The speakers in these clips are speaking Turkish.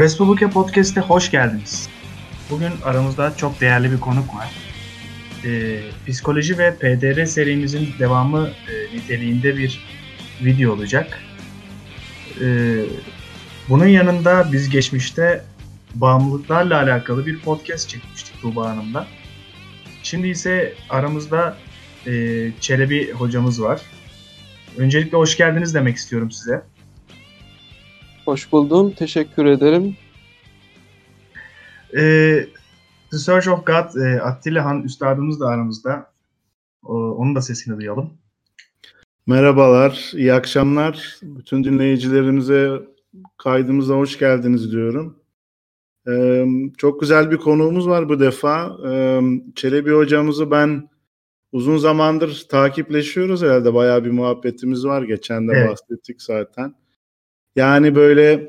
Facebook'a Podcast'e hoş geldiniz. Bugün aramızda çok değerli bir konuk var. Ee, psikoloji ve PDR serimizin devamı e, niteliğinde bir video olacak. Ee, bunun yanında biz geçmişte bağımlılıklarla alakalı bir podcast çekmiştik Tuğba Hanım'la. Şimdi ise aramızda e, Çelebi hocamız var. Öncelikle hoş geldiniz demek istiyorum size. Hoş buldum. Teşekkür ederim. E, The Search of God, e, Attila Han üstadımız da aramızda. O, onun da sesini duyalım. Merhabalar, iyi akşamlar. Bütün dinleyicilerimize kaydımıza hoş geldiniz diyorum. Ee, çok güzel bir konuğumuz var bu defa. Ee, Çelebi hocamızı ben uzun zamandır takipleşiyoruz herhalde. Bayağı bir muhabbetimiz var. Geçen de evet. bahsettik zaten. Yani böyle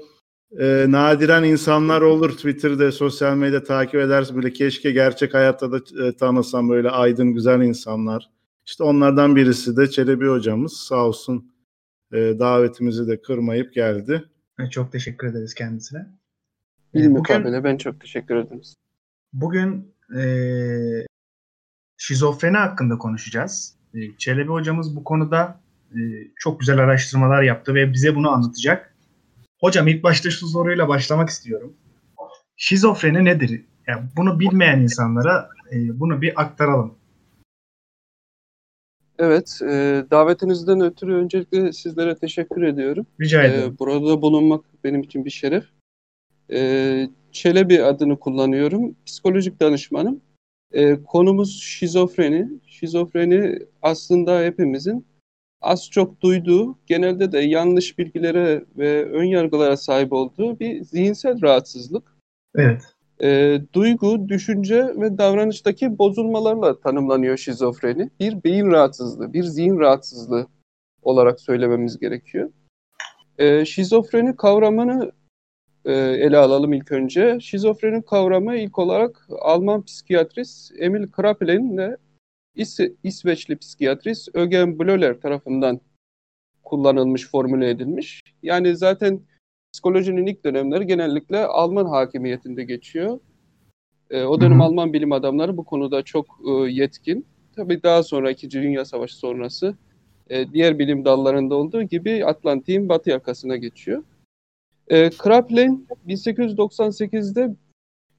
e, nadiren insanlar olur Twitter'da, sosyal medyada takip edersin. Böyle keşke gerçek hayatta da e, tanısam böyle aydın, güzel insanlar. İşte onlardan birisi de Çelebi hocamız. Sağ olsun e, davetimizi de kırmayıp geldi. Çok teşekkür ederiz kendisine. Bir mukabele ben çok teşekkür ederim. Bugün e, şizofreni hakkında konuşacağız. E, Çelebi hocamız bu konuda e, çok güzel araştırmalar yaptı ve bize bunu anlatacak. Hocam ilk başta şu soruyla başlamak istiyorum. Şizofreni nedir? Yani bunu bilmeyen insanlara e, bunu bir aktaralım. Evet, e, davetinizden ötürü öncelikle sizlere teşekkür ediyorum. Rica ederim. E, burada bulunmak benim için bir şeref. E, Çelebi adını kullanıyorum. Psikolojik danışmanım. E, konumuz şizofreni. Şizofreni aslında hepimizin az çok duyduğu, genelde de yanlış bilgilere ve ön yargılara sahip olduğu bir zihinsel rahatsızlık. Evet. E, duygu, düşünce ve davranıştaki bozulmalarla tanımlanıyor şizofreni. Bir beyin rahatsızlığı, bir zihin rahatsızlığı olarak söylememiz gerekiyor. E, şizofreni kavramını e, ele alalım ilk önce. Şizofreni kavramı ilk olarak Alman psikiyatrist Emil Kraepelin ile İs İsveçli psikiyatrist Ögen Blöler tarafından kullanılmış, formüle edilmiş. Yani zaten psikolojinin ilk dönemleri genellikle Alman hakimiyetinde geçiyor. E, o dönem Hı-hı. Alman bilim adamları bu konuda çok e, yetkin. Tabii daha sonra İkinci Dünya Savaşı sonrası e, diğer bilim dallarında olduğu gibi Atlantik'in batı yakasına geçiyor. E, Kraepelin 1898'de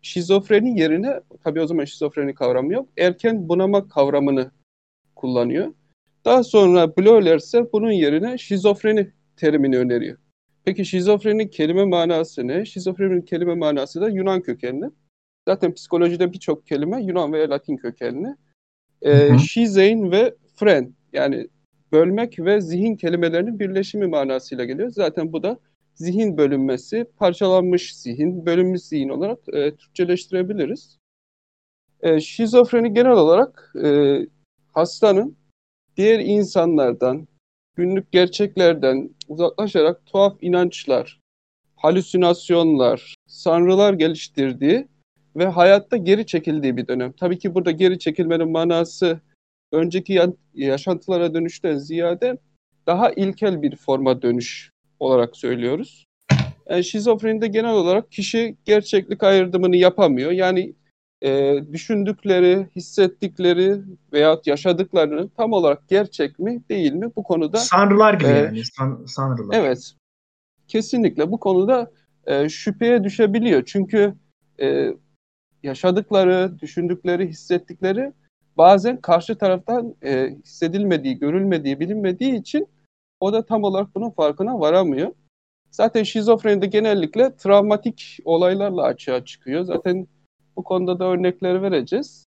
şizofreni yerine, tabii o zaman şizofreni kavramı yok, erken bunama kavramını kullanıyor. Daha sonra Bleuler ise bunun yerine şizofreni terimini öneriyor. Peki şizofrenin kelime manası ne? Şizofrenin kelime manası da Yunan kökenli. Zaten psikolojide birçok kelime Yunan ve Latin kökenli. Ee, şizeyn ve fren yani bölmek ve zihin kelimelerinin birleşimi manasıyla geliyor. Zaten bu da zihin bölünmesi, parçalanmış zihin, bölünmüş zihin olarak e, Türkçeleştirebiliriz. E, şizofreni genel olarak e, hastanın diğer insanlardan, günlük gerçeklerden uzaklaşarak tuhaf inançlar, halüsinasyonlar, sanrılar geliştirdiği ve hayatta geri çekildiği bir dönem. Tabii ki burada geri çekilmenin manası önceki yaşantılara dönüşten ziyade daha ilkel bir forma dönüş olarak söylüyoruz. Yani şizofrenide genel olarak kişi gerçeklik ayırdımını yapamıyor. Yani e, düşündükleri, hissettikleri veya yaşadıklarını tam olarak gerçek mi değil mi bu konuda sanrılar gibi e, yani san, sanrılar. Evet. Kesinlikle bu konuda e, şüpheye düşebiliyor. Çünkü e, yaşadıkları, düşündükleri, hissettikleri bazen karşı taraftan e, hissedilmediği, görülmediği, bilinmediği için o da tam olarak bunun farkına varamıyor. Zaten şizofrenide genellikle travmatik olaylarla açığa çıkıyor. Zaten bu konuda da örnekleri vereceğiz.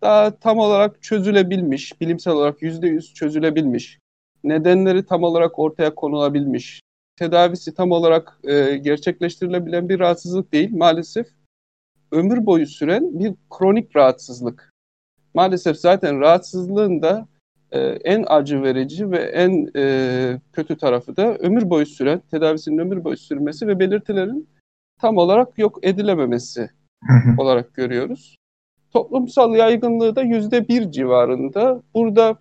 Daha tam olarak çözülebilmiş, bilimsel olarak yüzde yüz çözülebilmiş, nedenleri tam olarak ortaya konulabilmiş, tedavisi tam olarak e, gerçekleştirilebilen bir rahatsızlık değil. Maalesef ömür boyu süren bir kronik rahatsızlık. Maalesef zaten rahatsızlığın da e, en acı verici ve en e, kötü tarafı da ömür boyu süren, tedavisinin ömür boyu sürmesi ve belirtilerin tam olarak yok edilememesi olarak görüyoruz. Toplumsal yaygınlığı da yüzde bir civarında. Burada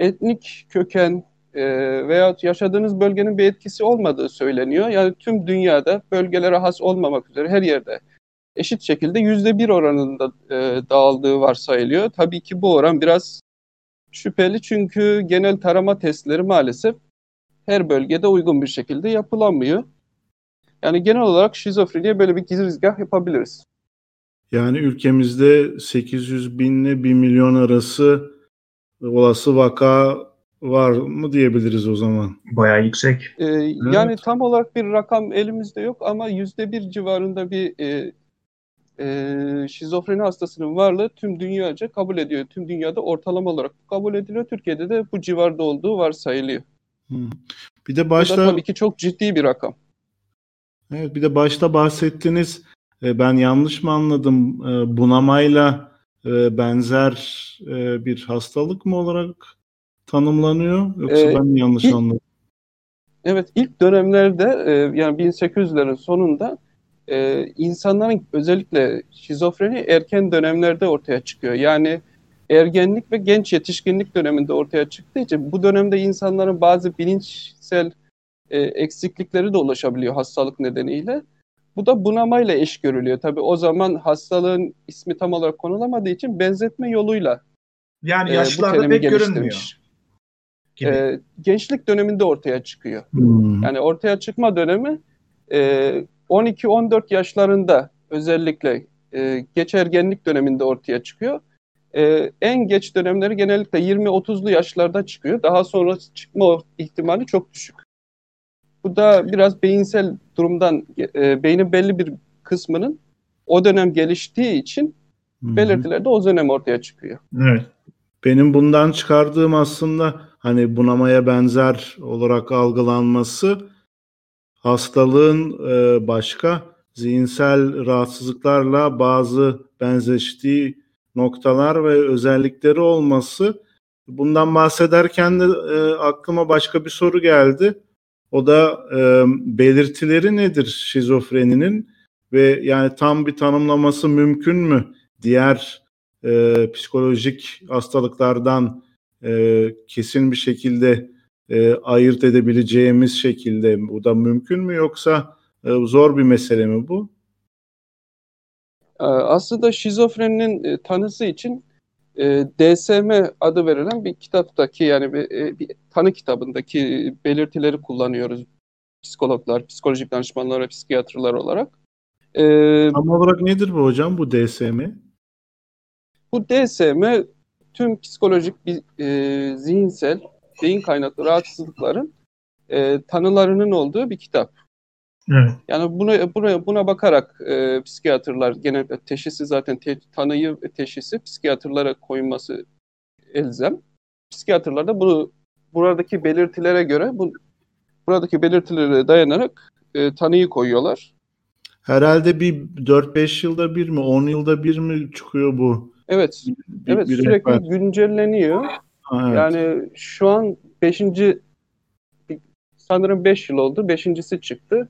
etnik köken, e, veya yaşadığınız bölgenin bir etkisi olmadığı söyleniyor. Yani tüm dünyada bölgelere has olmamak üzere her yerde eşit şekilde yüzde bir oranında e, dağıldığı varsayılıyor. Tabii ki bu oran biraz şüpheli çünkü genel tarama testleri maalesef her bölgede uygun bir şekilde yapılamıyor. Yani genel olarak şizofreniye böyle bir girizgah yapabiliriz. Yani ülkemizde 800 bin ile 1 milyon arası olası vaka var mı diyebiliriz o zaman? Bayağı yüksek. Ee, evet. Yani tam olarak bir rakam elimizde yok ama yüzde bir civarında bir e, e, şizofreni hastasının varlığı tüm dünyaca kabul ediyor. Tüm dünyada ortalama olarak kabul ediliyor. Türkiye'de de bu civarda olduğu varsayılıyor. Bir de başta... Bu da tabii ki çok ciddi bir rakam. Evet bir de başta bahsettiniz e, ben yanlış mı anladım e, bunamayla e, benzer bir hastalık mı olarak tanımlanıyor yoksa ee, ben yanlış ilk, anladım? Evet ilk dönemlerde yani 1800'lerin sonunda insanların özellikle şizofreni erken dönemlerde ortaya çıkıyor. Yani ergenlik ve genç yetişkinlik döneminde ortaya çıktığı için bu dönemde insanların bazı bilinçsel eksiklikleri de ulaşabiliyor hastalık nedeniyle. Bu da bunamayla eş görülüyor. Tabii o zaman hastalığın ismi tam olarak konulamadığı için benzetme yoluyla yani yaşlarda e, pek görünmüyor. E, gençlik döneminde ortaya çıkıyor. Hmm. Yani ortaya çıkma dönemi e, 12-14 yaşlarında özellikle e, geç ergenlik döneminde ortaya çıkıyor. E, en geç dönemleri genellikle 20-30'lu yaşlarda çıkıyor. Daha sonra çıkma ihtimali çok düşük. Bu da biraz beyinsel durumdan, e, beynin belli bir kısmının o dönem geliştiği için Hı-hı. belirtiler de o dönem ortaya çıkıyor. Evet. Benim bundan çıkardığım aslında hani bunamaya benzer olarak algılanması hastalığın e, başka zihinsel rahatsızlıklarla bazı benzeştiği noktalar ve özellikleri olması. Bundan bahsederken de e, aklıma başka bir soru geldi. O da e, belirtileri nedir şizofreninin ve yani tam bir tanımlaması mümkün mü? Diğer e, psikolojik hastalıklardan e, kesin bir şekilde e, ayırt edebileceğimiz şekilde bu da mümkün mü yoksa e, zor bir mesele mi bu? Aslında şizofreninin e, tanısı için e, DSM adı verilen bir kitaptaki yani bir, e, bir tanı kitabındaki belirtileri kullanıyoruz psikologlar, psikolojik danışmanlar ve psikiyatrlar olarak. E, Tam olarak nedir bu hocam bu DSM? Bu DSM tüm psikolojik e, zihinsel beyin kaynaklı rahatsızlıkların e, tanılarının olduğu bir kitap. Evet. Yani buna buna buna bakarak e, psikiyatrlar genelde teşhisi zaten te, tanıyı teşhisi psikiyatrlara koyması elzem. Psikiyatrlar da bunu buradaki belirtilere göre bu buradaki belirtilere dayanarak e, tanıyı koyuyorlar. Herhalde bir 4-5 yılda bir mi 10 yılda bir mi çıkıyor bu? Evet. Bir, evet bir sürekli rehber. güncelleniyor. Evet. Yani şu an 5. sanırım 5 yıl oldu. Beşincisi çıktı.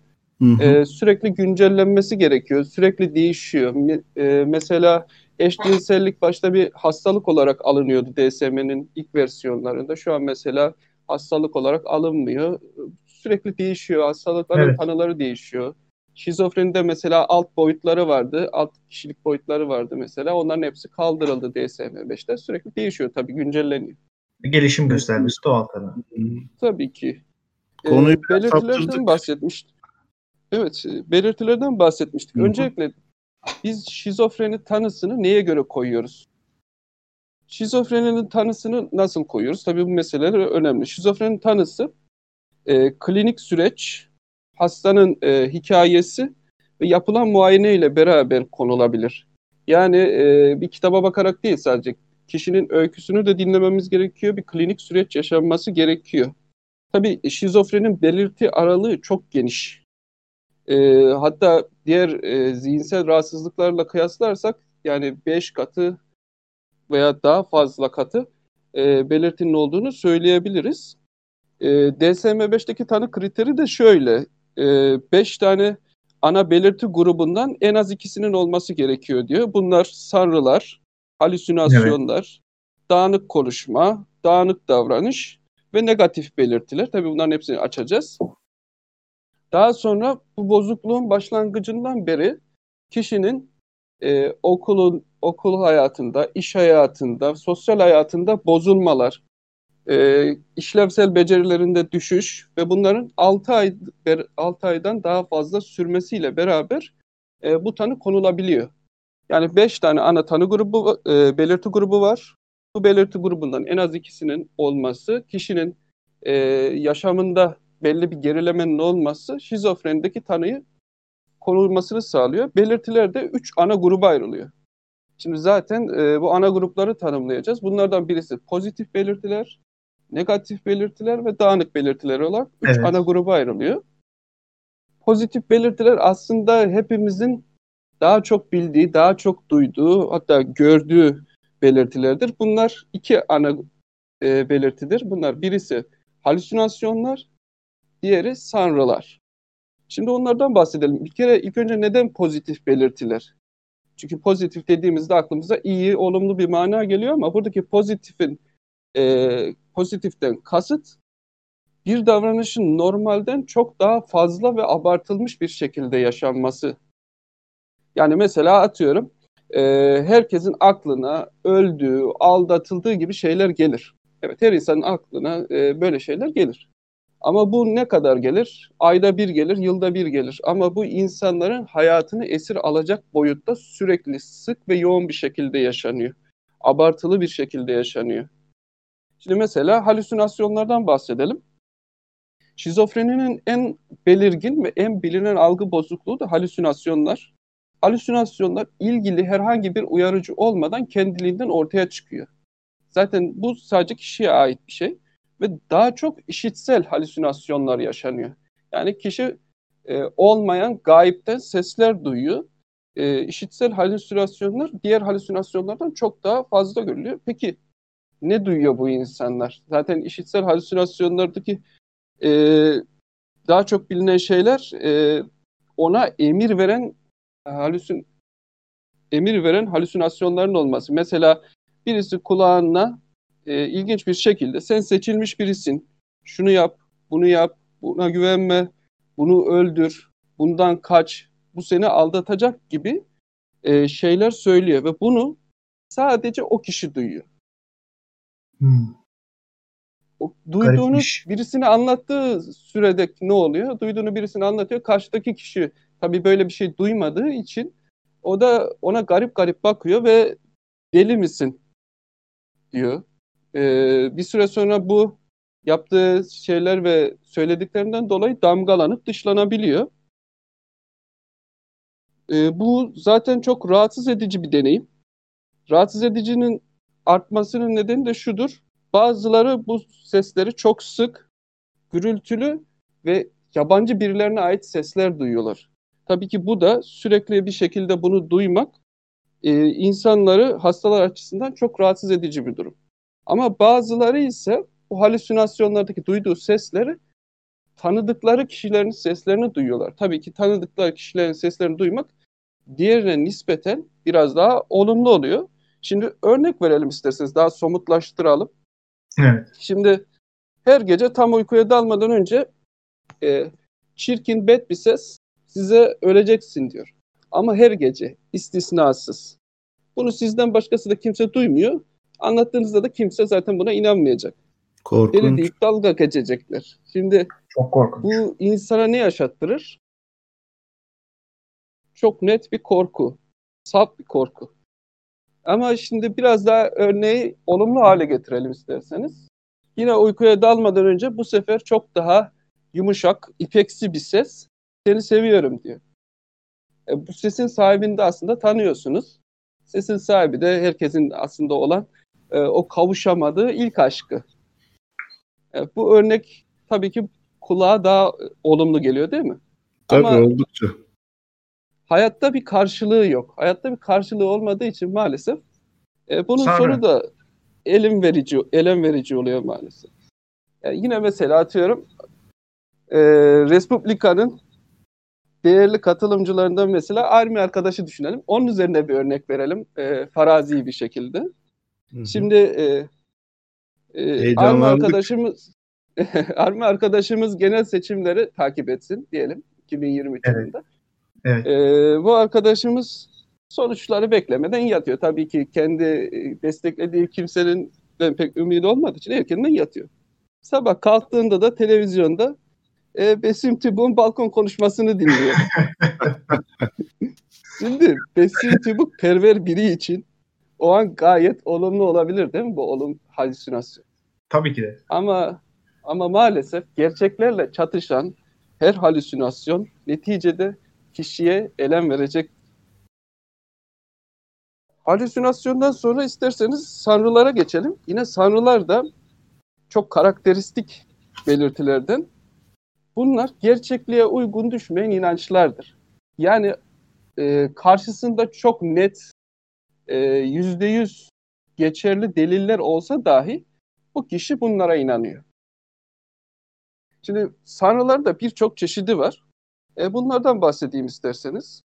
E, sürekli güncellenmesi gerekiyor. Sürekli değişiyor. E, mesela eşcinsellik başta bir hastalık olarak alınıyordu DSM'nin ilk versiyonlarında. Şu an mesela hastalık olarak alınmıyor. Sürekli değişiyor. Hastalıkların evet. tanıları değişiyor. Şizofrenide mesela alt boyutları vardı. Alt kişilik boyutları vardı mesela. Onların hepsi kaldırıldı DSM-5'te. Sürekli değişiyor tabii, güncelleniyor. Gelişim göstergesi doğal tabii. Tabii ki. Konuyu ee, belirtilerden bahsetmiştim. Evet, belirtilerden bahsetmiştik. Hı-hı. Öncelikle biz şizofreni tanısını neye göre koyuyoruz? Şizofreninin tanısını nasıl koyuyoruz? Tabii bu meseleler önemli. Şizofrenin tanısı e, klinik süreç, hastanın e, hikayesi ve yapılan muayene ile beraber konulabilir. Yani e, bir kitaba bakarak değil sadece kişinin öyküsünü de dinlememiz gerekiyor. Bir klinik süreç yaşanması gerekiyor. Tabii şizofrenin belirti aralığı çok geniş. E, hatta diğer e, zihinsel rahatsızlıklarla kıyaslarsak yani 5 katı veya daha fazla katı e, belirtinin olduğunu söyleyebiliriz. E, DSM-5'teki tanı kriteri de şöyle. 5 e, tane ana belirti grubundan en az ikisinin olması gerekiyor diyor. Bunlar sarrılar, halüsinasyonlar, evet. dağınık konuşma, dağınık davranış ve negatif belirtiler. Tabii bunların hepsini açacağız. Daha sonra bu bozukluğun başlangıcından beri kişinin e, okulun okul hayatında, iş hayatında, sosyal hayatında bozulmalar, e, işlevsel becerilerinde düşüş ve bunların 6 ay 6 aydan daha fazla sürmesiyle beraber e, bu tanı konulabiliyor. Yani 5 tane ana tanı grubu e, belirti grubu var. Bu belirti grubundan en az ikisinin olması kişinin e, yaşamında belli bir gerilemenin olması şizofrenideki tanıyı konulmasını sağlıyor. Belirtiler de 3 ana gruba ayrılıyor. Şimdi zaten e, bu ana grupları tanımlayacağız. Bunlardan birisi pozitif belirtiler, negatif belirtiler ve dağınık belirtiler olarak 3 evet. ana gruba ayrılıyor. Pozitif belirtiler aslında hepimizin daha çok bildiği, daha çok duyduğu, hatta gördüğü belirtilerdir. Bunlar iki ana e, belirtidir. Bunlar birisi halüsinasyonlar, diğeri sanrılar. Şimdi onlardan bahsedelim. Bir kere ilk önce neden pozitif belirtiler? Çünkü pozitif dediğimizde aklımıza iyi, olumlu bir mana geliyor ama buradaki pozitifin e, pozitiften kasıt bir davranışın normalden çok daha fazla ve abartılmış bir şekilde yaşanması. Yani mesela atıyorum e, herkesin aklına öldüğü, aldatıldığı gibi şeyler gelir. Evet her insanın aklına e, böyle şeyler gelir. Ama bu ne kadar gelir? Ayda bir gelir, yılda bir gelir. Ama bu insanların hayatını esir alacak boyutta sürekli sık ve yoğun bir şekilde yaşanıyor. Abartılı bir şekilde yaşanıyor. Şimdi mesela halüsinasyonlardan bahsedelim. Şizofreninin en belirgin ve en bilinen algı bozukluğu da halüsinasyonlar. Halüsinasyonlar ilgili herhangi bir uyarıcı olmadan kendiliğinden ortaya çıkıyor. Zaten bu sadece kişiye ait bir şey ve daha çok işitsel halüsinasyonlar yaşanıyor. Yani kişi e, olmayan gayipten sesler duyuyor. E, işitsel halüsinasyonlar diğer halüsinasyonlardan çok daha fazla görülüyor. Peki ne duyuyor bu insanlar? Zaten işitsel halüsinasyonlardaki e, daha çok bilinen şeyler e, ona emir veren halüsin emir veren halüsinasyonların olması. Mesela birisi kulağına e, ilginç bir şekilde sen seçilmiş birisin. Şunu yap, bunu yap, buna güvenme, bunu öldür, bundan kaç, bu seni aldatacak gibi e, şeyler söylüyor ve bunu sadece o kişi duyuyor. Hmm. O, duyduğunu Garipmiş. birisine anlattığı sürede ne oluyor? Duyduğunu birisine anlatıyor. Karşıdaki kişi tabii böyle bir şey duymadığı için o da ona garip garip bakıyor ve deli misin diyor. Ee, bir süre sonra bu yaptığı şeyler ve söylediklerinden dolayı damgalanıp dışlanabiliyor. Ee, bu zaten çok rahatsız edici bir deneyim. Rahatsız edicinin artmasının nedeni de şudur. Bazıları bu sesleri çok sık, gürültülü ve yabancı birilerine ait sesler duyuyorlar. Tabii ki bu da sürekli bir şekilde bunu duymak e, insanları hastalar açısından çok rahatsız edici bir durum. Ama bazıları ise bu halüsinasyonlardaki duyduğu sesleri tanıdıkları kişilerin seslerini duyuyorlar. Tabii ki tanıdıkları kişilerin seslerini duymak diğerine nispeten biraz daha olumlu oluyor. Şimdi örnek verelim isterseniz daha somutlaştıralım. Evet. Şimdi her gece tam uykuya dalmadan önce e, çirkin bet bir ses size öleceksin diyor. Ama her gece istisnasız. Bunu sizden başkası da kimse duymuyor. Anlattığınızda da kimse zaten buna inanmayacak. Korkunç. Deli deyip dalga geçecekler. Şimdi Çok korkunç. bu insana ne yaşattırır? Çok net bir korku. Saf bir korku. Ama şimdi biraz daha örneği olumlu hale getirelim isterseniz. Yine uykuya dalmadan önce bu sefer çok daha yumuşak, ipeksi bir ses seni seviyorum diyor. E, bu sesin sahibini de aslında tanıyorsunuz. Sesin sahibi de herkesin aslında olan e, o kavuşamadığı ilk aşkı. E, bu örnek tabii ki kulağa daha olumlu geliyor değil mi? Tabii Ama oldukça. Hayatta bir karşılığı yok. Hayatta bir karşılığı olmadığı için maalesef e, bunun Sarı. sonu da elim verici, elem verici oluyor maalesef. Yani yine mesela atıyorum e, Respublika'nın değerli katılımcılarından mesela Army arkadaşı düşünelim. Onun üzerine bir örnek verelim. E, farazi bir şekilde. Hı-hı. Şimdi e, e, Army arkadaşımız Armi arkadaşımız genel seçimleri takip etsin diyelim 2023 Evet. yılında. Evet. Ee, bu arkadaşımız sonuçları beklemeden yatıyor. Tabii ki kendi e, desteklediği kimsenin pek ümidi olmadığı için erkenden yatıyor. Sabah kalktığında da televizyonda e, Besim Tübük'ün balkon konuşmasını dinliyor. Şimdi Besim Tübük perver biri için o an gayet olumlu olabilir değil mi bu olum halüsinasyon? Tabii ki de. Ama ama maalesef gerçeklerle çatışan her halüsinasyon neticede kişiye elem verecek. Halüsinasyondan sonra isterseniz sanrılara geçelim. Yine sanrılar da çok karakteristik belirtilerden. Bunlar gerçekliğe uygun düşmeyen inançlardır. Yani e, karşısında çok net, e, yüzde yüz geçerli deliller olsa dahi bu kişi bunlara inanıyor. Şimdi sanrılarda birçok çeşidi var. E, bunlardan bahsedeyim isterseniz.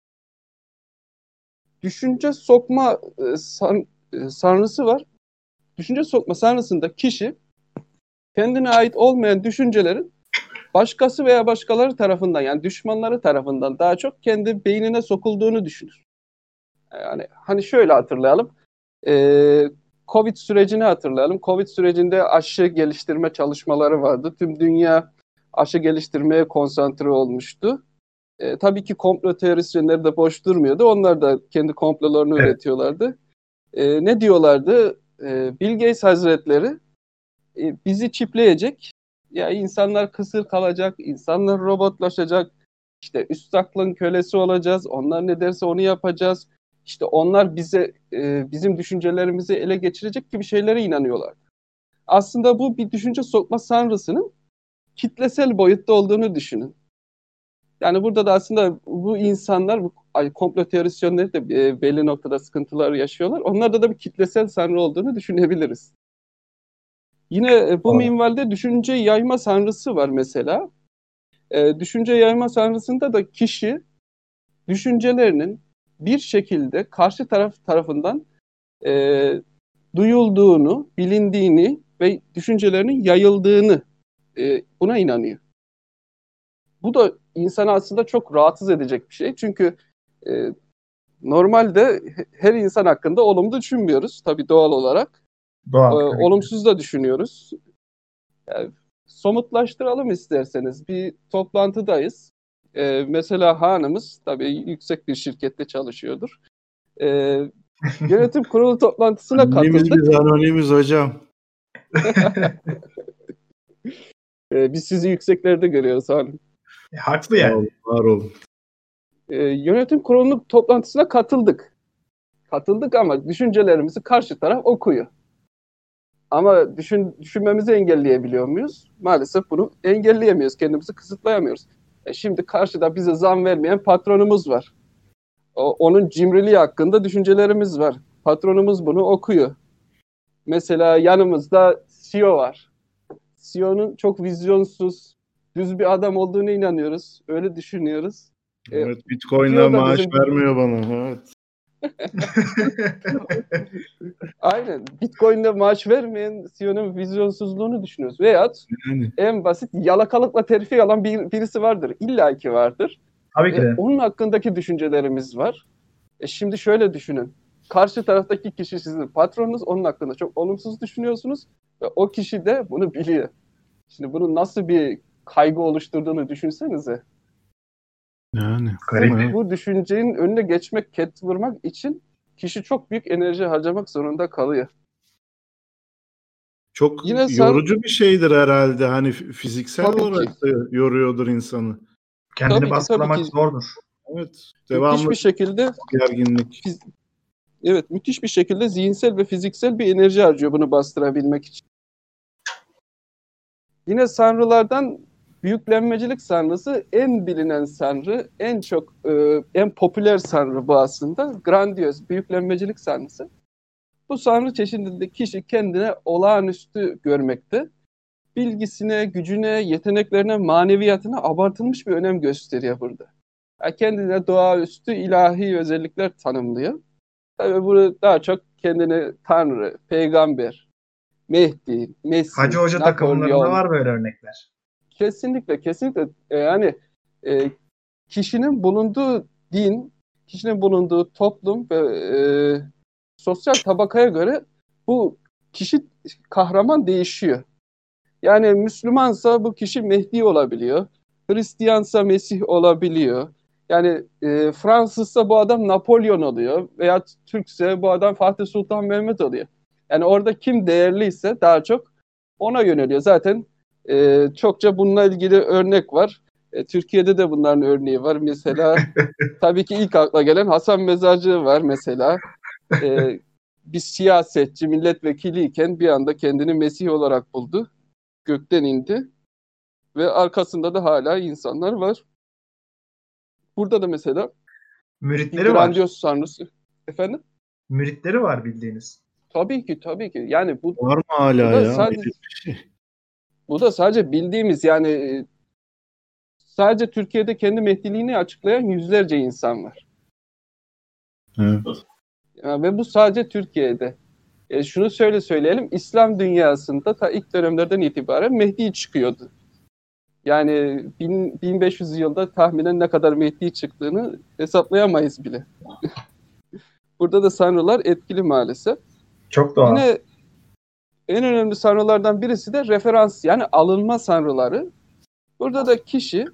Düşünce sokma e, san, e, sanrısı var. Düşünce sokma sanrısında kişi kendine ait olmayan düşüncelerin başkası veya başkaları tarafından yani düşmanları tarafından daha çok kendi beynine sokulduğunu düşünür. Yani hani şöyle hatırlayalım. Ee, Covid sürecini hatırlayalım. Covid sürecinde aşı geliştirme çalışmaları vardı. Tüm dünya aşı geliştirmeye konsantre olmuştu. E, tabii ki komplo teorisyenleri de boş durmuyordu. Onlar da kendi komplolarını Evet. üretiyorlardı. E, ne diyorlardı? E, Bill Gates Hazretleri e, bizi çipleyecek. Ya insanlar kısır kalacak, insanlar robotlaşacak. İşte üst aklın kölesi olacağız. Onlar ne derse onu yapacağız. İşte onlar bize e, bizim düşüncelerimizi ele geçirecek gibi şeylere inanıyorlar. Aslında bu bir düşünce sokma sanrısının kitlesel boyutta olduğunu düşünün. Yani burada da aslında bu insanlar, bu komplo teorisyenleri de e, belli noktada sıkıntılar yaşıyorlar. Onlarda da bir kitlesel sanrı olduğunu düşünebiliriz. Yine e, bu minvalde düşünce yayma sanrısı var mesela. E, düşünce yayma sanrısında da kişi düşüncelerinin bir şekilde karşı taraf tarafından e, duyulduğunu, bilindiğini ve düşüncelerinin yayıldığını e, buna inanıyor. Bu da insanı aslında çok rahatsız edecek bir şey. Çünkü e, normalde he- her insan hakkında olumlu düşünmüyoruz tabii doğal olarak. Doğal. E, olumsuz da düşünüyoruz. Yani, somutlaştıralım isterseniz. Bir toplantıdayız. E, mesela hanımız tabii yüksek bir şirkette çalışıyordur. E, yönetim kurulu toplantısına katıldık. biz anonimiz hocam. E, biz sizi yükseklerde görüyoruz hanım. E, haklı Var yani. olun. Var olun. e, yönetim kurulu toplantısına katıldık. Katıldık ama düşüncelerimizi karşı taraf okuyor. Ama düşün, düşünmemizi engelleyebiliyor muyuz? Maalesef bunu engelleyemiyoruz. Kendimizi kısıtlayamıyoruz. E şimdi karşıda bize zam vermeyen patronumuz var. O, onun cimriliği hakkında düşüncelerimiz var. Patronumuz bunu okuyor. Mesela yanımızda CEO var. CEO'nun çok vizyonsuz, düz bir adam olduğunu inanıyoruz. Öyle düşünüyoruz. E, Evet, Bitcoin'le diyor da maaş bizim- vermiyor bana. Evet. Aynen. Bitcoin'de maaş vermeyen CEO'nun vizyonsuzluğunu düşünüyoruz. Veyahut Yani en basit yalakalıkla terfi alan bir, birisi vardır. İlla ki vardır. Tabii ki E, onun hakkındaki düşüncelerimiz var. E, şimdi şöyle düşünün. Karşı taraftaki kişi sizin patronunuz. Onun hakkında çok olumsuz düşünüyorsunuz. Ve o kişi de bunu biliyor. Şimdi bunun nasıl bir kaygı oluşturduğunu düşünsenize. Yani. Garip. Bu düşüncenin önüne geçmek, ket vurmak için kişi çok büyük enerji harcamak zorunda kalıyor. Çok Yine sen- yorucu bir şeydir herhalde. Hani fiziksel Tabii olarak da yoruyordur insanı. Kendini Tabii ki, baskılamak tabii ki. zordur. Evet. Müthiş Devamlı bir şekilde gerginlik. Evet, müthiş bir şekilde zihinsel ve fiziksel bir enerji harcıyor bunu bastırabilmek için. Yine sanrılardan büyüklenmecilik sanrısı en bilinen sanrı, en çok e, en popüler sanrı bu aslında. Grandiyoz büyüklenmecilik sanrısı. Bu sanrı çeşidinde kişi kendine olağanüstü görmekte. Bilgisine, gücüne, yeteneklerine, maneviyatına abartılmış bir önem gösteriyor burada. Yani kendine doğaüstü ilahi özellikler tanımlıyor. Tabii bunu daha çok kendini tanrı, peygamber, Mehdi, Messi, Hacı Hoca takımlarında Napolyon. var böyle örnekler. Kesinlikle, kesinlikle. E, yani e, kişinin bulunduğu din, kişinin bulunduğu toplum ve e, sosyal tabakaya göre bu kişi kahraman değişiyor. Yani Müslümansa bu kişi Mehdi olabiliyor. Hristiyansa Mesih olabiliyor. Yani e, Fransızsa bu adam Napolyon oluyor. Veya Türkse bu adam Fatih Sultan Mehmet oluyor. Yani orada kim değerliyse daha çok ona yöneliyor. Zaten e, çokça bununla ilgili örnek var. E, Türkiye'de de bunların örneği var. Mesela tabii ki ilk akla gelen Hasan Mezarcı var mesela. E, bir siyasetçi, milletvekiliyken bir anda kendini Mesih olarak buldu. Gökten indi. Ve arkasında da hala insanlar var. Burada da mesela Müritleri var. grandios sanrısı. Efendim? Müritleri var bildiğiniz. Tabii ki, tabii ki. Yani bu Var mı hala ya? sadece-. Bu da sadece bildiğimiz yani e, sadece Türkiye'de kendi Mehdiliğini açıklayan yüzlerce insan var. Evet. Ya ve bu sadece Türkiye'de. E, şunu söyle söyleyelim, İslam dünyasında ta ilk dönemlerden itibaren Mehdi çıkıyordu. Yani bin- 1500 yılda tahminen ne kadar Mehdi çıktığını hesaplayamayız bile. Burada da sanrılar etkili maalesef. Çok doğal. Yine en önemli sanrılardan birisi de referans yani alınma sanrıları. Burada da kişi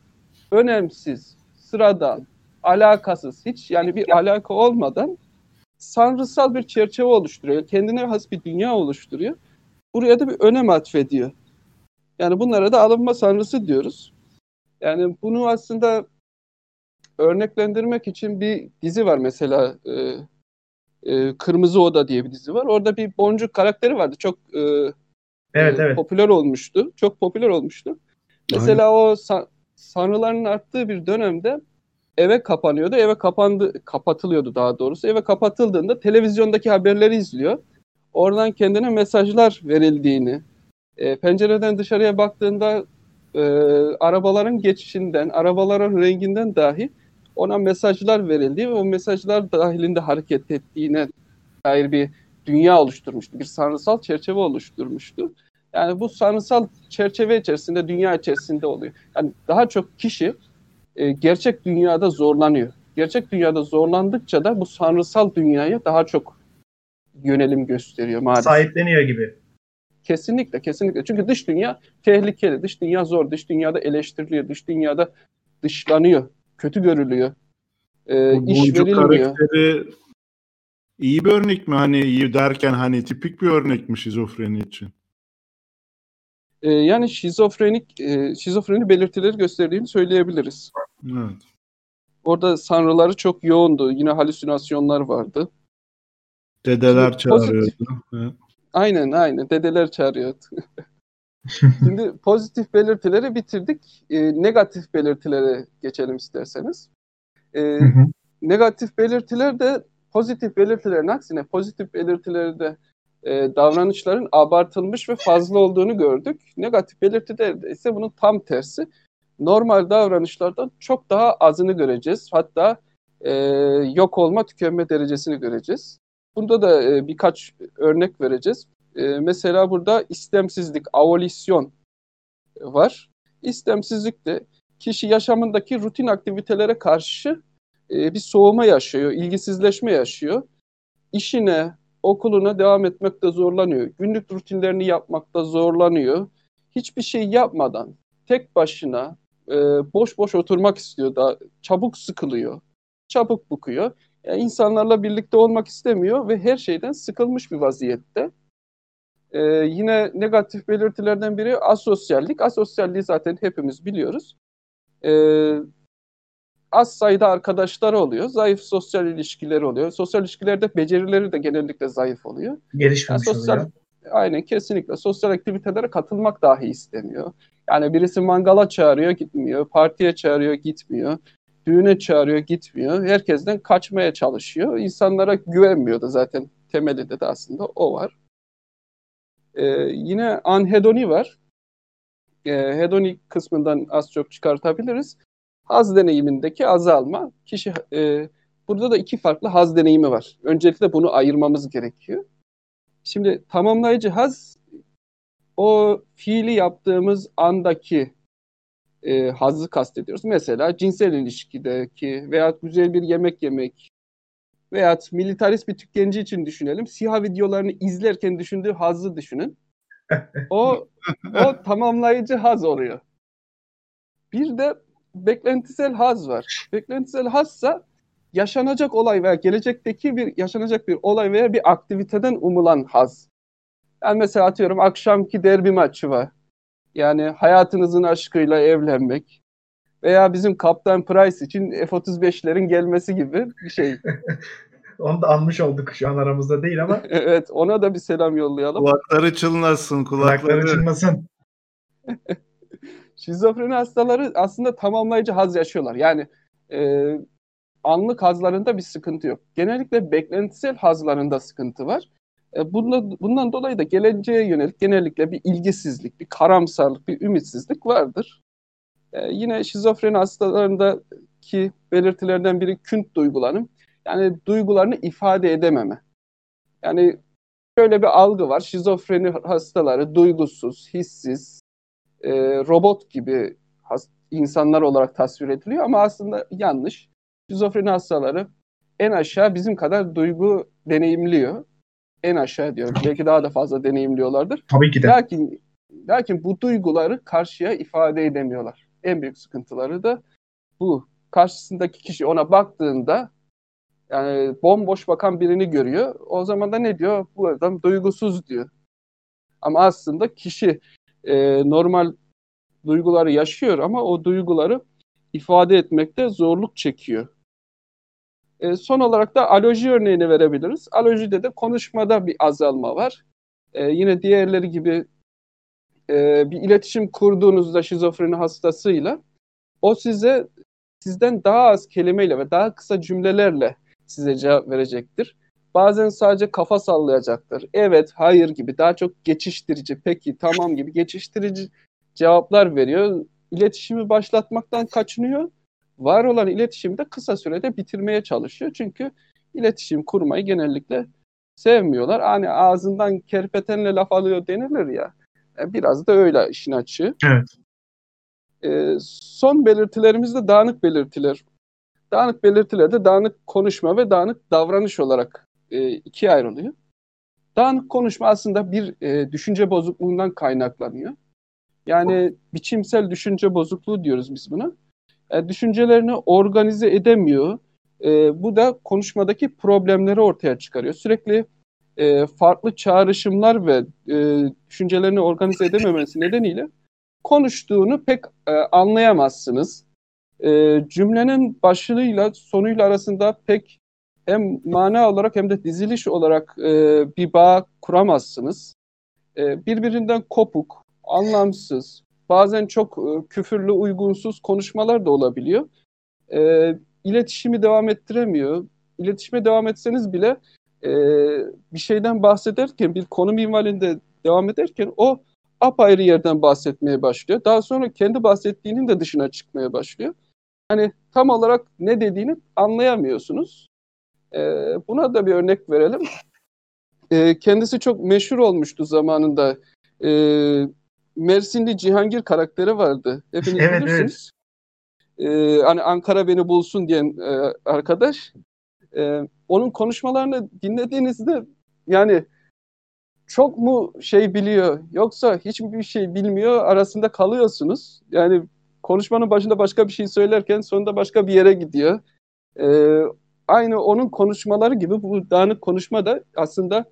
önemsiz, sıradan, alakasız, hiç yani bir alaka olmadan sanrısal bir çerçeve oluşturuyor. Kendine has bir dünya oluşturuyor. Buraya da bir önem atfediyor. Yani bunlara da alınma sanrısı diyoruz. Yani bunu aslında örneklendirmek için bir dizi var mesela e, e, Kırmızı Oda diye bir dizi var. Orada bir boncuk karakteri vardı. Çok e, Evet e, evet. popüler olmuştu. Çok popüler olmuştu. Mesela o sa- sanrıların arttığı bir dönemde eve kapanıyordu. Eve kapandı, kapatılıyordu daha doğrusu. Eve kapatıldığında televizyondaki haberleri izliyor. Oradan kendine mesajlar verildiğini, e, pencereden dışarıya baktığında e, arabaların geçişinden, arabaların renginden dahi ona mesajlar verildiği ve o mesajlar dahilinde hareket ettiğine dair bir dünya oluşturmuştu. Bir sanrısal çerçeve oluşturmuştu. Yani bu sanrısal çerçeve içerisinde, dünya içerisinde oluyor. Yani daha çok kişi e, gerçek dünyada zorlanıyor. Gerçek dünyada zorlandıkça da bu sanrısal dünyaya daha çok yönelim gösteriyor maalesef. Sahipleniyor gibi. Kesinlikle, kesinlikle. Çünkü dış dünya tehlikeli, dış dünya zor, dış dünyada eleştiriliyor, dış dünyada dışlanıyor, kötü görülüyor, e, Bu iş verilmiyor. karakteri iyi bir örnek mi? Hani iyi derken hani tipik bir örnek mi şizofreni için? E, yani şizofrenik, e, şizofreni belirtileri gösterdiğini söyleyebiliriz. Evet. Orada sanrıları çok yoğundu. Yine halüsinasyonlar vardı. Dedeler Şimdi pozitif- çağırıyordu. Evet. Aynen aynen. Dedeler çağırıyordu. Şimdi pozitif belirtileri bitirdik. E, negatif belirtilere geçelim isterseniz. E, Hı hı. negatif belirtiler de pozitif belirtilerin aksine pozitif belirtilerde e, davranışların abartılmış ve fazla olduğunu gördük. Negatif belirtilerde ise bunun tam tersi. Normal davranışlardan çok daha azını göreceğiz. Hatta e, yok olma, tükenme derecesini göreceğiz. Bunda da e, birkaç örnek vereceğiz. E, mesela burada istemsizlik, avolisyon var. İstemsizlik de kişi yaşamındaki rutin aktivitelere karşı e, bir soğuma yaşıyor, ilgisizleşme yaşıyor. İşine, okuluna devam etmekte zorlanıyor. Günlük rutinlerini yapmakta zorlanıyor. Hiçbir şey yapmadan tek başına e, boş boş oturmak istiyor da çabuk sıkılıyor, çabuk bıkıyor. Yani insanlarla birlikte olmak istemiyor ve her şeyden sıkılmış bir vaziyette. E, yine negatif belirtilerden biri asosyallik. Asosyalliği zaten hepimiz biliyoruz. E, az sayıda arkadaşları oluyor. Zayıf sosyal ilişkileri oluyor. Sosyal ilişkilerde becerileri de genellikle zayıf oluyor. Gelişmemiş Yani sosyal- oluyor. Aynen kesinlikle. Sosyal aktivitelere katılmak dahi istemiyor. Yani birisi mangala çağırıyor gitmiyor. Partiye çağırıyor gitmiyor. Düğüne çağırıyor gitmiyor. Herkesten kaçmaya çalışıyor. İnsanlara güvenmiyor da zaten temelinde de aslında o var. Ee, yine anhedoni var. Ee, hedonik kısmından az çok çıkartabiliriz. Haz deneyimindeki azalma. Kişi e, burada da iki farklı haz deneyimi var. Öncelikle bunu ayırmamız gerekiyor. Şimdi tamamlayıcı haz o fiili yaptığımız andaki e, hazzı kastediyoruz. Mesela cinsel ilişkideki veya güzel bir yemek yemek veya militarist bir tüketici için düşünelim. Siyah videolarını izlerken düşündüğü hazzı düşünün. O o tamamlayıcı haz oluyor. Bir de beklentisel haz var. Beklentisel hazsa yaşanacak olay veya gelecekteki bir yaşanacak bir olay veya bir aktiviteden umulan haz. Yani mesela atıyorum akşamki derbi maçı var. Yani hayatınızın aşkıyla evlenmek veya bizim Kaptan Price için F-35'lerin gelmesi gibi bir şey. Onu da anmış olduk şu an aramızda değil ama. evet ona da bir selam yollayalım. Kulakları çınlasın kulakları. Kulakları çınlasın. Şizofreni hastaları aslında tamamlayıcı haz yaşıyorlar. Yani e, anlık hazlarında bir sıkıntı yok. Genellikle beklentisel hazlarında sıkıntı var. E, bundan, bundan dolayı da geleceğe yönelik genellikle bir ilgisizlik, bir karamsarlık, bir ümitsizlik vardır. E, yine şizofreni hastalarındaki belirtilerden biri künt duygulanım. Yani duygularını ifade edememe. Yani şöyle bir algı var. Şizofreni hastaları duygusuz, hissiz, e, robot gibi has, insanlar olarak tasvir ediliyor ama aslında yanlış. Şizofreni hastaları en aşağı bizim kadar duygu deneyimliyor. En aşağı diyorum. Belki daha da fazla deneyimliyorlardır. Tabii ki de. Lakin, lakin bu duyguları karşıya ifade edemiyorlar. En büyük sıkıntıları da bu. Karşısındaki kişi ona baktığında yani bomboş bakan birini görüyor. O zaman da ne diyor? Bu adam duygusuz diyor. Ama aslında kişi e, normal duyguları yaşıyor ama o duyguları ifade etmekte zorluk çekiyor. E, son olarak da aloji örneğini verebiliriz. Alojide de konuşmada bir azalma var. E, yine diğerleri gibi e, bir iletişim kurduğunuzda şizofreni hastasıyla o size sizden daha az kelimeyle ve daha kısa cümlelerle size cevap verecektir. Bazen sadece kafa sallayacaktır. Evet, hayır gibi daha çok geçiştirici, peki, tamam gibi geçiştirici cevaplar veriyor. İletişimi başlatmaktan kaçınıyor. Var olan iletişimi de kısa sürede bitirmeye çalışıyor. Çünkü iletişim kurmayı genellikle sevmiyorlar. Hani ağzından kerpetenle laf alıyor denilir ya. E, biraz da öyle işin açığı. Evet. E, son belirtilerimiz de dağınık belirtiler. Dağınık belirtilerde dağınık konuşma ve dağınık davranış olarak e, ikiye ayrılıyor. Dağınık konuşma aslında bir e, düşünce bozukluğundan kaynaklanıyor. Yani biçimsel düşünce bozukluğu diyoruz biz buna. E, düşüncelerini organize edemiyor. E, bu da konuşmadaki problemleri ortaya çıkarıyor. Sürekli e, farklı çağrışımlar ve e, düşüncelerini organize edememesi nedeniyle konuştuğunu pek e, anlayamazsınız. E, cümlenin başlığıyla sonuyla arasında pek hem mana olarak hem de diziliş olarak e, bir bağ kuramazsınız. E, birbirinden kopuk, anlamsız, bazen çok e, küfürlü, uygunsuz konuşmalar da olabiliyor. E, iletişimi devam ettiremiyor. İletişime devam etseniz bile e, bir şeyden bahsederken, bir konu minvalinde devam ederken o apayrı yerden bahsetmeye başlıyor. Daha sonra kendi bahsettiğinin de dışına çıkmaya başlıyor. Hani tam olarak ne dediğini anlayamıyorsunuz. E, buna da bir örnek verelim. E, kendisi çok meşhur olmuştu zamanında. E, Mersinli Cihangir karakteri vardı. Hepiniz evet, bilirsiniz. Evet. E, hani Ankara beni bulsun diyen e, arkadaş. E, onun konuşmalarını dinlediğinizde yani çok mu şey biliyor yoksa hiçbir şey bilmiyor arasında kalıyorsunuz. Yani konuşmanın başında başka bir şey söylerken sonunda başka bir yere gidiyor. Ee, aynı onun konuşmaları gibi bu dağınık konuşma da aslında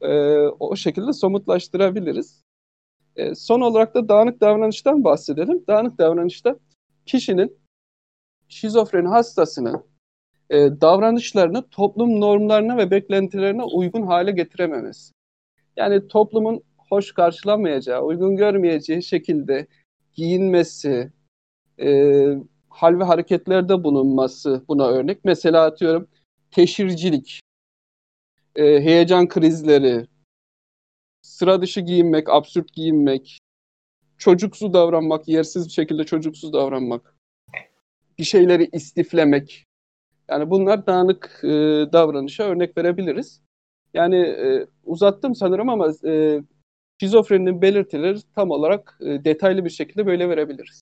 e, o şekilde somutlaştırabiliriz. E, son olarak da dağınık davranıştan bahsedelim. Dağınık davranışta kişinin şizofreni hastasının e, davranışlarını toplum normlarına ve beklentilerine uygun hale getirememesi. Yani toplumun hoş karşılamayacağı, uygun görmeyeceği şekilde giyinmesi, e, hal ve hareketlerde bulunması buna örnek. Mesela atıyorum teşhircilik, e, heyecan krizleri, sıra dışı giyinmek, absürt giyinmek, çocuksu davranmak, yersiz bir şekilde çocuksuz davranmak, bir şeyleri istiflemek. Yani bunlar dağınık e, davranışa örnek verebiliriz. Yani e, uzattım sanırım ama e, şizofreninin belirtileri tam olarak e, detaylı bir şekilde böyle verebiliriz.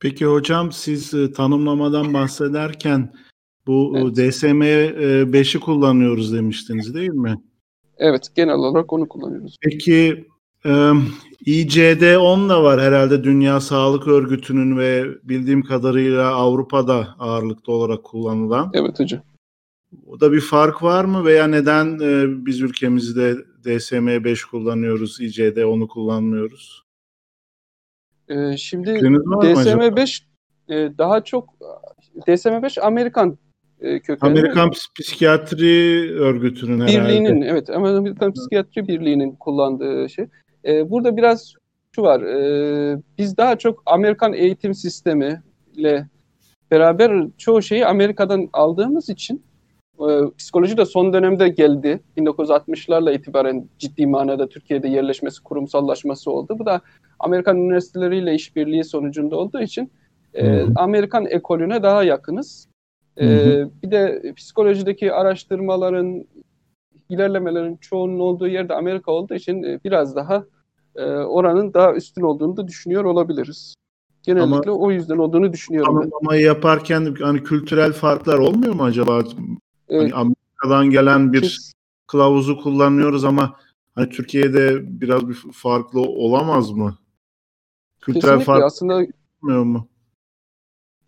Peki hocam siz e, tanımlamadan bahsederken bu evet. DSM-5'i kullanıyoruz demiştiniz değil mi? Evet, genel olarak onu kullanıyoruz. Peki ICD-10 da var herhalde Dünya Sağlık Örgütü'nün ve bildiğim kadarıyla Avrupa'da ağırlıklı olarak kullanılan. Evet hocam. O da bir fark var mı veya neden biz ülkemizde DSM-5 kullanıyoruz, ICD-10'u kullanmıyoruz? Ee, şimdi DSM-5 e, daha çok DSM-5 Amerikan e, kökenli. Amerikan Psikiyatri Örgütü'nün Birliği'nin evet Amerikan Psikiyatri Birliği'nin kullandığı şey. E, burada biraz şu var. E, biz daha çok Amerikan eğitim sistemi ile beraber çoğu şeyi Amerika'dan aldığımız için e, psikoloji de son dönemde geldi. 1960'larla itibaren ciddi manada Türkiye'de yerleşmesi, kurumsallaşması oldu. Bu da Amerikan üniversiteleriyle işbirliği sonucunda olduğu için e, Amerikan ekolüne daha yakınız. E, bir de psikolojideki araştırmaların, ilerlemelerin çoğunun olduğu yerde Amerika olduğu için e, biraz daha e, oranın daha üstün olduğunu da düşünüyor olabiliriz. Genellikle ama, o yüzden olduğunu düşünüyorum. Ama, ama yaparken hani kültürel farklar olmuyor mu acaba? Evet. Hani Amerika'dan gelen bir kılavuzu kullanıyoruz ama hani Türkiye'de biraz bir farklı olamaz mı? Kültürel Kesinlikle fark aslında mu?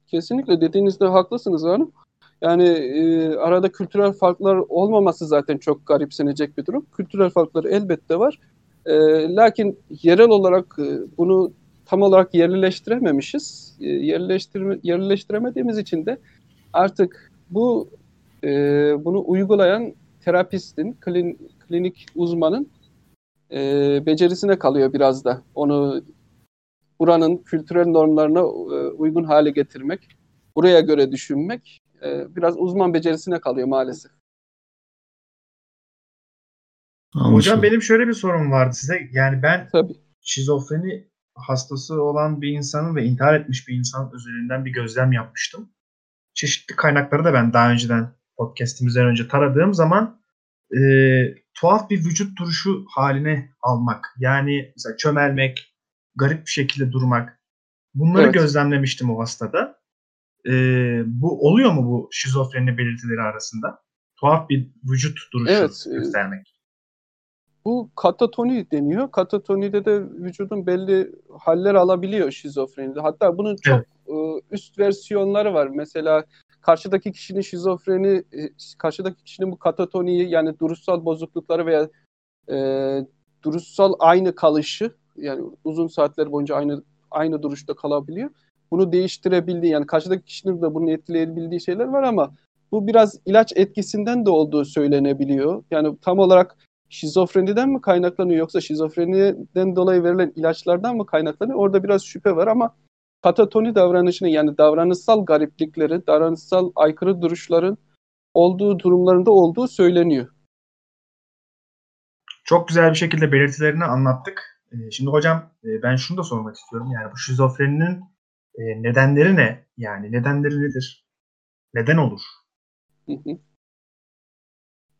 Kesinlikle dediğinizde haklısınız hanım. Yani e, arada kültürel farklar olmaması zaten çok garipsenecek bir durum. Kültürel farklar elbette var. E, lakin yerel olarak e, bunu tam olarak yerleştirememişiz. E, yerleştirme, yerleştiremediğimiz için de artık bu e, bunu uygulayan terapistin, klin, klinik uzmanın e, becerisine kalıyor biraz da. Onu buranın kültürel normlarına e, uygun hale getirmek, buraya göre düşünmek e, biraz uzman becerisine kalıyor maalesef. Anlaşıldı. Hocam benim şöyle bir sorum vardı size. Yani ben Tabii. şizofreni hastası olan bir insanın ve intihar etmiş bir insanın üzerinden bir gözlem yapmıştım. Çeşitli kaynakları da ben daha önceden podcastimizden önce taradığım zaman e, tuhaf bir vücut duruşu haline almak. Yani mesela çömelmek, garip bir şekilde durmak. Bunları evet. gözlemlemiştim o hastada. Ee, bu oluyor mu bu şizofreni belirtileri arasında? Tuhaf bir vücut duruşu evet, e, göstermek. Bu katatoni deniyor. Katatonide de vücudun belli haller alabiliyor şizofrenide. Hatta bunun çok evet. e, üst versiyonları var. Mesela karşıdaki kişinin şizofreni, e, karşıdaki kişinin bu katatoniyi yani duruşsal bozuklukları veya e, duruşsal aynı kalışı yani uzun saatler boyunca aynı aynı duruşta kalabiliyor. Bunu değiştirebildiği yani karşıdaki kişinin de bunu etkileyebildiği şeyler var ama bu biraz ilaç etkisinden de olduğu söylenebiliyor. Yani tam olarak şizofreniden mi kaynaklanıyor yoksa şizofreniden dolayı verilen ilaçlardan mı kaynaklanıyor? Orada biraz şüphe var ama katatoni davranışını yani davranışsal gariplikleri, davranışsal aykırı duruşların olduğu durumlarında olduğu söyleniyor. Çok güzel bir şekilde belirtilerini anlattık. Ee, şimdi hocam e, ben şunu da sormak istiyorum. Yani bu şizofreninin e, nedenleri ne? Yani nedenleri nedir? Neden olur?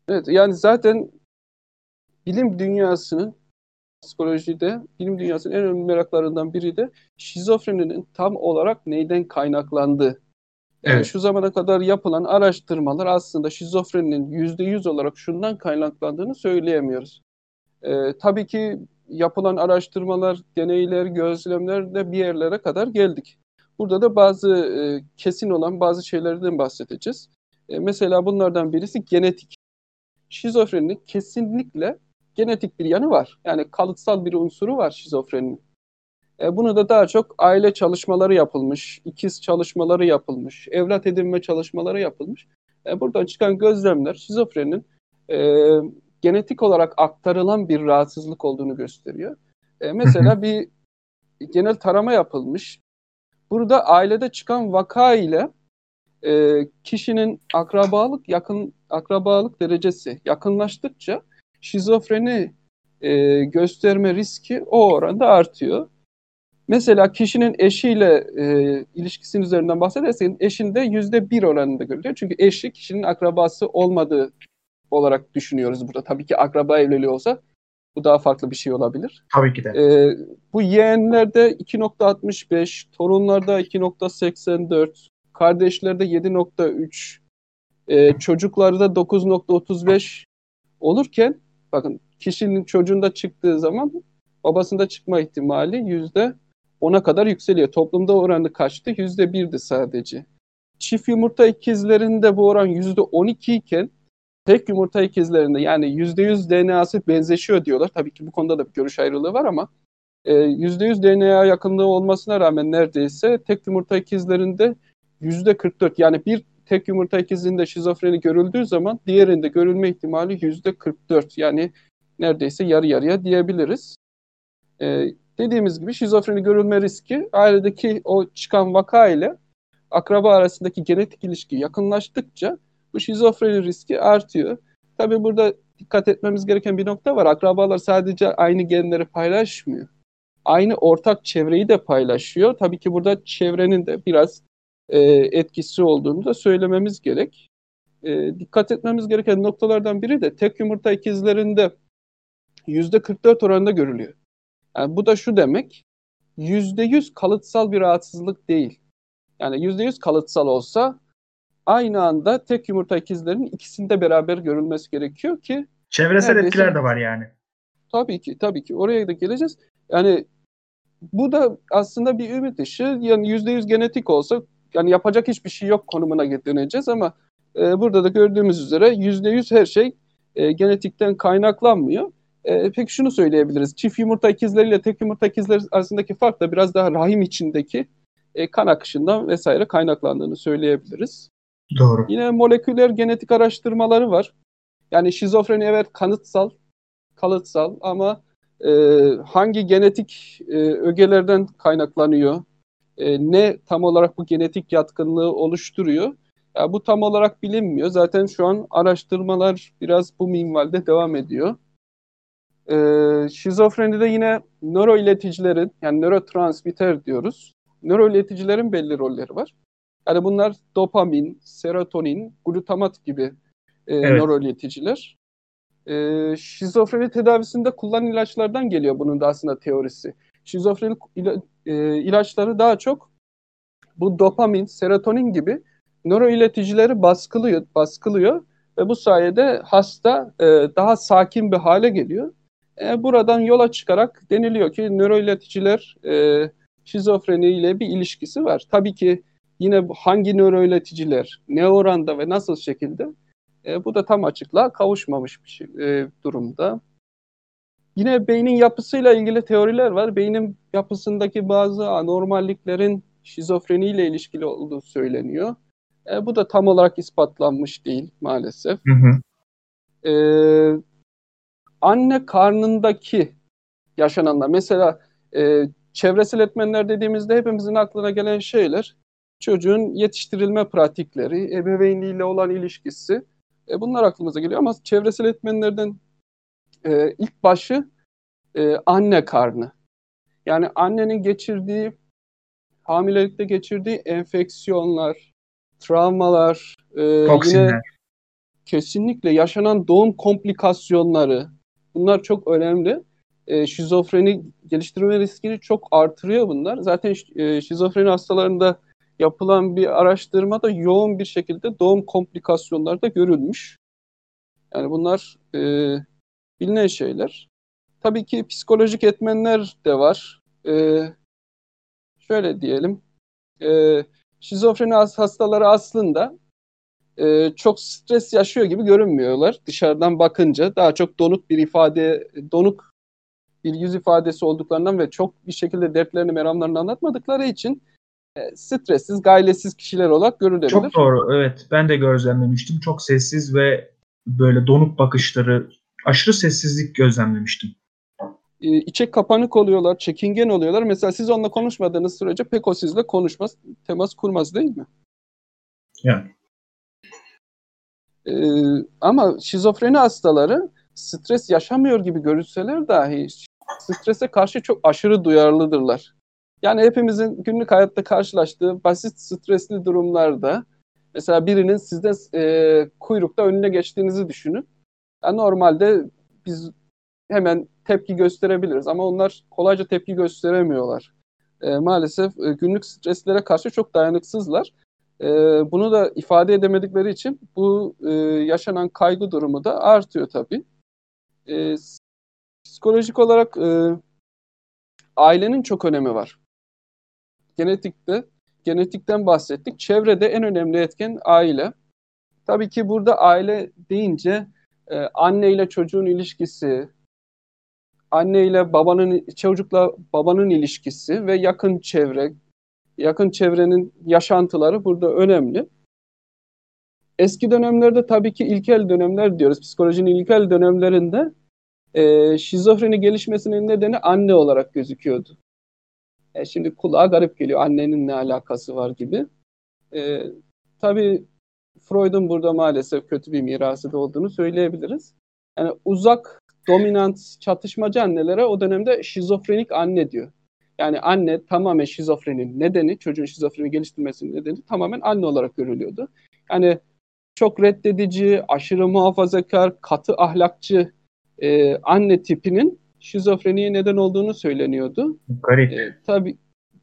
Evet yani zaten bilim dünyasının psikolojide bilim dünyasının en önemli meraklarından biri de şizofreninin tam olarak neyden kaynaklandığı. Yani evet. şu zamana kadar yapılan araştırmalar aslında şizofreninin %100 olarak şundan kaynaklandığını söyleyemiyoruz. Ee, tabii ki yapılan araştırmalar, deneyler, gözlemler de bir yerlere kadar geldik. Burada da bazı e, kesin olan bazı şeylerden bahsedeceğiz. E, mesela bunlardan birisi genetik. Şizofreninin kesinlikle genetik bir yanı var. Yani kalıtsal bir unsuru var şizofreninin. E, bunu da daha çok aile çalışmaları yapılmış, ikiz çalışmaları yapılmış, evlat edinme çalışmaları yapılmış. E, buradan çıkan gözlemler şizofrenin e, genetik olarak aktarılan bir rahatsızlık olduğunu gösteriyor. E, mesela bir genel tarama yapılmış. Burada ailede çıkan vaka ile e, kişinin akrabalık yakın akrabalık derecesi yakınlaştıkça şizofreni e, gösterme riski o oranda artıyor. Mesela kişinin eşiyle e, ilişkisinin üzerinden bahsedersek eşinde yüzde bir oranında görülüyor. Çünkü eşi kişinin akrabası olmadığı olarak düşünüyoruz burada. Tabii ki akraba evliliği olsa Bu daha farklı bir şey olabilir. Tabii ki de. Ee, bu yeğenlerde 2.65, torunlarda 2.84, kardeşlerde 7.3, e, çocuklarda 9.35 olurken bakın kişinin çocuğunda çıktığı zaman babasında çıkma ihtimali yüzde ona kadar yükseliyor. Toplumda oranı kaçtı? Yüzde birdi sadece. Çift yumurta ikizlerinde bu oran yüzde on iki iken tek yumurta ikizlerinde yani yüzde yüz DNA'sı benzeşiyor diyorlar. Tabii ki bu konuda da bir görüş ayrılığı var ama e, yüzde yüz DNA yakınlığı olmasına rağmen neredeyse tek yumurta ikizlerinde yüzde 44 yani bir tek yumurta ikizinde şizofreni görüldüğü zaman diğerinde görülme ihtimali yüzde 44 yani neredeyse yarı yarıya diyebiliriz. Ee, dediğimiz gibi şizofreni görülme riski ailedeki o çıkan vaka ile akraba arasındaki genetik ilişki yakınlaştıkça bu şizofreni riski artıyor. Tabii burada dikkat etmemiz gereken bir nokta var. Akrabalar sadece aynı genleri paylaşmıyor. Aynı ortak çevreyi de paylaşıyor. Tabii ki burada çevrenin de biraz e, etkisi olduğunu da söylememiz gerek. E, dikkat etmemiz gereken noktalardan biri de tek yumurta ikizlerinde %44 oranında görülüyor. Yani bu da şu demek, %100 kalıtsal bir rahatsızlık değil. Yani %100 kalıtsal olsa aynı anda tek yumurta ikizlerin ikisinde beraber görülmesi gerekiyor ki çevresel neredeyse, etkiler de var yani. Tabii ki, tabii ki. Oraya da geleceğiz. Yani bu da aslında bir ümit ışığı. Yani %100 genetik olsa yani yapacak hiçbir şey yok konumuna döneceğiz ama e, burada da gördüğümüz üzere yüzde yüz her şey e, genetikten kaynaklanmıyor. E, peki şunu söyleyebiliriz. Çift yumurta ikizleriyle tek yumurta ikizler arasındaki fark da biraz daha rahim içindeki e, kan akışından vesaire kaynaklandığını söyleyebiliriz. Doğru. Yine moleküler genetik araştırmaları var. Yani şizofreni evet kanıtsal, kalıtsal ama e, hangi genetik e, ögelerden kaynaklanıyor, e, ne tam olarak bu genetik yatkınlığı oluşturuyor? Ya bu tam olarak bilinmiyor. Zaten şu an araştırmalar biraz bu minvalde devam ediyor. E, şizofrenide yine nöroileticilerin yani nörotransmitter diyoruz. Nöroileticilerin belli rolleri var. Yani bunlar dopamin, serotonin, glutamat gibi e, evet. nöroileticiler. E, şizofreni tedavisinde kullanılan ilaçlardan geliyor bunun da aslında teorisi. Şizofreni ila, e, ilaçları daha çok bu dopamin, serotonin gibi nöroileticileri baskılıyor, baskılıyor ve bu sayede hasta e, daha sakin bir hale geliyor. E, buradan yola çıkarak deniliyor ki nöroileticiler e, şizofreni ile bir ilişkisi var. Tabii ki yine hangi nöroileticiler, ne oranda ve nasıl şekilde e, bu da tam açıklığa kavuşmamış bir şey, e, durumda. Yine beynin yapısıyla ilgili teoriler var. Beynin yapısındaki bazı anormalliklerin şizofreniyle ilişkili olduğu söyleniyor. E, bu da tam olarak ispatlanmış değil maalesef. Hı hı. E, anne karnındaki yaşananlar, mesela e, çevresel etmenler dediğimizde hepimizin aklına gelen şeyler, çocuğun yetiştirilme pratikleri, ebeveynliğiyle olan ilişkisi, e, bunlar aklımıza geliyor ama çevresel etmenlerden e, ilk başı e, anne karnı. Yani annenin geçirdiği, hamilelikte geçirdiği enfeksiyonlar, travmalar, e, yine kesinlikle yaşanan doğum komplikasyonları, bunlar çok önemli. E, şizofreni geliştirme riskini çok artırıyor bunlar. Zaten e, şizofreni hastalarında yapılan bir araştırmada yoğun bir şekilde doğum komplikasyonları da görülmüş. Yani bunlar e, bilinen şeyler. Tabii ki psikolojik etmenler de var. E, şöyle diyelim, e, şizofreni hastaları aslında e, çok stres yaşıyor gibi görünmüyorlar dışarıdan bakınca. Daha çok donuk bir ifade, donuk bir yüz ifadesi olduklarından ve çok bir şekilde dertlerini, meramlarını anlatmadıkları için e, stressiz, gailesiz kişiler olarak görülebilir. Çok doğru, evet. Ben de gözlemlemiştim. Çok sessiz ve böyle donuk bakışları, aşırı sessizlik gözlemlemiştim. E, içe kapanık oluyorlar, çekingen oluyorlar. Mesela siz onunla konuşmadığınız sürece pek o sizle konuşmaz, temas kurmaz değil mi? Yani. Ee, ama şizofreni hastaları stres yaşamıyor gibi görünseler dahi strese karşı çok aşırı duyarlıdırlar. Yani hepimizin günlük hayatta karşılaştığı basit stresli durumlarda mesela birinin sizde e, kuyrukta önüne geçtiğinizi düşünün. Yani normalde biz hemen tepki gösterebiliriz ama onlar kolayca tepki gösteremiyorlar. E, maalesef e, günlük streslere karşı çok dayanıksızlar. E, bunu da ifade edemedikleri için bu e, yaşanan kaygı durumu da artıyor tabii. E, psikolojik olarak e, ailenin çok önemi var. Genetikte, genetikten bahsettik. Çevrede en önemli etken aile. Tabii ki burada aile deyince e, anne ile çocuğun ilişkisi, anne ile babanın çocukla babanın ilişkisi ve yakın çevre, yakın çevrenin yaşantıları burada önemli. Eski dönemlerde tabii ki ilkel dönemler diyoruz. Psikolojinin ilkel dönemlerinde e, şizofreni gelişmesinin nedeni anne olarak gözüküyordu. E, şimdi kulağa garip geliyor. Annenin ne alakası var gibi. E, tabii Freud'un burada maalesef kötü bir mirası da olduğunu söyleyebiliriz. Yani uzak, dominant, çatışmacı annelere o dönemde şizofrenik anne diyor. Yani anne tamamen şizofrenin nedeni, çocuğun şizofreni geliştirmesinin nedeni tamamen anne olarak görülüyordu. Yani çok reddedici, aşırı muhafazakar, katı ahlakçı e, anne tipinin şizofreniye neden olduğunu söyleniyordu. Garip. E, tabii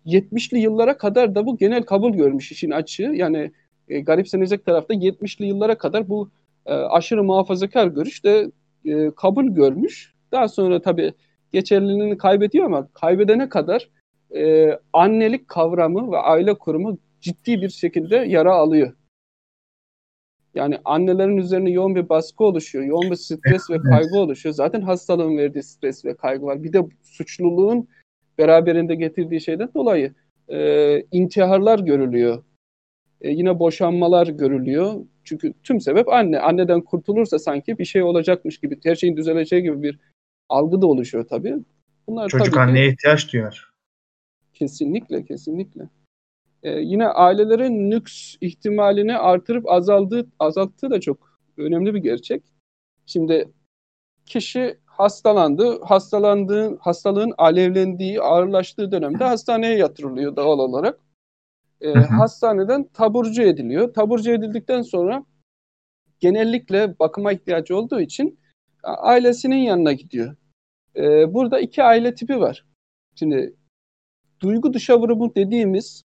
70'li yıllara kadar da bu genel kabul görmüş işin açığı. Yani e, garipsenecek tarafta 70'li yıllara kadar bu e, aşırı muhafazakar görüş de e, kabul görmüş. Daha sonra tabii geçerliliğini kaybediyor ama kaybedene kadar e, annelik kavramı ve aile kurumu ciddi bir şekilde yara alıyor. Yani annelerin üzerine yoğun bir baskı oluşuyor, yoğun bir stres ve kaygı oluşuyor. Zaten hastalığın verdiği stres ve kaygı var. Bir de suçluluğun beraberinde getirdiği şeyden dolayı e, intiharlar görülüyor. E, yine boşanmalar görülüyor. Çünkü tüm sebep anne. Anneden kurtulursa sanki bir şey olacakmış gibi, her şeyin düzeleceği gibi bir algı da oluşuyor tabii. Bunlar Çocuk tabii anneye ki, ihtiyaç duyar. Kesinlikle, kesinlikle. Ee, yine ailelerin nüks ihtimalini artırıp azaldığı, azalttığı da çok önemli bir gerçek. Şimdi kişi hastalandı, hastalandığı, hastalığın alevlendiği, ağırlaştığı dönemde hastaneye yatırılıyor doğal olarak. Ee, hastaneden taburcu ediliyor. Taburcu edildikten sonra genellikle bakıma ihtiyacı olduğu için ailesinin yanına gidiyor. Ee, burada iki aile tipi var. Şimdi duygu dışa vurumu dediğimiz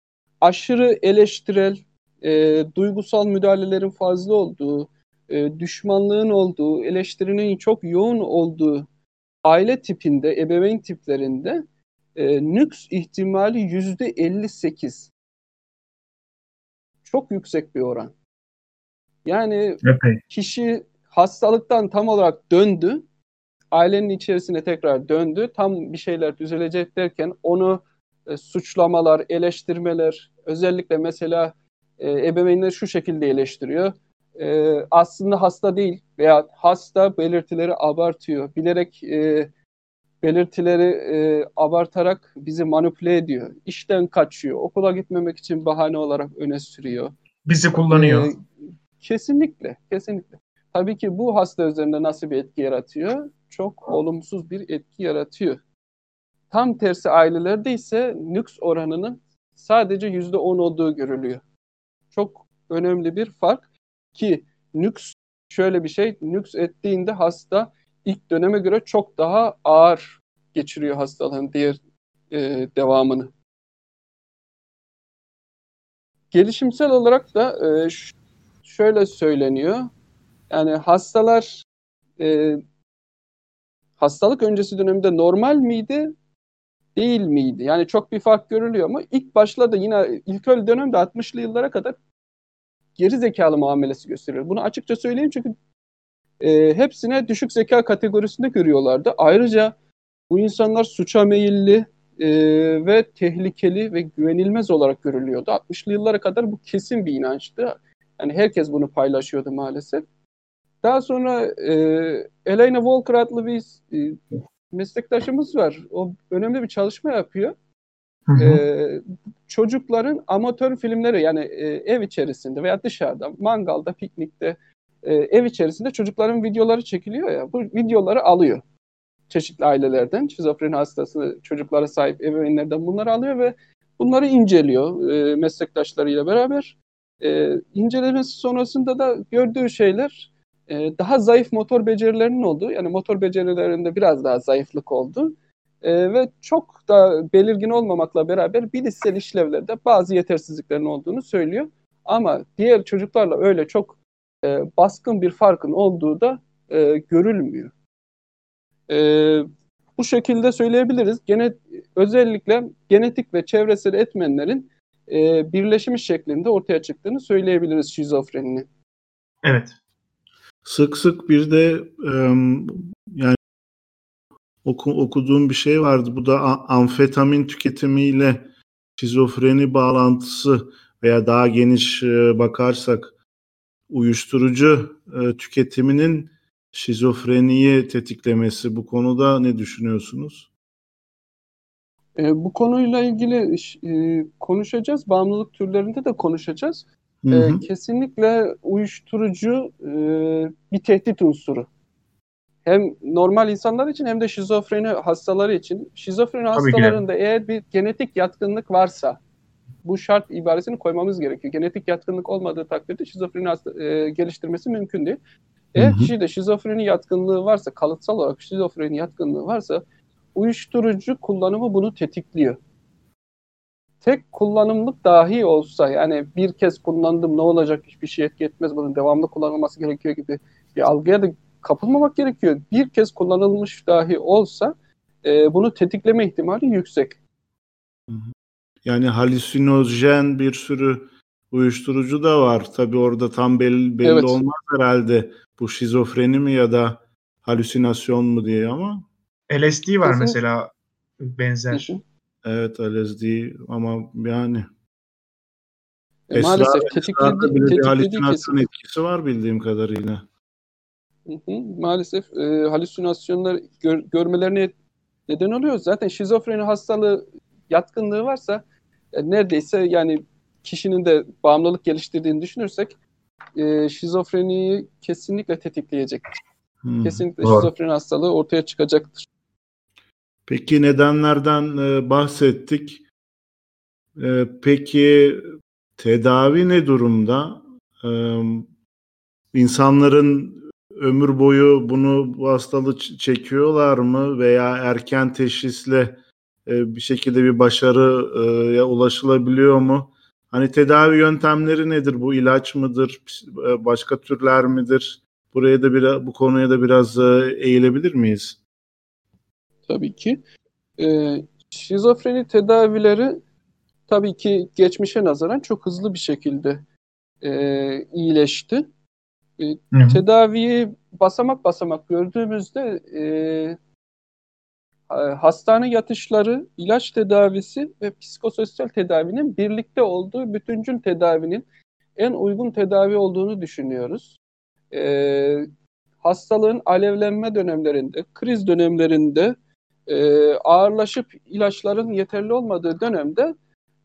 aşırı eleştirel, e, duygusal müdahalelerin fazla olduğu, e, düşmanlığın olduğu, eleştirinin çok yoğun olduğu aile tipinde, ebeveyn tiplerinde e, nüks ihtimali yüzde 58. Çok yüksek bir oran. Yani Epey. kişi hastalıktan tam olarak döndü, ailenin içerisine tekrar döndü, tam bir şeyler düzelecek derken onu e, suçlamalar, eleştirmeler, özellikle mesela e, ebeveynler şu şekilde eleştiriyor. E, aslında hasta değil veya hasta belirtileri abartıyor. Bilerek e, belirtileri e, abartarak bizi manipüle ediyor. İşten kaçıyor. Okula gitmemek için bahane olarak öne sürüyor. Bizi kullanıyor. E, kesinlikle, kesinlikle. Tabii ki bu hasta üzerinde nasıl bir etki yaratıyor? Çok olumsuz bir etki yaratıyor. Tam tersi ailelerde ise nüks oranının sadece yüzde on olduğu görülüyor. Çok önemli bir fark ki nüks şöyle bir şey, nüks ettiğinde hasta ilk döneme göre çok daha ağır geçiriyor hastalığın diğer e, devamını. Gelişimsel olarak da e, şöyle söyleniyor. Yani hastalar e, hastalık öncesi dönemde normal miydi? değil miydi? Yani çok bir fark görülüyor ama ilk başlarda yine ilk öyle dönemde 60'lı yıllara kadar geri zekalı muamelesi gösteriyor. Bunu açıkça söyleyeyim çünkü e, hepsine düşük zeka kategorisinde görüyorlardı. Ayrıca bu insanlar suça meyilli e, ve tehlikeli ve güvenilmez olarak görülüyordu. 60'lı yıllara kadar bu kesin bir inançtı. Yani herkes bunu paylaşıyordu maalesef. Daha sonra e, Elena Walker adlı bir e, meslektaşımız var. O önemli bir çalışma yapıyor. Ee, çocukların amatör filmleri yani e, ev içerisinde veya dışarıda, mangalda, piknikte, e, ev içerisinde çocukların videoları çekiliyor ya. Bu videoları alıyor. Çeşitli ailelerden, şizofreni hastası çocuklara sahip ebeveynlerden bunları alıyor ve bunları inceliyor e, meslektaşlarıyla beraber. E, incelemesi sonrasında da gördüğü şeyler e, daha zayıf motor becerilerinin olduğu yani motor becerilerinde biraz daha zayıflık oldu e, ve çok da belirgin olmamakla beraber bilişsel işlevlerde bazı yetersizliklerin olduğunu söylüyor. Ama diğer çocuklarla öyle çok e, baskın bir farkın olduğu da e, görülmüyor. E, bu şekilde söyleyebiliriz. Gene, özellikle genetik ve çevresel etmenlerin e, birleşimi şeklinde ortaya çıktığını söyleyebiliriz şizofreninin. Evet. Sık sık bir de e, yani oku, okuduğum bir şey vardı. Bu da amfetamin tüketimiyle şizofreni bağlantısı veya daha geniş e, bakarsak uyuşturucu e, tüketiminin şizofreniyi tetiklemesi bu konuda ne düşünüyorsunuz? E, bu konuyla ilgili e, konuşacağız. Bağımlılık türlerinde de konuşacağız. Hı hı. E, kesinlikle uyuşturucu e, bir tehdit unsuru. Hem normal insanlar için hem de şizofreni hastaları için. Şizofreni Tabii hastalarında eğer bir genetik yatkınlık varsa bu şart ibaresini koymamız gerekiyor. Genetik yatkınlık olmadığı takdirde şizofreni hasta, e, geliştirmesi mümkün değil. Eğer kişide şizofreni yatkınlığı varsa, kalıtsal olarak şizofreni yatkınlığı varsa uyuşturucu kullanımı bunu tetikliyor. Tek kullanımlık dahi olsa yani bir kez kullandım ne olacak hiçbir şey etki etmez bunun devamlı kullanılması gerekiyor gibi bir algıya da kapılmamak gerekiyor. Bir kez kullanılmış dahi olsa e, bunu tetikleme ihtimali yüksek. Yani halüsinojen bir sürü uyuşturucu da var. Tabi orada tam belli, belli evet. olmaz herhalde bu şizofreni mi ya da halüsinasyon mu diye ama. LSD var Kesin. mesela benzer. Kesin. Evet LSD ama yani e, Esra, maalesef tetikli, bile bir halüsinasyon etkisi var bildiğim kadarıyla. Hı hı, maalesef e, halüsinasyonlar gör, görmelerine neden oluyor. Zaten şizofreni hastalığı yatkınlığı varsa e, neredeyse yani kişinin de bağımlılık geliştirdiğini düşünürsek e, şizofreniyi kesinlikle tetikleyecektir. Hmm, kesinlikle doğru. şizofreni hastalığı ortaya çıkacaktır. Peki nedenlerden e, bahsettik. E, peki tedavi ne durumda? E, insanların ömür boyu bunu bu hastalığı çekiyorlar mı veya erken teşhisle e, bir şekilde bir başarıya ulaşılabiliyor mu? Hani tedavi yöntemleri nedir? Bu ilaç mıdır? E, başka türler midir? Buraya da bir bu konuya da biraz e, eğilebilir miyiz? Tabii ki. Ee, şizofreni tedavileri tabii ki geçmişe nazaran çok hızlı bir şekilde e, iyileşti. E, tedaviyi basamak basamak gördüğümüzde e, hastane yatışları, ilaç tedavisi ve psikososyal tedavinin birlikte olduğu bütüncül tedavinin en uygun tedavi olduğunu düşünüyoruz. E, hastalığın alevlenme dönemlerinde, kriz dönemlerinde e, ağırlaşıp ilaçların yeterli olmadığı dönemde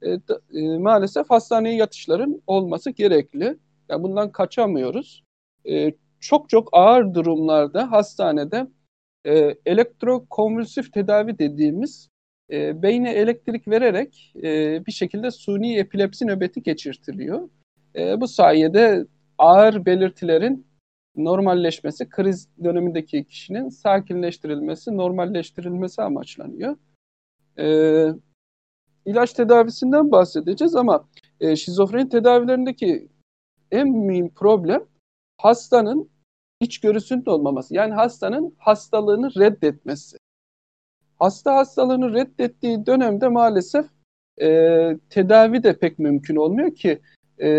e, e, maalesef hastaneye yatışların olması gerekli. Yani bundan kaçamıyoruz. E, çok çok ağır durumlarda hastanede e, elektrokonvülsif tedavi dediğimiz e, beyne elektrik vererek e, bir şekilde suni epilepsi nöbeti geçirtiliyor. E, bu sayede ağır belirtilerin normalleşmesi, kriz dönemindeki kişinin sakinleştirilmesi, normalleştirilmesi amaçlanıyor. E, ilaç tedavisinden bahsedeceğiz ama e, şizofreni tedavilerindeki en mühim problem hastanın içgörüsünün olmaması. Yani hastanın hastalığını reddetmesi. Hasta hastalığını reddettiği dönemde maalesef e, tedavi de pek mümkün olmuyor ki e,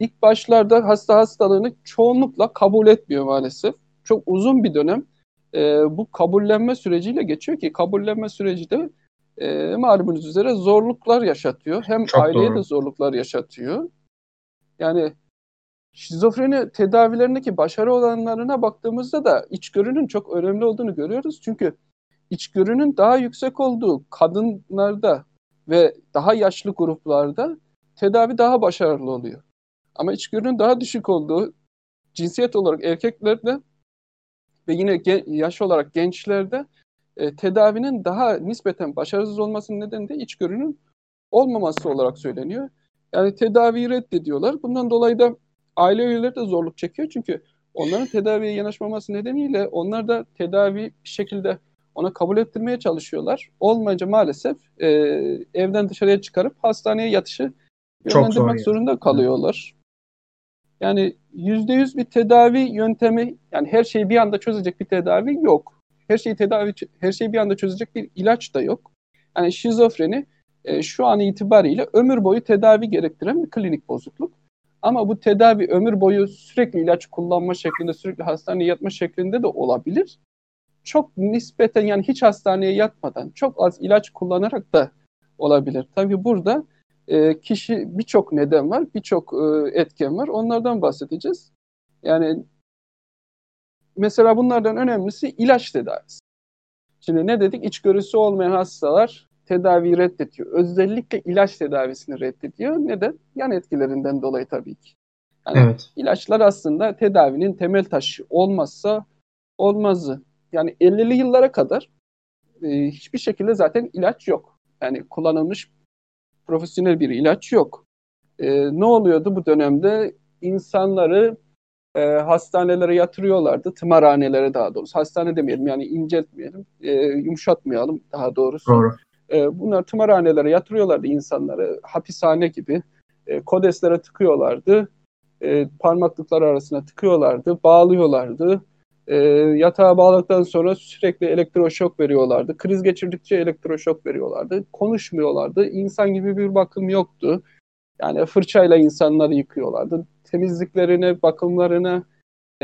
ilk başlarda hasta hastalığını çoğunlukla kabul etmiyor maalesef. Çok uzun bir dönem e, bu kabullenme süreciyle geçiyor ki kabullenme süreci de e, malumunuz üzere zorluklar yaşatıyor. Hem Çok aileye doğru. de zorluklar yaşatıyor. Yani şizofreni tedavilerindeki başarı oranlarına baktığımızda da içgörünün çok önemli olduğunu görüyoruz. Çünkü içgörünün daha yüksek olduğu kadınlarda ve daha yaşlı gruplarda tedavi daha başarılı oluyor. Ama içgörünün daha düşük olduğu cinsiyet olarak erkeklerde ve yine yaş olarak gençlerde e, tedavinin daha nispeten başarısız olmasının nedeni de içgörünün olmaması olarak söyleniyor. Yani tedaviyi reddediyorlar. Bundan dolayı da aile üyeleri de zorluk çekiyor çünkü onların tedaviye yanaşmaması nedeniyle onlar da tedavi bir şekilde ona kabul ettirmeye çalışıyorlar. Olmayınca maalesef e, evden dışarıya çıkarıp hastaneye yatışı yönlendirmek zorunda kalıyorlar. Yani yüzde yüz bir tedavi yöntemi, yani her şeyi bir anda çözecek bir tedavi yok. Her şeyi tedavi, her şeyi bir anda çözecek bir ilaç da yok. Yani şizofreni e, şu an itibariyle ömür boyu tedavi gerektiren bir klinik bozukluk. Ama bu tedavi ömür boyu sürekli ilaç kullanma şeklinde, sürekli hastaneye yatma şeklinde de olabilir. Çok nispeten yani hiç hastaneye yatmadan, çok az ilaç kullanarak da olabilir. Tabii burada e, kişi birçok neden var, birçok e, etken var. Onlardan bahsedeceğiz. Yani mesela bunlardan önemlisi ilaç tedavisi. Şimdi ne dedik? İçgörüsü olmayan hastalar tedaviyi reddediyor. Özellikle ilaç tedavisini reddediyor. Neden? Yan etkilerinden dolayı tabii ki. Yani evet. ilaçlar aslında tedavinin temel taşı olmazsa olmazı. Yani 50'li yıllara kadar e, hiçbir şekilde zaten ilaç yok. Yani kullanılmış profesyonel bir ilaç yok. E, ne oluyordu bu dönemde? İnsanları e, hastanelere yatırıyorlardı. Tımarhanelere daha doğrusu. Hastane demeyelim yani inceltmeyelim. E, yumuşatmayalım daha doğrusu. Doğru. E, bunlar tımarhanelere yatırıyorlardı insanları. Hapishane gibi. E, kodeslere tıkıyorlardı. E, parmaklıklar arasına tıkıyorlardı. Bağlıyorlardı. E, yatağa bağladıktan sonra sürekli elektroşok veriyorlardı. Kriz geçirdikçe elektroşok veriyorlardı. Konuşmuyorlardı. İnsan gibi bir bakım yoktu. Yani fırçayla insanları yıkıyorlardı. Temizliklerine, bakımlarına,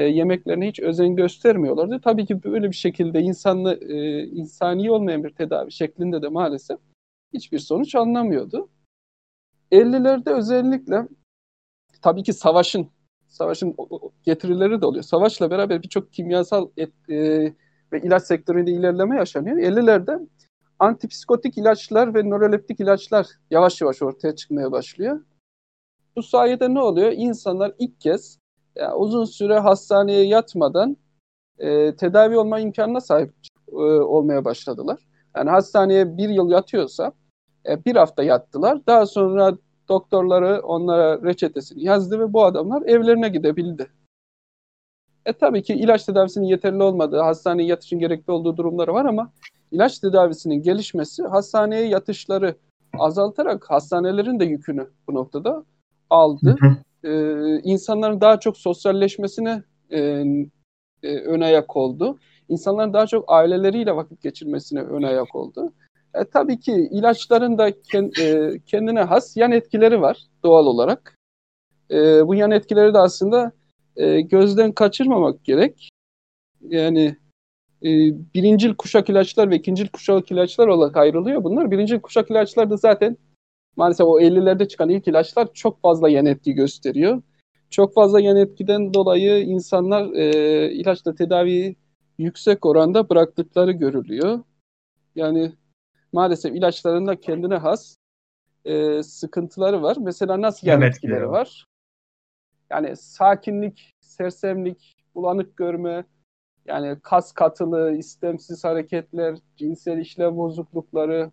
e, yemeklerine hiç özen göstermiyorlardı. Tabii ki böyle bir şekilde insanlı, e, insani olmayan bir tedavi şeklinde de maalesef hiçbir sonuç alınamıyordu. 50'lerde özellikle tabii ki savaşın savaşın getirileri de oluyor. Savaşla beraber birçok kimyasal et, e, ve ilaç sektöründe ilerleme yaşanıyor. 50'lerde antipsikotik ilaçlar ve nöroleptik ilaçlar yavaş yavaş ortaya çıkmaya başlıyor. Bu sayede ne oluyor? İnsanlar ilk kez yani uzun süre hastaneye yatmadan e, tedavi olma imkanına sahip e, olmaya başladılar. Yani hastaneye bir yıl yatıyorsa e, bir hafta yattılar. Daha sonra doktorları onlara reçetesini yazdı ve bu adamlar evlerine gidebildi. E tabii ki ilaç tedavisinin yeterli olmadığı, hastaneye yatışın gerekli olduğu durumları var ama ilaç tedavisinin gelişmesi hastaneye yatışları azaltarak hastanelerin de yükünü bu noktada aldı. Hı hı e, insanların daha çok sosyalleşmesine e, e, ön ayak oldu. İnsanların daha çok aileleriyle vakit geçirmesine ön ayak oldu. E, tabii ki ilaçların da kend, e, kendine has yan etkileri var doğal olarak. E, bu yan etkileri de aslında e, gözden kaçırmamak gerek. Yani e, birincil kuşak ilaçlar ve ikincil kuşak ilaçlar olarak ayrılıyor bunlar. Birincil kuşak ilaçlar da zaten maalesef o 50'lerde çıkan ilk ilaçlar çok fazla yan etki gösteriyor. Çok fazla yan etkiden dolayı insanlar e, ilaçla tedaviyi yüksek oranda bıraktıkları görülüyor. Yani maalesef ilaçların da kendine has e, sıkıntıları var. Mesela nasıl yan, yan etkileri, etkileri var? Yani sakinlik, sersemlik, bulanık görme, yani kas katılı, istemsiz hareketler, cinsel işlev bozuklukları,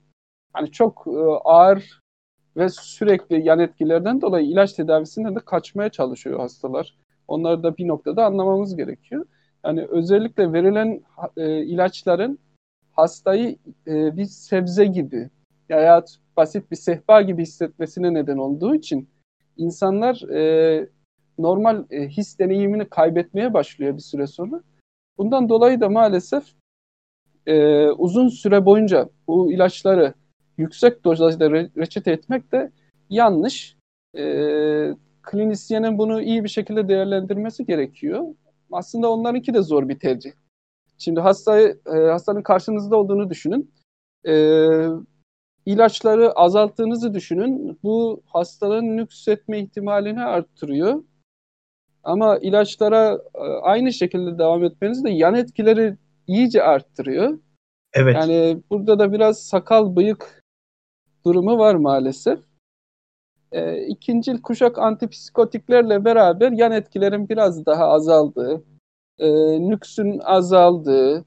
hani çok e, ağır ve sürekli yan etkilerden dolayı ilaç tedavisinden de kaçmaya çalışıyor hastalar. Onları da bir noktada anlamamız gerekiyor. Yani özellikle verilen e, ilaçların hastayı e, bir sebze gibi veya basit bir sehpa gibi hissetmesine neden olduğu için insanlar e, normal e, his deneyimini kaybetmeye başlıyor bir süre sonra. Bundan dolayı da maalesef e, uzun süre boyunca bu ilaçları yüksek dozajda re- reçete etmek de yanlış. E, klinisyenin bunu iyi bir şekilde değerlendirmesi gerekiyor. Aslında onlarınki de zor bir tercih. Şimdi hastayı, e, hastanın karşınızda olduğunu düşünün. E, ilaçları azalttığınızı düşünün. Bu hastaların nüksetme ihtimalini arttırıyor. Ama ilaçlara e, aynı şekilde devam etmeniz de yan etkileri iyice arttırıyor. Evet. Yani burada da biraz sakal bıyık durumu var maalesef. E, ikincil kuşak antipsikotiklerle beraber yan etkilerin biraz daha azaldığı, e, nüksün azaldığı,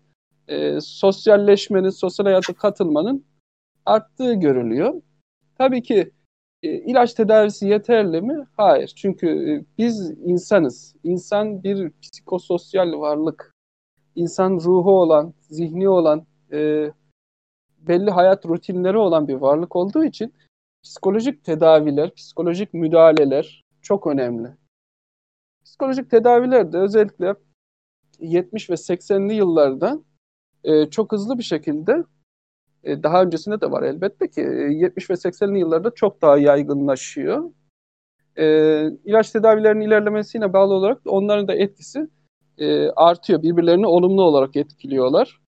e, sosyalleşmenin, sosyal hayata katılmanın arttığı görülüyor. Tabii ki E, ilaç tedavisi yeterli mi? Hayır. Çünkü e, biz insanız. İnsan bir psikososyal varlık. İnsan ruhu olan, zihni olan, e, belli hayat rutinleri olan bir varlık olduğu için psikolojik tedaviler, psikolojik müdahaleler çok önemli. Psikolojik tedaviler de özellikle 70 ve 80'li yıllarda e, çok hızlı bir şekilde e, daha öncesinde de var elbette ki e, 70 ve 80'li yıllarda çok daha yaygınlaşıyor. E, ilaç tedavilerinin ilerlemesiyle bağlı olarak onların da etkisi e, artıyor. Birbirlerini olumlu olarak etkiliyorlar.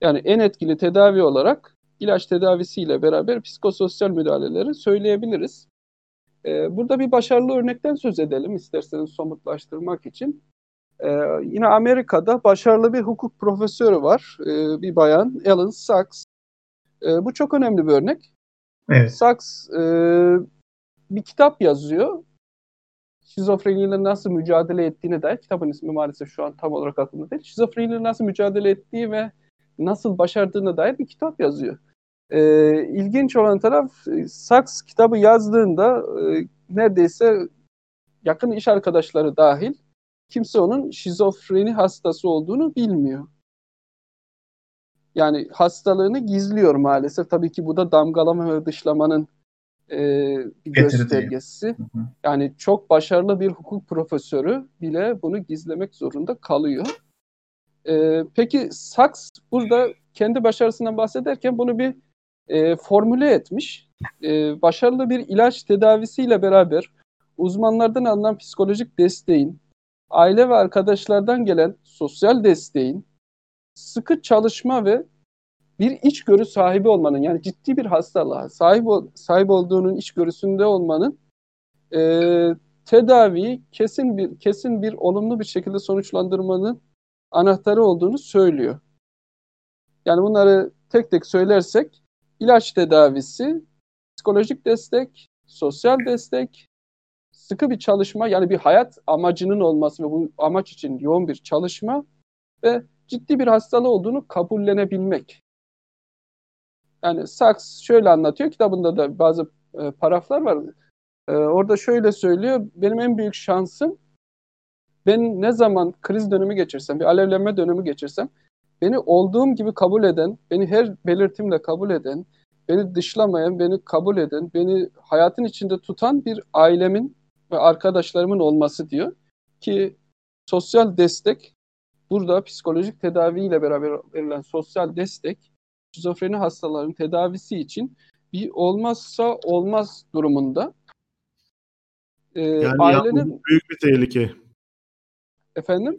Yani en etkili tedavi olarak ilaç tedavisiyle beraber psikososyal müdahaleleri söyleyebiliriz. E, burada bir başarılı örnekten söz edelim isterseniz somutlaştırmak için. E, yine Amerika'da başarılı bir hukuk profesörü var, e, bir bayan, Ellen Sachs. E, bu çok önemli bir örnek. Evet. Sachs e, bir kitap yazıyor. Şizofreniyle nasıl mücadele ettiğine dair kitabın ismi maalesef şu an tam olarak aklımda değil. Şizofreniyle nasıl mücadele ettiği ve nasıl başardığına dair bir kitap yazıyor. E, ilginç olan taraf Sachs kitabı yazdığında e, neredeyse yakın iş arkadaşları dahil kimse onun şizofreni hastası olduğunu bilmiyor. Yani hastalığını gizliyor maalesef. Tabii ki bu da damgalama ve dışlamanın e, bir göstergesi. Yani çok başarılı bir hukuk profesörü bile bunu gizlemek zorunda kalıyor. E, peki Sachs burada kendi başarısından bahsederken bunu bir e, formüle etmiş. E, başarılı bir ilaç tedavisiyle beraber uzmanlardan alınan psikolojik desteğin, aile ve arkadaşlardan gelen sosyal desteğin, sıkı çalışma ve bir içgörü sahibi olmanın yani ciddi bir hastalığa sahip, ol, sahip olduğunun içgörüsünde olmanın e, tedaviyi kesin bir kesin bir olumlu bir şekilde sonuçlandırmanın anahtarı olduğunu söylüyor. Yani bunları tek tek söylersek ilaç tedavisi, psikolojik destek, sosyal destek, sıkı bir çalışma yani bir hayat amacının olması ve bu amaç için yoğun bir çalışma ve ciddi bir hastalığı olduğunu kabullenebilmek. Yani Sachs şöyle anlatıyor kitabında da bazı e, paraflar var. E, orada şöyle söylüyor. Benim en büyük şansım ben ne zaman kriz dönemi geçirsem, bir alevlenme dönemi geçirsem beni olduğum gibi kabul eden, beni her belirtimle kabul eden, beni dışlamayan, beni kabul eden, beni hayatın içinde tutan bir ailemin ve arkadaşlarımın olması diyor. Ki sosyal destek burada psikolojik tedaviyle beraber verilen sosyal destek şizofreni hastaların tedavisi için bir olmazsa olmaz durumunda. Ee, yani ailenin büyük bir tehlike. Efendim?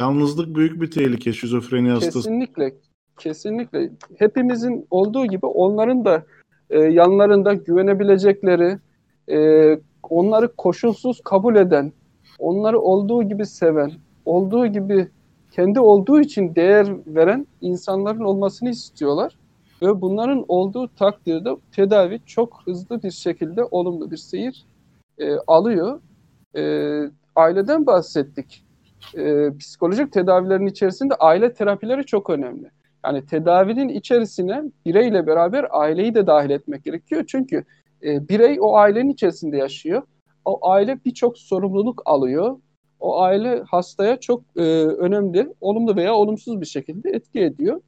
Yalnızlık büyük bir tehlike şizofreni hastası. Kesinlikle. Kesinlikle. Hepimizin olduğu gibi onların da e, yanlarında güvenebilecekleri, e, onları koşulsuz kabul eden, onları olduğu gibi seven, olduğu gibi kendi olduğu için değer veren insanların olmasını istiyorlar. Ve bunların olduğu takdirde tedavi çok hızlı bir şekilde olumlu bir seyir e, alıyor. E, aileden bahsettik e, psikolojik tedavilerin içerisinde aile terapileri çok önemli. Yani tedavinin içerisine bireyle beraber aileyi de dahil etmek gerekiyor. Çünkü e, birey o ailenin içerisinde yaşıyor. O aile birçok sorumluluk alıyor. O aile hastaya çok e, önemli, olumlu veya olumsuz bir şekilde etki ediyor.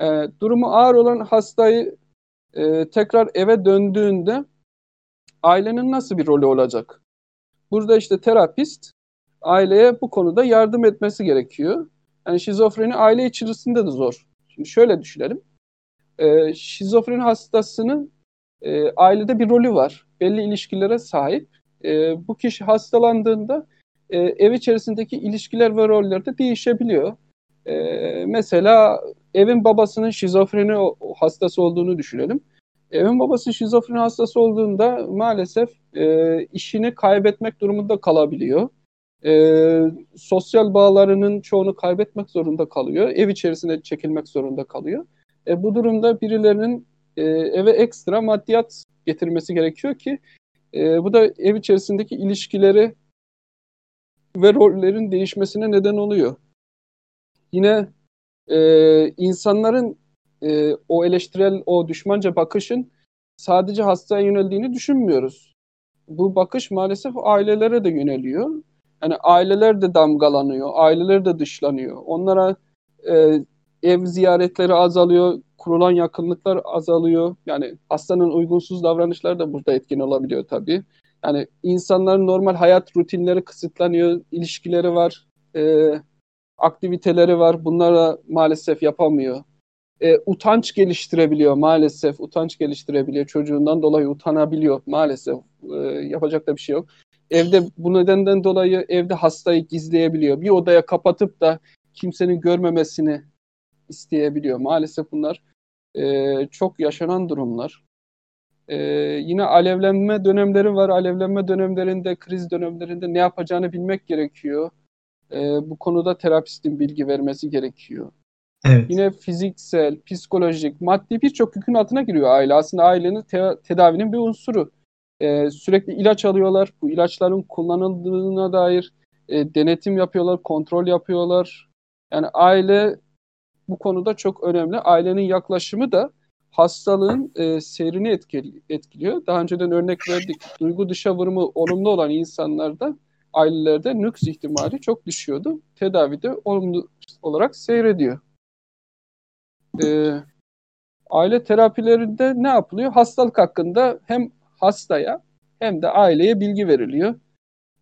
E, durumu ağır olan hastayı e, tekrar eve döndüğünde ailenin nasıl bir rolü olacak? Burada işte terapist aileye bu konuda yardım etmesi gerekiyor. Yani şizofreni aile içerisinde de zor. Şimdi şöyle düşünelim. Ee, şizofreni hastasının e, ailede bir rolü var. Belli ilişkilere sahip. E, bu kişi hastalandığında e, ev içerisindeki ilişkiler ve roller de değişebiliyor. E, mesela evin babasının şizofreni hastası olduğunu düşünelim. Evin babası şizofreni hastası olduğunda maalesef e, işini kaybetmek durumunda kalabiliyor e, sosyal bağlarının çoğunu kaybetmek zorunda kalıyor. Ev içerisine çekilmek zorunda kalıyor. E, bu durumda birilerinin e, eve ekstra maddiyat getirmesi gerekiyor ki e, bu da ev içerisindeki ilişkileri ve rollerin değişmesine neden oluyor. Yine e, insanların e, o eleştirel, o düşmanca bakışın sadece hastaya yöneldiğini düşünmüyoruz. Bu bakış maalesef ailelere de yöneliyor. Yani aileler de damgalanıyor, aileler de dışlanıyor. Onlara e, ev ziyaretleri azalıyor, kurulan yakınlıklar azalıyor. Yani hastanın uygunsuz davranışları da burada etkin olabiliyor tabii. Yani insanların normal hayat rutinleri kısıtlanıyor, ilişkileri var, e, aktiviteleri var. Bunlara maalesef yapamıyor. E, utanç geliştirebiliyor maalesef. Utanç geliştirebiliyor. Çocuğundan dolayı utanabiliyor maalesef. E, yapacak da bir şey yok. Evde bu nedenden dolayı evde hastayı gizleyebiliyor. Bir odaya kapatıp da kimsenin görmemesini isteyebiliyor. Maalesef bunlar e, çok yaşanan durumlar. E, yine alevlenme dönemleri var. Alevlenme dönemlerinde, kriz dönemlerinde ne yapacağını bilmek gerekiyor. E, bu konuda terapistin bilgi vermesi gerekiyor. Evet. Yine fiziksel, psikolojik, maddi birçok yükün altına giriyor aile. Aslında ailenin te- tedavinin bir unsuru. E, sürekli ilaç alıyorlar. Bu ilaçların kullanıldığına dair e, denetim yapıyorlar, kontrol yapıyorlar. Yani aile bu konuda çok önemli. Ailenin yaklaşımı da hastalığın e, seyrini etkili, etkiliyor. Daha önceden örnek verdik. Duygu dışa vurumu olumlu olan insanlarda ailelerde nüks ihtimali çok düşüyordu. Tedavide olumlu olarak seyrediyor. Ee, aile terapilerinde ne yapılıyor? Hastalık hakkında hem hastaya hem de aileye bilgi veriliyor.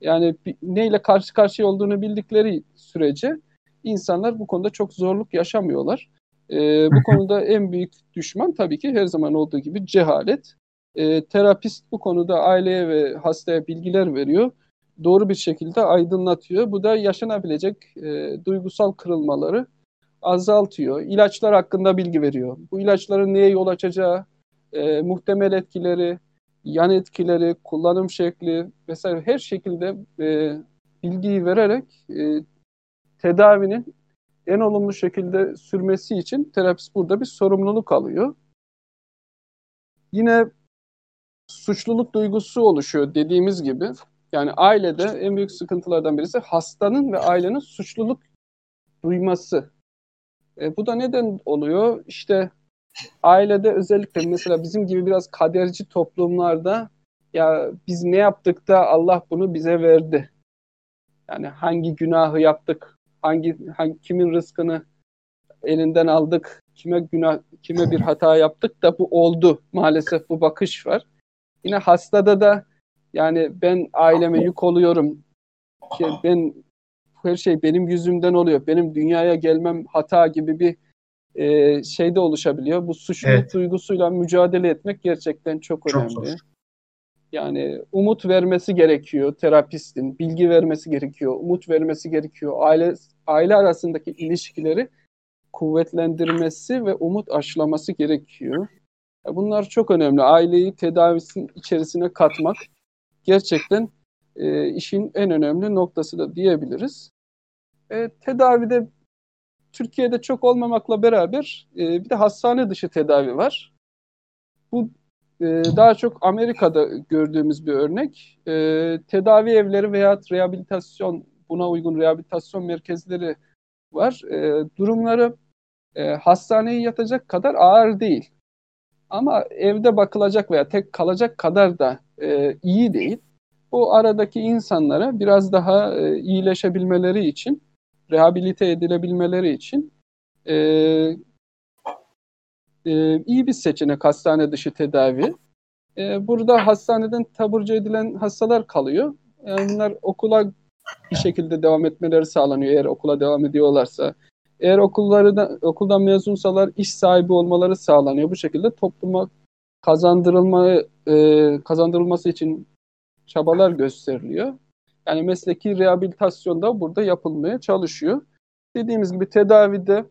Yani neyle karşı karşıya olduğunu bildikleri sürece insanlar bu konuda çok zorluk yaşamıyorlar. E, bu konuda en büyük düşman tabii ki her zaman olduğu gibi cehalet. E, terapist bu konuda aileye ve hastaya bilgiler veriyor. Doğru bir şekilde aydınlatıyor. Bu da yaşanabilecek e, duygusal kırılmaları azaltıyor. İlaçlar hakkında bilgi veriyor. Bu ilaçların neye yol açacağı, e, muhtemel etkileri, yan etkileri, kullanım şekli vesaire her şekilde e, bilgiyi vererek e, tedavinin en olumlu şekilde sürmesi için terapist burada bir sorumluluk alıyor. Yine suçluluk duygusu oluşuyor dediğimiz gibi. Yani ailede en büyük sıkıntılardan birisi hastanın ve ailenin suçluluk duyması. E, bu da neden oluyor? İşte ailede özellikle mesela bizim gibi biraz kaderci toplumlarda ya biz ne yaptık da Allah bunu bize verdi. Yani hangi günahı yaptık, hangi, hangi kimin rızkını elinden aldık, kime günah, kime bir hata yaptık da bu oldu. Maalesef bu bakış var. Yine hastada da yani ben aileme yük oluyorum. Ben her şey benim yüzümden oluyor. Benim dünyaya gelmem hata gibi bir e, şey de oluşabiliyor. Bu suçluluk evet. duygusuyla mücadele etmek gerçekten çok, çok önemli. Zor. Yani umut vermesi gerekiyor terapistin, bilgi vermesi gerekiyor, umut vermesi gerekiyor. Aile aile arasındaki ilişkileri kuvvetlendirmesi ve umut aşılaması gerekiyor. Bunlar çok önemli. Aileyi tedavisinin içerisine katmak gerçekten e, işin en önemli noktası da diyebiliriz. E, tedavide Türkiye'de çok olmamakla beraber e, bir de hastane dışı tedavi var. Bu e, daha çok Amerika'da gördüğümüz bir örnek. E, tedavi evleri veya rehabilitasyon, buna uygun rehabilitasyon merkezleri var. E, durumları e, hastaneye yatacak kadar ağır değil. Ama evde bakılacak veya tek kalacak kadar da e, iyi değil. Bu aradaki insanlara biraz daha e, iyileşebilmeleri için, rehabilite edilebilmeleri için e, e, iyi bir seçenek hastane dışı tedavi. E, burada hastaneden taburcu edilen hastalar kalıyor. Yani bunlar okula bir şekilde devam etmeleri sağlanıyor eğer okula devam ediyorlarsa. Eğer okulları da, okuldan mezunsalar iş sahibi olmaları sağlanıyor. Bu şekilde topluma kazandırılma e, kazandırılması için çabalar gösteriliyor. Yani mesleki rehabilitasyon da burada yapılmaya çalışıyor. Dediğimiz gibi tedavide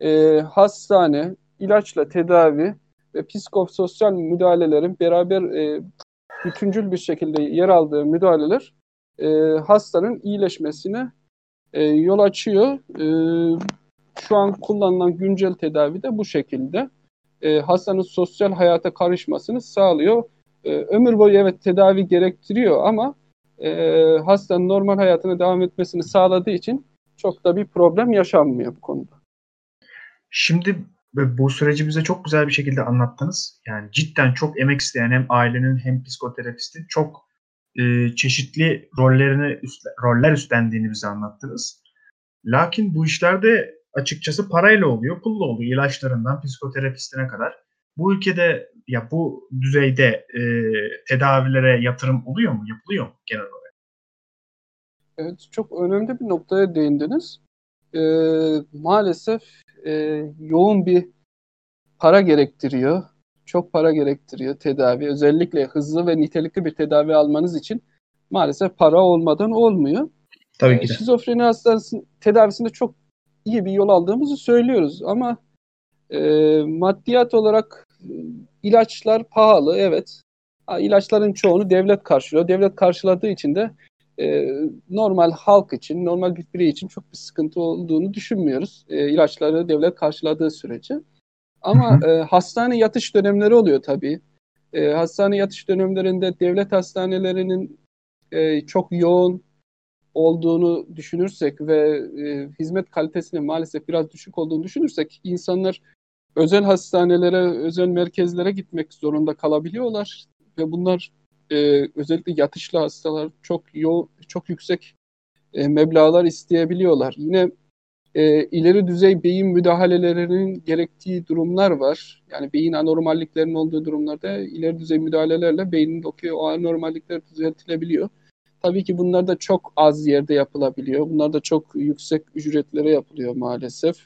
e, hastane, ilaçla tedavi ve psikososyal müdahalelerin beraber e, bütüncül bir şekilde yer aldığı müdahaleler e, hastanın iyileşmesine e, yol açıyor. E, şu an kullanılan güncel tedavi de bu şekilde. E, hastanın sosyal hayata karışmasını sağlıyor. E, ömür boyu evet tedavi gerektiriyor ama e, hastanın normal hayatına devam etmesini sağladığı için çok da bir problem yaşanmıyor bu konuda. Şimdi bu süreci bize çok güzel bir şekilde anlattınız. Yani cidden çok emek isteyen hem ailenin hem psikoterapistin çok e, çeşitli rollerini roller üstlendiğini bize anlattınız. Lakin bu işlerde açıkçası parayla oluyor, pulla oluyor. ilaçlarından psikoterapistine kadar. Bu ülkede ya bu düzeyde e, tedavilere yatırım oluyor mu, yapılıyor mu genel olarak? Evet, çok önemli bir noktaya değindiniz. Ee, maalesef e, yoğun bir para gerektiriyor. Çok para gerektiriyor tedavi. Özellikle hızlı ve nitelikli bir tedavi almanız için maalesef para olmadan olmuyor. Tabii ki de. Şizofreni hastasının tedavisinde çok iyi bir yol aldığımızı söylüyoruz ama e, maddiyat olarak e, ilaçlar pahalı evet. İlaçların çoğunu devlet karşılıyor. Devlet karşıladığı için de e, normal halk için, normal bir birey için çok bir sıkıntı olduğunu düşünmüyoruz. E, ilaçları devlet karşıladığı sürece. Ama hı hı. E, hastane yatış dönemleri oluyor tabii. E, hastane yatış dönemlerinde devlet hastanelerinin e, çok yoğun olduğunu düşünürsek ve e, hizmet kalitesinin maalesef biraz düşük olduğunu düşünürsek insanlar özel hastanelere, özel merkezlere gitmek zorunda kalabiliyorlar ve bunlar e, özellikle yatışlı hastalar çok yo çok yüksek e, meblağlar isteyebiliyorlar. Yine e, ileri düzey beyin müdahalelerinin gerektiği durumlar var. Yani beyin anormalliklerinin olduğu durumlarda ileri düzey müdahalelerle beyindeki o anormallikler düzeltilebiliyor. Tabii ki bunlar da çok az yerde yapılabiliyor. Bunlar da çok yüksek ücretlere yapılıyor maalesef.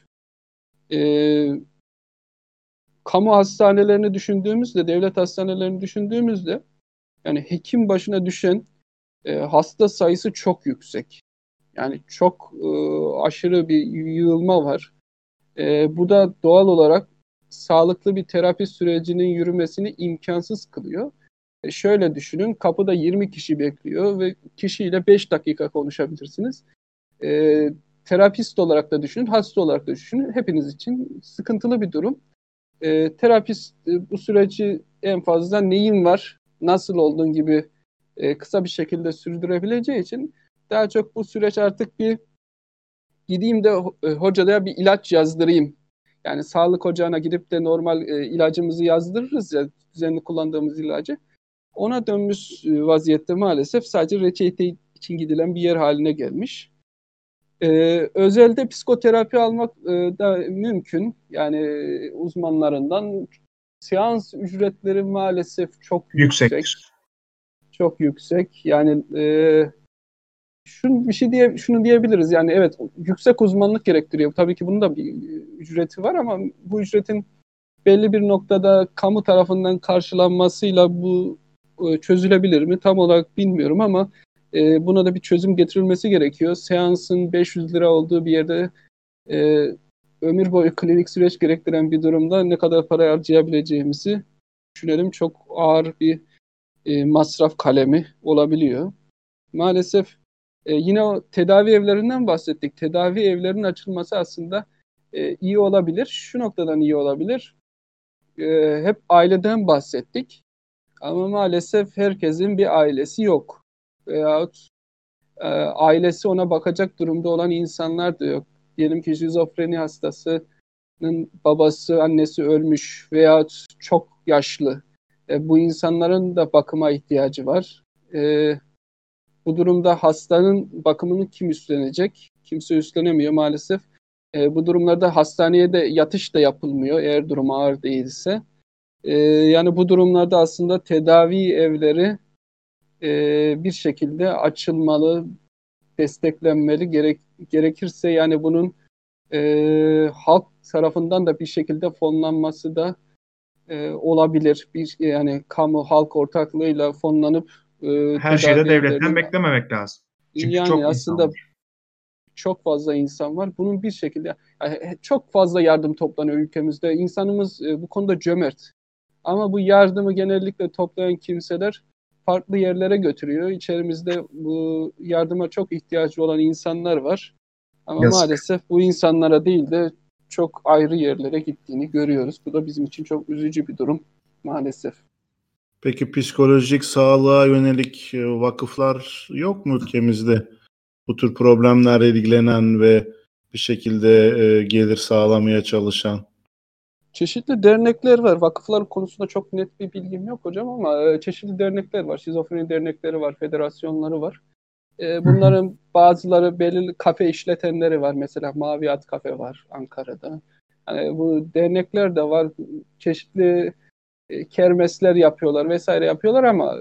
Ee, kamu hastanelerini düşündüğümüzde, devlet hastanelerini düşündüğümüzde yani hekim başına düşen e, hasta sayısı çok yüksek. Yani çok e, aşırı bir yığılma var. E, bu da doğal olarak sağlıklı bir terapi sürecinin yürümesini imkansız kılıyor. E şöyle düşünün, kapıda 20 kişi bekliyor ve kişiyle 5 dakika konuşabilirsiniz. E, terapist olarak da düşünün, hasta olarak da düşünün. Hepiniz için sıkıntılı bir durum. E, terapist e, bu süreci en fazla neyin var, nasıl olduğun gibi e, kısa bir şekilde sürdürebileceği için daha çok bu süreç artık bir gideyim de e, hocaya bir ilaç yazdırayım. Yani sağlık ocağına gidip de normal e, ilacımızı yazdırırız ya düzenli kullandığımız ilacı. Ona dönmüş e, vaziyette maalesef sadece reçete için gidilen bir yer haline gelmiş. Ee, özelde psikoterapi almak e, da mümkün. Yani uzmanlarından seans ücretleri maalesef çok yüksek. yüksek. Çok yüksek. Yani e, şunu bir şey diye şunu diyebiliriz. Yani evet yüksek uzmanlık gerektiriyor. Tabii ki bunun da bir ücreti var ama bu ücretin belli bir noktada kamu tarafından karşılanmasıyla bu e, çözülebilir mi tam olarak bilmiyorum ama e, buna da bir çözüm getirilmesi gerekiyor. Seansın 500 lira olduğu bir yerde e, ömür boyu klinik süreç gerektiren bir durumda ne kadar para harcayabileceğimizi düşünelim. Çok ağır bir e, masraf kalemi olabiliyor. Maalesef e, yine o tedavi evlerinden bahsettik. Tedavi evlerinin açılması aslında e, iyi olabilir. Şu noktadan iyi olabilir. E, hep aileden bahsettik. Ama maalesef herkesin bir ailesi yok. Veyahut e, ailesi ona bakacak durumda olan insanlar da yok. Diyelim ki şizofreni hastasının babası, annesi ölmüş veya çok yaşlı. E, bu insanların da bakıma ihtiyacı var. E, bu durumda hastanın bakımını kim üstlenecek? Kimse üstlenemiyor maalesef. E, bu durumlarda hastaneye de yatış da yapılmıyor eğer durum ağır değilse. E, yani bu durumlarda aslında tedavi evleri e, bir şekilde açılmalı, desteklenmeli. Gerek, gerekirse yani bunun e, halk tarafından da bir şekilde fonlanması da e, olabilir. Bir yani kamu halk ortaklığıyla fonlanıp e, her şeyde devletten beklememek lazım. Çünkü yani çok aslında çok fazla insan var. Bunun bir şekilde yani çok fazla yardım toplanıyor ülkemizde. İnsanımız e, bu konuda cömert. Ama bu yardımı genellikle toplayan kimseler farklı yerlere götürüyor. İçerimizde bu yardıma çok ihtiyacı olan insanlar var. Ama Yazık. maalesef bu insanlara değil de çok ayrı yerlere gittiğini görüyoruz. Bu da bizim için çok üzücü bir durum maalesef. Peki psikolojik sağlığa yönelik e, vakıflar yok mu ülkemizde? Bu tür problemlerle ilgilenen ve bir şekilde e, gelir sağlamaya çalışan. Çeşitli dernekler var. Vakıflar konusunda çok net bir bilgim yok hocam ama e, çeşitli dernekler var. Şizofreni dernekleri var, federasyonları var. E, bunların bazıları belirli kafe işletenleri var. Mesela Mavi At Kafe var Ankara'da. Yani bu dernekler de var. Çeşitli e, kermesler yapıyorlar vesaire yapıyorlar ama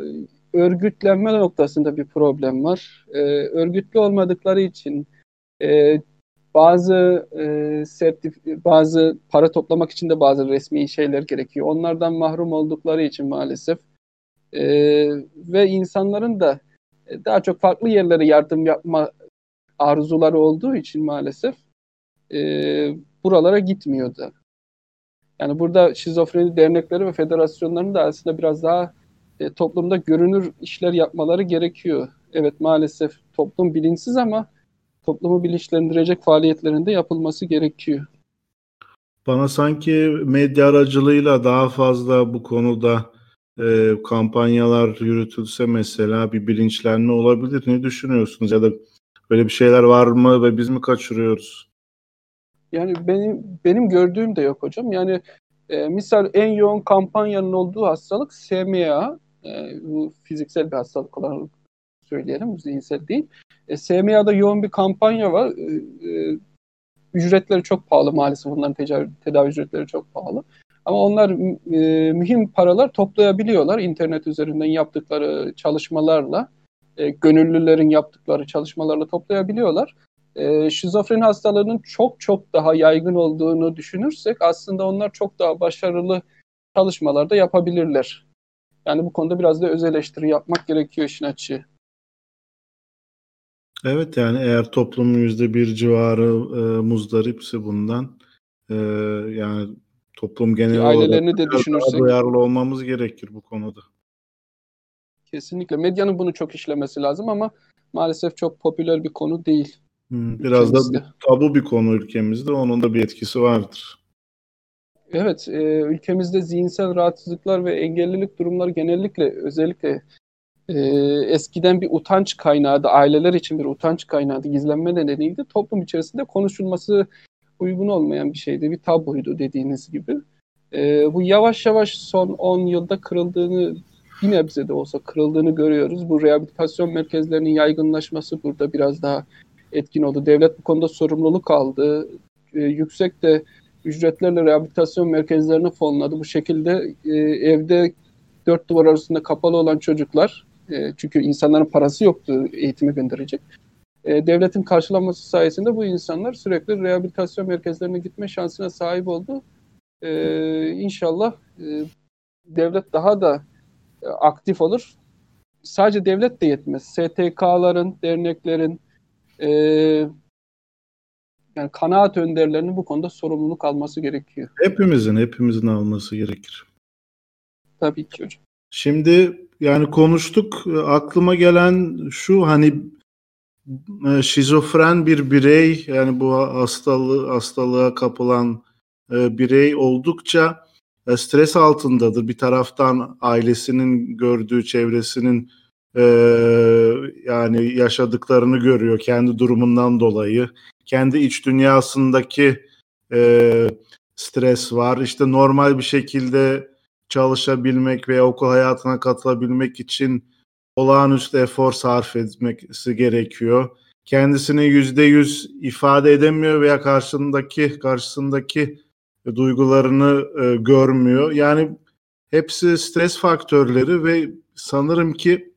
örgütlenme noktasında bir problem var. Örgütlü olmadıkları için bazı e, sertif bazı para toplamak için de bazı resmi şeyler gerekiyor. Onlardan mahrum oldukları için maalesef e, ve insanların da daha çok farklı yerlere yardım yapma arzuları olduğu için maalesef e, buralara gitmiyordu. Yani burada şizofreni dernekleri ve federasyonların da aslında biraz daha e, toplumda görünür işler yapmaları gerekiyor. Evet maalesef toplum bilinçsiz ama toplumu bilinçlendirecek faaliyetlerinde yapılması gerekiyor. Bana sanki medya aracılığıyla daha fazla bu konuda e, kampanyalar yürütülse mesela bir bilinçlenme olabilir. Ne düşünüyorsunuz? Ya da böyle bir şeyler var mı ve biz mi kaçırıyoruz? Yani benim benim gördüğüm de yok hocam. Yani e, misal en yoğun kampanyanın olduğu hastalık SMA. E, bu fiziksel bir hastalık olarak söyleyelim, zihinsel değil. E, SMA'da yoğun bir kampanya var. E, e, ücretleri çok pahalı maalesef. Bunların tedavi, tedavi ücretleri çok pahalı. Ama onlar e, mühim paralar toplayabiliyorlar internet üzerinden yaptıkları çalışmalarla. E, gönüllülerin yaptıkları çalışmalarla toplayabiliyorlar. E, şizofreni hastalığının çok çok daha yaygın olduğunu düşünürsek aslında onlar çok daha başarılı çalışmalarda yapabilirler. Yani bu konuda biraz da öz eleştiri yapmak gerekiyor işin açığı. Evet yani eğer toplumun yüzde bir civarı e, muzdaripse bundan e, yani toplum genel Ailelerini olarak de düşünürsek duyarlı olmamız gerekir bu konuda. Kesinlikle. Medyanın bunu çok işlemesi lazım ama maalesef çok popüler bir konu değil. Biraz ülkemizde. da tabu bir konu ülkemizde. Onun da bir etkisi vardır. Evet, e, ülkemizde zihinsel rahatsızlıklar ve engellilik durumları genellikle özellikle e, eskiden bir utanç kaynağıydı, aileler için bir utanç kaynağıydı, gizlenme nedeniydi. Toplum içerisinde konuşulması uygun olmayan bir şeydi, bir tabuydu dediğiniz gibi. E, bu yavaş yavaş son 10 yılda kırıldığını, bir nebze de olsa kırıldığını görüyoruz. Bu rehabilitasyon merkezlerinin yaygınlaşması burada biraz daha etkin oldu. Devlet bu konuda sorumluluk aldı. E, yüksek de ücretlerle rehabilitasyon merkezlerini fonladı. Bu şekilde e, evde dört duvar arasında kapalı olan çocuklar e, çünkü insanların parası yoktu eğitime gönderecek. E, devletin karşılanması sayesinde bu insanlar sürekli rehabilitasyon merkezlerine gitme şansına sahip oldu. E, inşallah e, devlet daha da e, aktif olur. Sadece devlet de yetmez. STK'ların, derneklerin, e, yani kanaat önderlerinin bu konuda sorumluluk alması gerekiyor. Hepimizin, hepimizin alması gerekir. Tabii ki hocam. Şimdi yani konuştuk. Aklıma gelen şu hani e, şizofren bir birey yani bu hastalığı hastalığa kapılan e, birey oldukça e, stres altındadır. Bir taraftan ailesinin gördüğü çevresinin e, yani yaşadıklarını görüyor kendi durumundan dolayı. Kendi iç dünyasındaki e, stres var. İşte normal bir şekilde çalışabilmek veya okul hayatına katılabilmek için olağanüstü efor sarf etmesi gerekiyor. Kendisini yüzde yüz ifade edemiyor veya karşısındaki karşısındaki duygularını e, görmüyor. Yani hepsi stres faktörleri ve sanırım ki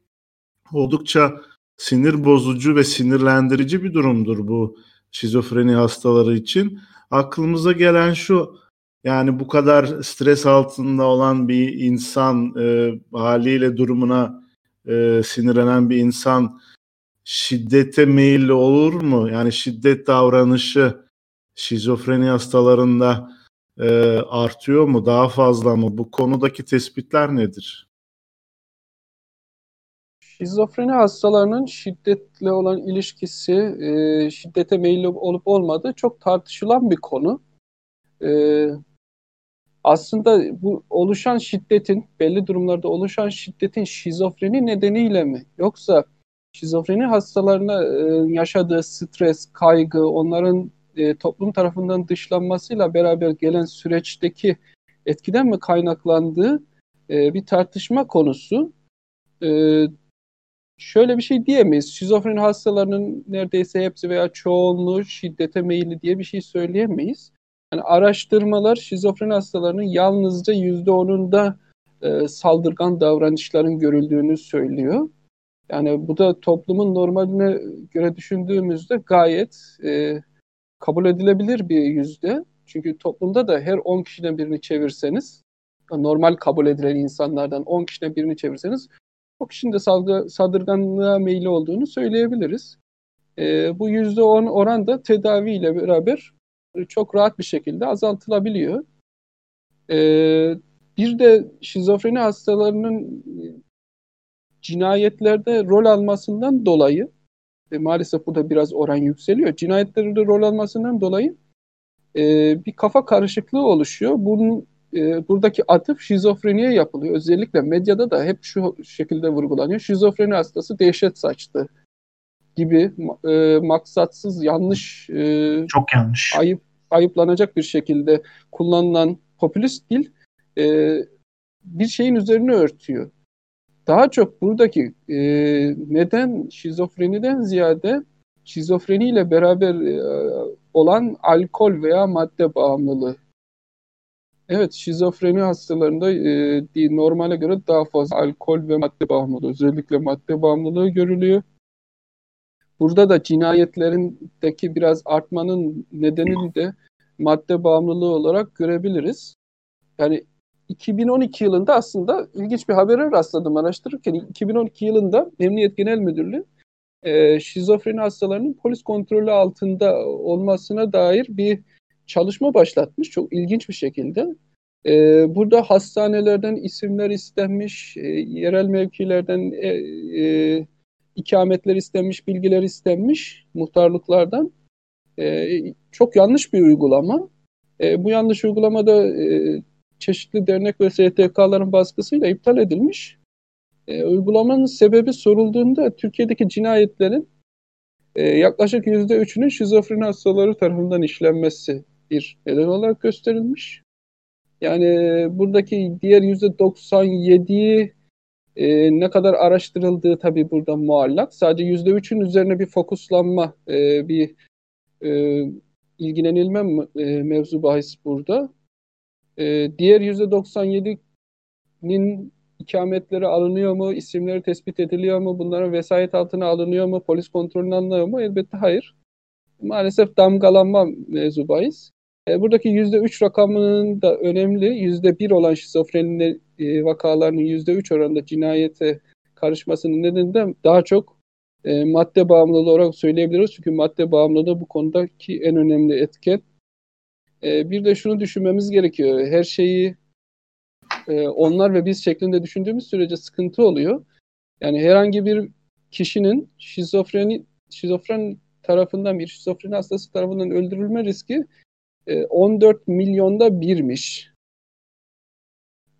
oldukça sinir bozucu ve sinirlendirici bir durumdur bu şizofreni hastaları için. Aklımıza gelen şu yani bu kadar stres altında olan bir insan e, haliyle durumuna e, sinirlenen bir insan şiddete meyilli olur mu? Yani şiddet davranışı şizofreni hastalarında e, artıyor mu? Daha fazla mı? Bu konudaki tespitler nedir? Şizofreni hastalarının şiddetle olan ilişkisi, e, şiddete meyilli olup olmadığı çok tartışılan bir konu. E, aslında bu oluşan şiddetin, belli durumlarda oluşan şiddetin şizofreni nedeniyle mi? Yoksa şizofreni hastalarına e, yaşadığı stres, kaygı, onların e, toplum tarafından dışlanmasıyla beraber gelen süreçteki etkiden mi kaynaklandığı e, bir tartışma konusu. E, şöyle bir şey diyemeyiz. Şizofreni hastalarının neredeyse hepsi veya çoğunluğu şiddete meyilli diye bir şey söyleyemeyiz. Yani araştırmalar şizofreni hastalarının yalnızca yüzde onunda e, saldırgan davranışların görüldüğünü söylüyor. Yani bu da toplumun normaline göre düşündüğümüzde gayet e, kabul edilebilir bir yüzde. Çünkü toplumda da her 10 kişiden birini çevirseniz, normal kabul edilen insanlardan 10 kişiden birini çevirseniz, o kişinin de salgı, saldırganlığa meyilli olduğunu söyleyebiliriz. E, bu yüzde 10 oran da tedaviyle beraber çok rahat bir şekilde azaltılabiliyor. E, bir de şizofreni hastalarının cinayetlerde rol almasından dolayı e, maalesef burada biraz oran yükseliyor. Cinayetlerde rol almasından dolayı e, bir kafa karışıklığı oluşuyor. Bunun e, buradaki atıf şizofreniye yapılıyor. Özellikle medyada da hep şu şekilde vurgulanıyor. Şizofreni hastası dehşet saçtı gibi e, maksatsız, yanlış, e, çok yanlış, ayıp ayıplanacak bir şekilde kullanılan popülist dil e, bir şeyin üzerine örtüyor. Daha çok buradaki e, neden şizofreniden ziyade şizofreniyle beraber e, olan alkol veya madde bağımlılığı. Evet, şizofreni hastalarında e, normale göre daha fazla alkol ve madde bağımlılığı, özellikle madde bağımlılığı görülüyor. Burada da cinayetlerindeki biraz artmanın nedenini de madde bağımlılığı olarak görebiliriz. Yani 2012 yılında aslında ilginç bir habere rastladım araştırırken. 2012 yılında Emniyet Genel Müdürlüğü e, şizofreni hastalarının polis kontrolü altında olmasına dair bir çalışma başlatmış. Çok ilginç bir şekilde. E, burada hastanelerden isimler istenmiş, e, yerel mevkilerden e, e, ikametler istenmiş, bilgiler istenmiş muhtarlıklardan. E, çok yanlış bir uygulama. E, bu yanlış uygulamada e, çeşitli dernek ve STK'ların baskısıyla iptal edilmiş. E, uygulamanın sebebi sorulduğunda Türkiye'deki cinayetlerin e, yaklaşık %3'ünün şizofreni hastaları tarafından işlenmesi bir neden olarak gösterilmiş. Yani buradaki diğer %97'yi e, ne kadar araştırıldığı tabii burada muallak. Sadece %3'ün üzerine bir fokuslanma, e, bir e, ilgilenilme e, mevzu bahis burada. E, diğer %97'nin ikametleri alınıyor mu, isimleri tespit ediliyor mu, bunların vesayet altına alınıyor mu, polis kontrolüne alınıyor mu? Elbette hayır. Maalesef damgalanma mevzu bahis. E, buradaki %3 rakamının da önemli. %1 olan şizofreni e, vakalarının %3 oranında cinayete karışmasının nedeni de daha çok e, madde bağımlılığı olarak söyleyebiliriz. Çünkü madde bağımlılığı bu konudaki en önemli etken. E, bir de şunu düşünmemiz gerekiyor. Her şeyi e, onlar ve biz şeklinde düşündüğümüz sürece sıkıntı oluyor. Yani herhangi bir kişinin şizofreni şizofren tarafından bir şizofreni hastası tarafından öldürülme riski 14 milyonda birmiş.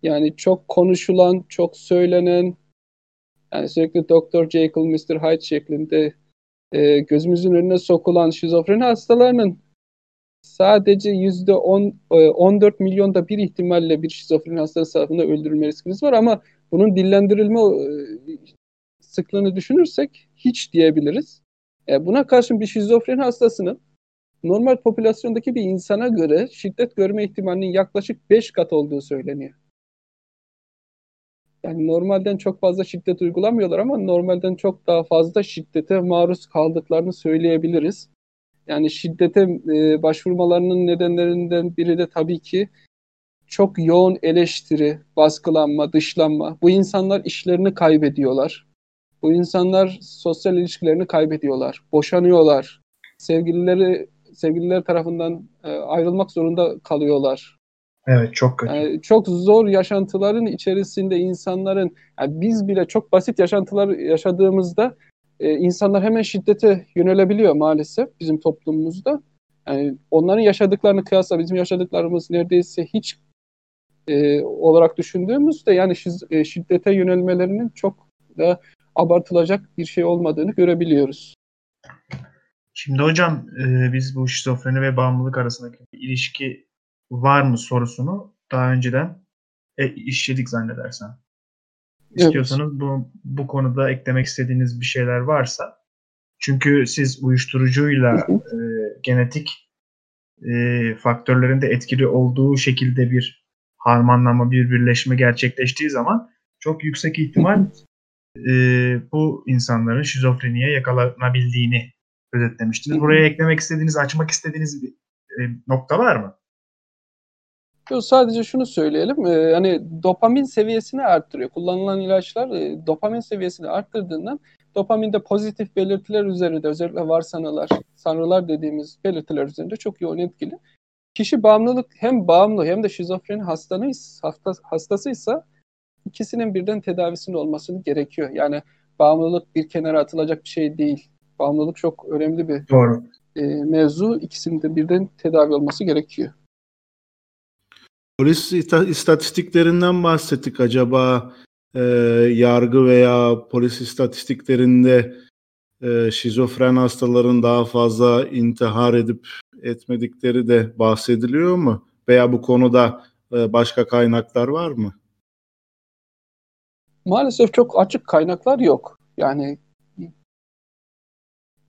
Yani çok konuşulan, çok söylenen, yani sürekli Dr. Jekyll, Mr. Hyde şeklinde e, gözümüzün önüne sokulan şizofreni hastalarının sadece yüzde 14 e, milyonda bir ihtimalle bir şizofreni hastası tarafından öldürülme riskimiz var ama bunun dillendirilme e, sıklığını düşünürsek hiç diyebiliriz. E, buna karşın bir şizofreni hastasının normal popülasyondaki bir insana göre şiddet görme ihtimalinin yaklaşık 5 kat olduğu söyleniyor. Yani normalden çok fazla şiddet uygulamıyorlar ama normalden çok daha fazla şiddete maruz kaldıklarını söyleyebiliriz. Yani şiddete e, başvurmalarının nedenlerinden biri de tabii ki çok yoğun eleştiri, baskılanma, dışlanma. Bu insanlar işlerini kaybediyorlar. Bu insanlar sosyal ilişkilerini kaybediyorlar. Boşanıyorlar. Sevgilileri sevgililer tarafından e, ayrılmak zorunda kalıyorlar. Evet çok kötü. Yani çok zor yaşantıların içerisinde insanların yani biz bile çok basit yaşantılar yaşadığımızda e, insanlar hemen şiddete yönelebiliyor maalesef bizim toplumumuzda. Yani onların yaşadıklarını kıyasla bizim yaşadıklarımız neredeyse hiç e, olarak düşündüğümüzde yani e, şiddete yönelmelerinin çok da abartılacak bir şey olmadığını görebiliyoruz. Şimdi hocam e, biz bu şizofreni ve bağımlılık arasındaki ilişki var mı sorusunu daha önceden e, işledik zannedersen. İstiyorsanız evet. bu, bu konuda eklemek istediğiniz bir şeyler varsa çünkü siz uyuşturucuyla e, genetik e, faktörlerin de etkili olduğu şekilde bir harmanlama, bir birleşme gerçekleştiği zaman çok yüksek ihtimal e, bu insanların şizofreniye yakalanabildiğini özetlemiştiniz. Buraya eklemek istediğiniz, açmak istediğiniz bir e, nokta var mı? Yok, sadece şunu söyleyelim. E, hani dopamin seviyesini arttırıyor. Kullanılan ilaçlar e, dopamin seviyesini arttırdığından dopaminde pozitif belirtiler üzerinde özellikle varsanılar, sanrılar dediğimiz belirtiler üzerinde çok yoğun etkili. Kişi bağımlılık hem bağımlı hem de şizofreni hastanıysa, hasta, hastasıysa ikisinin birden tedavisinde olmasını gerekiyor. Yani bağımlılık bir kenara atılacak bir şey değil. Bağımlılık çok önemli bir Doğru. E, mevzu. İkisinin de birden tedavi olması gerekiyor. Polis istatistiklerinden bahsettik. Acaba e, yargı veya polis istatistiklerinde e, şizofren hastaların daha fazla intihar edip etmedikleri de bahsediliyor mu? Veya bu konuda e, başka kaynaklar var mı? Maalesef çok açık kaynaklar yok. Yani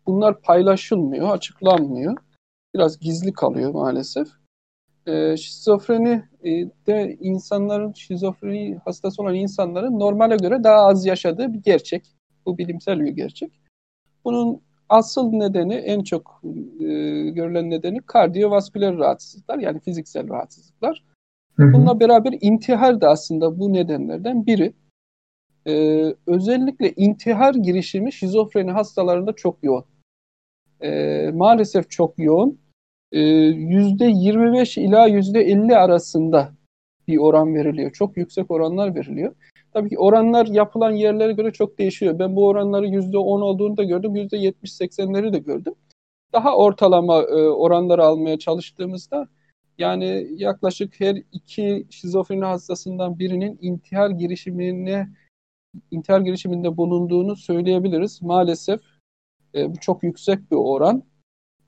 bunlar paylaşılmıyor, açıklanmıyor. Biraz gizli kalıyor maalesef. E, şizofreni e, de insanların, şizofreni hastası olan insanların normale göre daha az yaşadığı bir gerçek. Bu bilimsel bir gerçek. Bunun asıl nedeni, en çok e, görülen nedeni kardiyovasküler rahatsızlıklar yani fiziksel rahatsızlıklar. Bununla beraber intihar da aslında bu nedenlerden biri. Ee, özellikle intihar girişimi şizofreni hastalarında çok yoğun. Ee, maalesef çok yoğun. %25 ila %50 arasında bir oran veriliyor. Çok yüksek oranlar veriliyor. Tabii ki oranlar yapılan yerlere göre çok değişiyor. Ben bu oranları %10 olduğunu da gördüm, %70-80'leri de gördüm. Daha ortalama e, oranları almaya çalıştığımızda yani yaklaşık her iki şizofreni hastasından birinin intihar girişimine intihar girişiminde bulunduğunu söyleyebiliriz. Maalesef e, bu çok yüksek bir oran.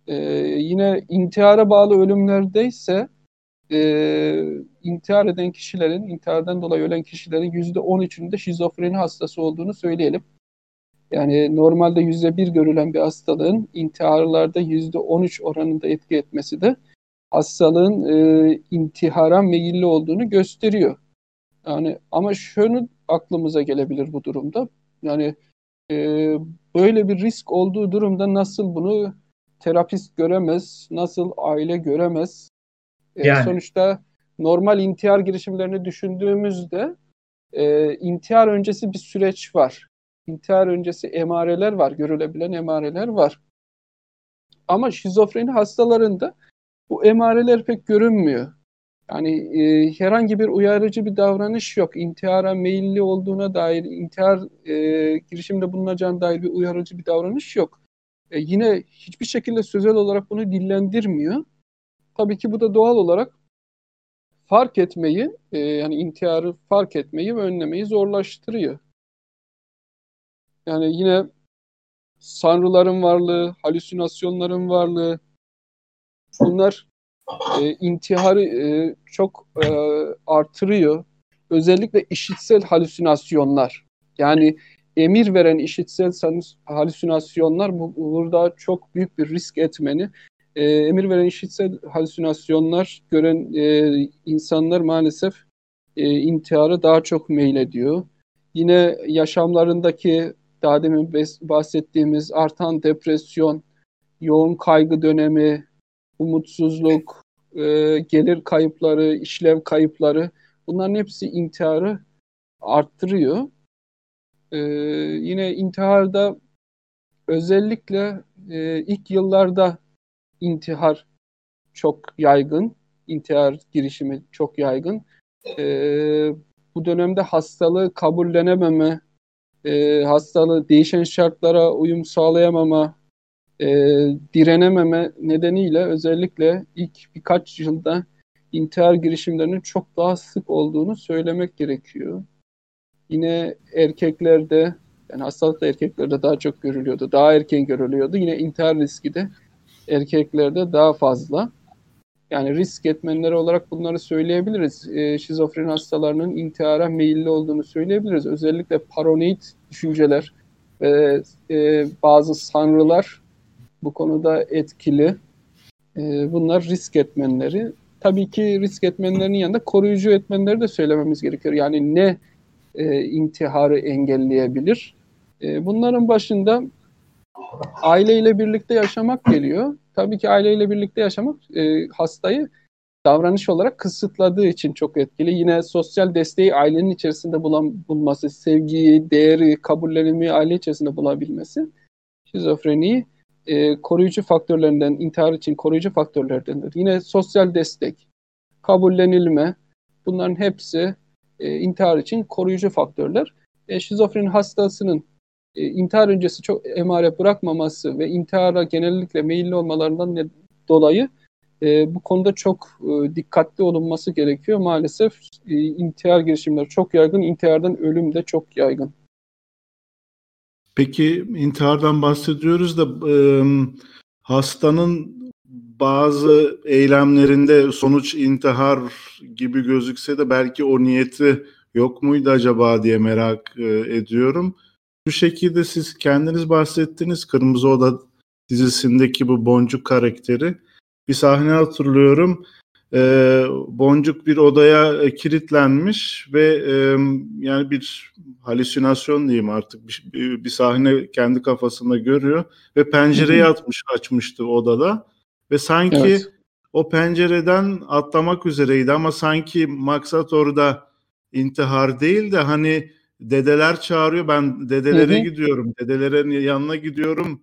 E, yine intihara bağlı ölümlerde ise e, intihar eden kişilerin, intihardan dolayı ölen kişilerin yüzde 13'ünde şizofreni hastası olduğunu söyleyelim. Yani normalde yüzde bir görülen bir hastalığın intiharlarda yüzde 13 oranında etki etmesi de hastalığın e, intihara meyilli olduğunu gösteriyor. Yani ama şunu aklımıza gelebilir bu durumda. Yani e, böyle bir risk olduğu durumda nasıl bunu terapist göremez, nasıl aile göremez? E, yani. Sonuçta normal intihar girişimlerini düşündüğümüzde e, intihar öncesi bir süreç var. İntihar öncesi emareler var, görülebilen emareler var. Ama şizofreni hastalarında bu emareler pek görünmüyor. Yani e, herhangi bir uyarıcı bir davranış yok. İntihara meyilli olduğuna dair, intihar e, girişimde bulunacağına dair bir uyarıcı bir davranış yok. E, yine hiçbir şekilde sözel olarak bunu dillendirmiyor. Tabii ki bu da doğal olarak fark etmeyi, e, yani intiharı fark etmeyi ve önlemeyi zorlaştırıyor. Yani yine sanrıların varlığı, halüsinasyonların varlığı, bunlar e, intiharı e, çok e, artırıyor. Özellikle işitsel halüsinasyonlar. Yani emir veren işitsel halüsinasyonlar bu, burada çok büyük bir risk etmeni. E, emir veren işitsel halüsinasyonlar gören e, insanlar maalesef e, intiharı daha çok meylediyor. Yine yaşamlarındaki daha demin bahsettiğimiz artan depresyon, yoğun kaygı dönemi, umutsuzluk, e, gelir kayıpları, işlev kayıpları bunların hepsi intiharı arttırıyor. E, yine intiharda özellikle e, ilk yıllarda intihar çok yaygın, intihar girişimi çok yaygın. E, bu dönemde hastalığı kabullenememe, e, hastalığı değişen şartlara uyum sağlayamama, e, direnememe nedeniyle özellikle ilk birkaç yılda intihar girişimlerinin çok daha sık olduğunu söylemek gerekiyor. Yine erkeklerde Yani hastalık da erkeklerde daha çok görülüyordu. Daha erken görülüyordu. Yine intihar riski de erkeklerde daha fazla. Yani risk etmenleri olarak bunları söyleyebiliriz. E, şizofreni hastalarının intihara meyilli olduğunu söyleyebiliriz. Özellikle paranoid düşünceler ve e, bazı sanrılar bu konuda etkili. E, bunlar risk etmenleri. Tabii ki risk etmenlerinin yanında koruyucu etmenleri de söylememiz gerekiyor. Yani ne e, intiharı engelleyebilir? E, bunların başında aileyle birlikte yaşamak geliyor. Tabii ki aileyle birlikte yaşamak e, hastayı davranış olarak kısıtladığı için çok etkili. Yine sosyal desteği ailenin içerisinde bulan, bulması, sevgiyi, değeri, kabullenimi aile içerisinde bulabilmesi şizofreniyi e, koruyucu faktörlerinden, intihar için koruyucu faktörlerdendir. Yine sosyal destek, kabullenilme, bunların hepsi e, intihar için koruyucu faktörler. E, şizofreni hastasının e, intihar öncesi çok emare bırakmaması ve intihara genellikle meyilli olmalarından dolayı e, bu konuda çok e, dikkatli olunması gerekiyor. Maalesef e, intihar girişimleri çok yaygın, intihardan ölüm de çok yaygın. Peki intihardan bahsediyoruz da e, hastanın bazı eylemlerinde sonuç intihar gibi gözükse de belki o niyeti yok muydu acaba diye merak e, ediyorum. Bu şekilde siz kendiniz bahsettiniz Kırmızı Oda dizisindeki bu boncuk karakteri. Bir sahne hatırlıyorum. Ee, boncuk bir odaya e, kilitlenmiş ve e, yani bir halüsinasyon diyeyim artık bir, bir sahne kendi kafasında görüyor ve pencereyi atmış açmıştı odada ve sanki evet. o pencereden atlamak üzereydi ama sanki maksat orada intihar değil de hani dedeler çağırıyor ben dedelere hı hı. gidiyorum dedelerin yanına gidiyorum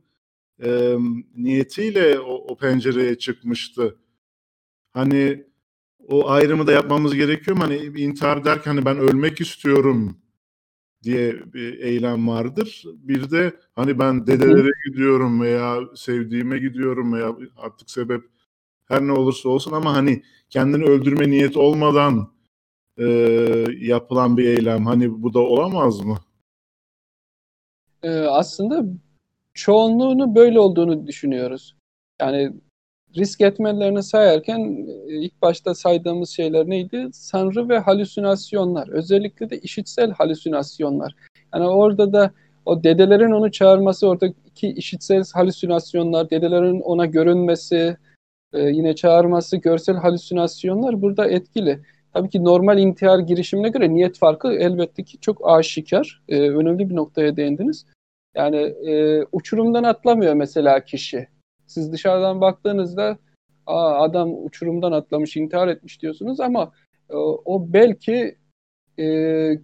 e, niyetiyle o, o pencereye çıkmıştı. Hani o ayrımı da yapmamız gerekiyor mu? Hani intihar derken hani ben ölmek istiyorum diye bir eylem vardır. Bir de hani ben dedelere gidiyorum veya sevdiğime gidiyorum veya artık sebep her ne olursa olsun ama hani kendini öldürme niyeti olmadan e, yapılan bir eylem. Hani bu da olamaz mı? Ee, aslında çoğunluğunu böyle olduğunu düşünüyoruz. Yani risk etmelerini sayarken e, ilk başta saydığımız şeyler neydi? Sanrı ve halüsinasyonlar. Özellikle de işitsel halüsinasyonlar. Yani orada da o dedelerin onu çağırması, oradaki işitsel halüsinasyonlar, dedelerin ona görünmesi, e, yine çağırması, görsel halüsinasyonlar burada etkili. Tabii ki normal intihar girişimine göre niyet farkı elbette ki çok aşikar. E, önemli bir noktaya değindiniz. Yani e, uçurumdan atlamıyor mesela kişi. Siz dışarıdan baktığınızda Aa, adam uçurumdan atlamış, intihar etmiş diyorsunuz ama e, o belki e,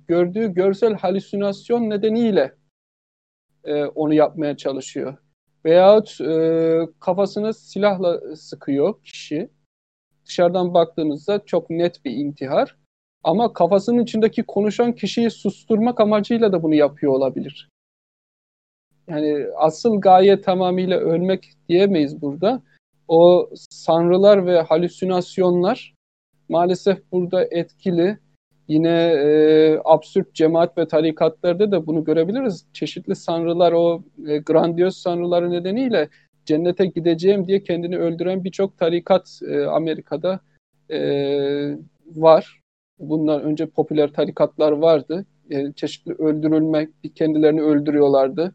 gördüğü görsel halüsinasyon nedeniyle e, onu yapmaya çalışıyor. Veyahut e, kafasını silahla sıkıyor kişi. Dışarıdan baktığınızda çok net bir intihar. Ama kafasının içindeki konuşan kişiyi susturmak amacıyla da bunu yapıyor olabilir yani asıl gaye tamamıyla ölmek diyemeyiz burada. O sanrılar ve halüsinasyonlar maalesef burada etkili. Yine e, absürt cemaat ve tarikatlarda da bunu görebiliriz. Çeşitli sanrılar o e, grandiyoz sanrıları nedeniyle cennete gideceğim diye kendini öldüren birçok tarikat e, Amerika'da e, var. Bundan önce popüler tarikatlar vardı. E, çeşitli öldürülmek, kendilerini öldürüyorlardı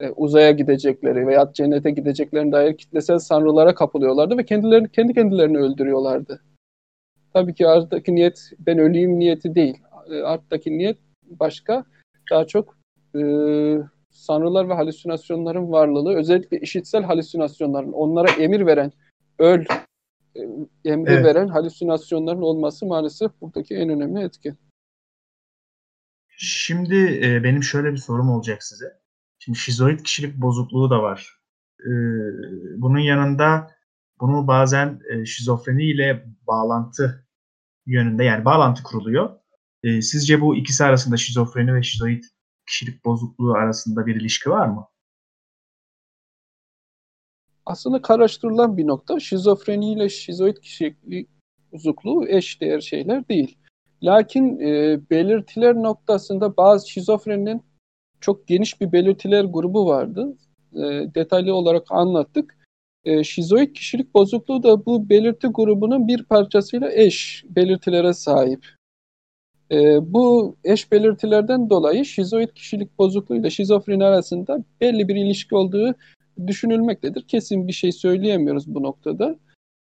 e, uzaya gidecekleri veya cennete gideceklerine dair kitlesel sanrılara kapılıyorlardı ve kendilerini kendi kendilerini öldürüyorlardı. Tabii ki arttaki niyet ben öleyim niyeti değil. E, arttaki niyet başka. Daha çok e, sanrılar ve halüsinasyonların varlığı, özellikle işitsel halüsinasyonların, onlara emir veren, öl e, emri evet. veren halüsinasyonların olması maalesef buradaki en önemli etki. Şimdi e, benim şöyle bir sorum olacak size. Şimdi şizoid kişilik bozukluğu da var. Ee, bunun yanında bunu bazen e, şizofreni ile bağlantı yönünde yani bağlantı kuruluyor. E, sizce bu ikisi arasında şizofreni ve şizoid kişilik bozukluğu arasında bir ilişki var mı? Aslında karıştırılan bir nokta. Şizofreni ile şizoid kişilik bozukluğu eş değer şeyler değil. Lakin e, belirtiler noktasında bazı şizofreninin çok geniş bir belirtiler grubu vardı. E, detaylı olarak anlattık. E, şizoid kişilik bozukluğu da bu belirti grubunun bir parçasıyla eş belirtilere sahip. E, bu eş belirtilerden dolayı şizoid kişilik bozukluğu ile şizofreni arasında belli bir ilişki olduğu düşünülmektedir. Kesin bir şey söyleyemiyoruz bu noktada.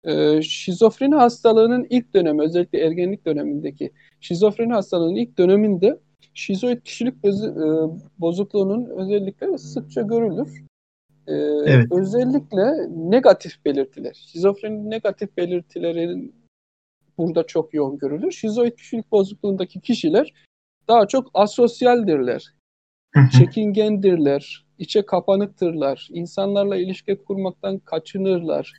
E, şizofreni hastalığının ilk dönemi özellikle ergenlik dönemindeki şizofreni hastalığının ilk döneminde şizoid kişilik e, bozukluğunun özellikleri sıkça görülür. E, evet. Özellikle negatif belirtiler, şizofreni negatif belirtilerin burada çok yoğun görülür. Şizoid kişilik bozukluğundaki kişiler daha çok asosyaldirler, çekingendirler, içe kapanıktırlar, insanlarla ilişki kurmaktan kaçınırlar,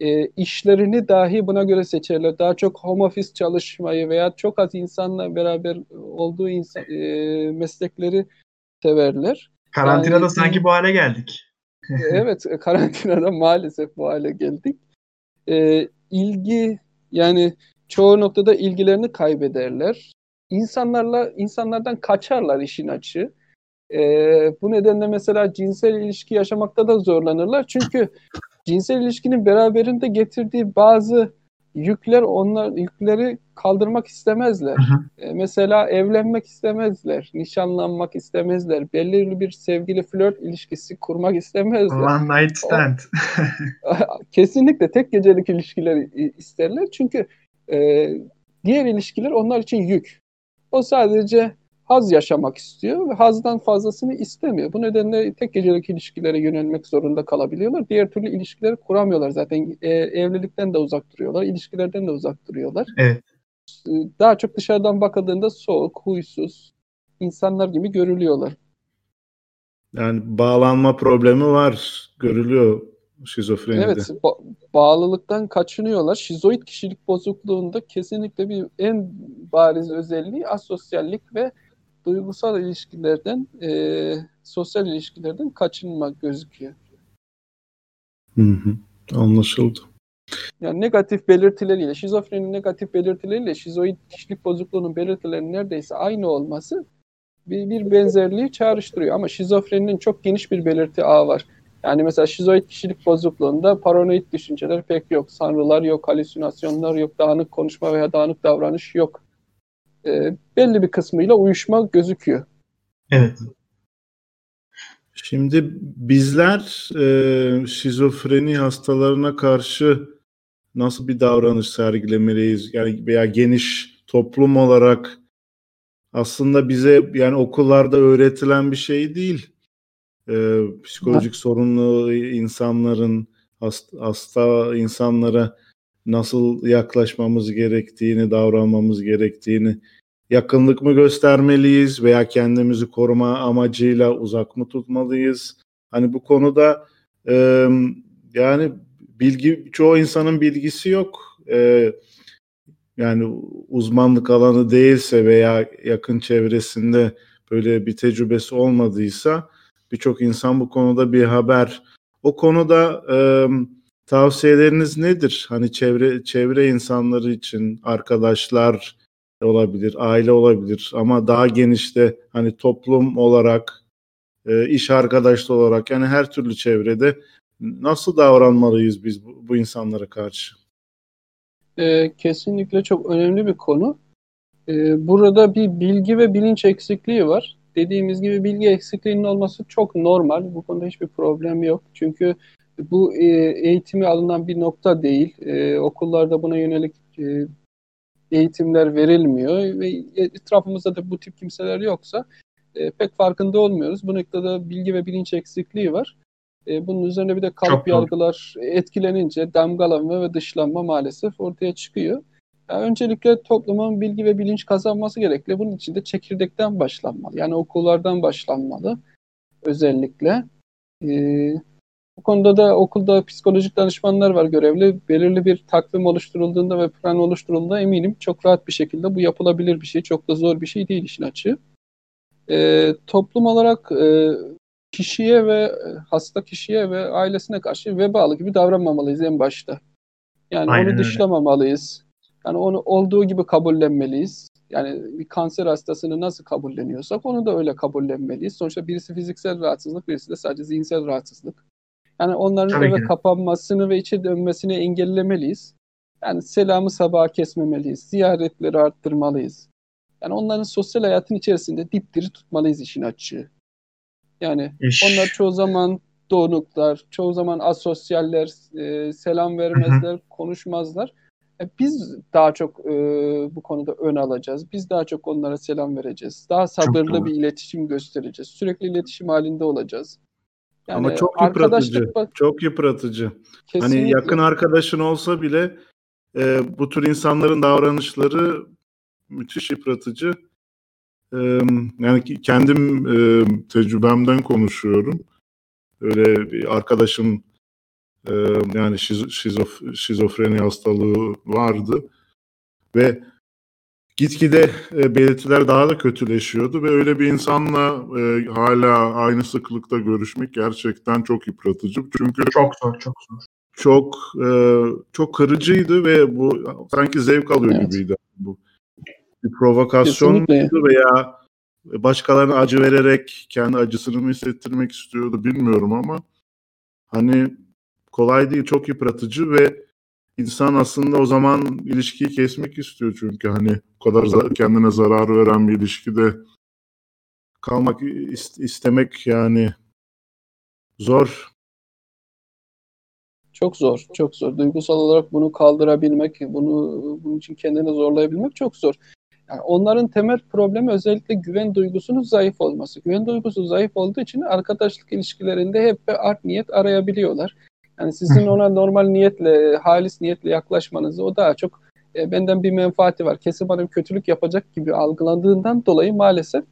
e, işlerini dahi buna göre seçerler. Daha çok home office çalışmayı veya çok az insanla beraber olduğu insan, e, meslekleri severler. Karantinada yani, sanki bu hale geldik. evet, karantinada maalesef bu hale geldik. E, ilgi yani çoğu noktada ilgilerini kaybederler. İnsanlarla insanlardan kaçarlar işin açığı. Ee, bu nedenle mesela cinsel ilişki yaşamakta da zorlanırlar. Çünkü cinsel ilişkinin beraberinde getirdiği bazı yükler onlar yükleri kaldırmak istemezler. Hı hı. E, mesela evlenmek istemezler, nişanlanmak istemezler, belirli bir sevgili flört ilişkisi kurmak istemezler. One night stand. kesinlikle tek gecelik ilişkiler isterler çünkü e, diğer ilişkiler onlar için yük. O sadece haz yaşamak istiyor ve hazdan fazlasını istemiyor. Bu nedenle tek gecelik ilişkilere yönelmek zorunda kalabiliyorlar. Diğer türlü ilişkileri kuramıyorlar zaten. E, evlilikten de uzak duruyorlar, ilişkilerden de uzak duruyorlar. Evet. E, daha çok dışarıdan bakıldığında soğuk, huysuz insanlar gibi görülüyorlar. Yani bağlanma problemi var, görülüyor şizofrenide. Evet, ba- bağlılıktan kaçınıyorlar. Şizoid kişilik bozukluğunda kesinlikle bir en bariz özelliği asosyallik ve duygusal ilişkilerden, e, sosyal ilişkilerden kaçınmak gözüküyor. Hı hı, anlaşıldı. Yani negatif belirtileriyle, şizofrenin negatif belirtileriyle şizoid kişilik bozukluğunun belirtilerinin neredeyse aynı olması bir, bir benzerliği çağrıştırıyor. Ama şizofreninin çok geniş bir belirti ağı var. Yani mesela şizoid kişilik bozukluğunda paranoid düşünceler pek yok. Sanrılar yok, halüsinasyonlar yok, dağınık konuşma veya dağınık davranış yok. E, belli bir kısmıyla uyuşma gözüküyor. Evet. Şimdi bizler e, şizofreni hastalarına karşı nasıl bir davranış sergilemeliyiz? Yani veya geniş toplum olarak aslında bize yani okullarda öğretilen bir şey değil e, psikolojik sorunlu insanların hasta, hasta insanlara nasıl yaklaşmamız gerektiğini, davranmamız gerektiğini yakınlık mı göstermeliyiz veya kendimizi koruma amacıyla uzak mı tutmalıyız? Hani bu konuda e, yani bilgi çoğu insanın bilgisi yok. E, yani uzmanlık alanı değilse veya yakın çevresinde böyle bir tecrübesi olmadıysa Birçok insan bu konuda bir haber. O konuda e, tavsiyeleriniz nedir? Hani çevre çevre insanları için arkadaşlar olabilir, aile olabilir ama daha genişte hani toplum olarak, e, iş arkadaşları olarak yani her türlü çevrede nasıl davranmalıyız biz bu, bu insanlara karşı? E, kesinlikle çok önemli bir konu. E, burada bir bilgi ve bilinç eksikliği var dediğimiz gibi bilgi eksikliğinin olması çok normal. Bu konuda hiçbir problem yok. Çünkü bu e, eğitimi alınan bir nokta değil. E, okullarda buna yönelik e, eğitimler verilmiyor ve etrafımızda da bu tip kimseler yoksa pek farkında olmuyoruz. Bu noktada bilgi ve bilinç eksikliği var. bunun üzerine bir de kalıp yargılar etkilenince damgalanma ve dışlanma maalesef ortaya çıkıyor. Yani öncelikle toplumun bilgi ve bilinç kazanması gerekli. Bunun için de çekirdekten başlanmalı. Yani okullardan başlanmalı özellikle. Ee, bu konuda da okulda psikolojik danışmanlar var görevli. Belirli bir takvim oluşturulduğunda ve plan oluşturulduğunda eminim çok rahat bir şekilde bu yapılabilir bir şey. Çok da zor bir şey değil işin açığı. Ee, toplum olarak e, kişiye ve hasta kişiye ve ailesine karşı vebalı gibi davranmamalıyız en başta. Yani Aynen onu dışlamamalıyız. Yani onu olduğu gibi kabullenmeliyiz. Yani bir kanser hastasını nasıl kabulleniyorsak onu da öyle kabullenmeliyiz. Sonuçta birisi fiziksel rahatsızlık, birisi de sadece zihinsel rahatsızlık. Yani onların Tabii eve ki. kapanmasını ve içe dönmesini engellemeliyiz. Yani selamı sabaha kesmemeliyiz. Ziyaretleri arttırmalıyız. Yani onların sosyal hayatın içerisinde dipdiri tutmalıyız işin açığı. Yani İş. onlar çoğu zaman donuklar, çoğu zaman asosyaller, e, selam vermezler, Hı-hı. konuşmazlar. E, biz daha çok e, bu konuda ön alacağız. Biz daha çok onlara selam vereceğiz. Daha sabırlı bir iletişim göstereceğiz. Sürekli iletişim halinde olacağız. Yani Ama çok yıpratıcı. Bak, çok yıpratıcı. Hani Kesinlikle. Hani yakın arkadaşın olsa bile e, bu tür insanların davranışları müthiş yıpratıcı. E, yani kendim e, tecrübemden konuşuyorum. Öyle bir arkadaşım e, yani şizo, şizof, şizofreni hastalığı vardı ve gitgide e, belirtiler daha da kötüleşiyordu ve öyle bir insanla e, hala aynı sıklıkta görüşmek gerçekten çok yıpratıcı. Çünkü çok zor, çok zor. Çok e, çok kırıcıydı ve bu sanki zevk alıyor evet. gibiydi bu. Bir provokasyon veya başkalarına acı vererek kendi acısını mı hissettirmek istiyordu bilmiyorum ama hani kolay değil, çok yıpratıcı ve insan aslında o zaman ilişkiyi kesmek istiyor çünkü hani o kadar kendine zarar veren bir ilişkide kalmak istemek yani zor. Çok zor, çok zor. Duygusal olarak bunu kaldırabilmek, bunu bunun için kendini zorlayabilmek çok zor. Yani onların temel problemi özellikle güven duygusunun zayıf olması. Güven duygusu zayıf olduğu için arkadaşlık ilişkilerinde hep bir art niyet arayabiliyorlar. Yani sizin ona normal niyetle, halis niyetle yaklaşmanızı o daha çok e, benden bir menfaati var. Kesin bana bir kötülük yapacak gibi algılandığından dolayı maalesef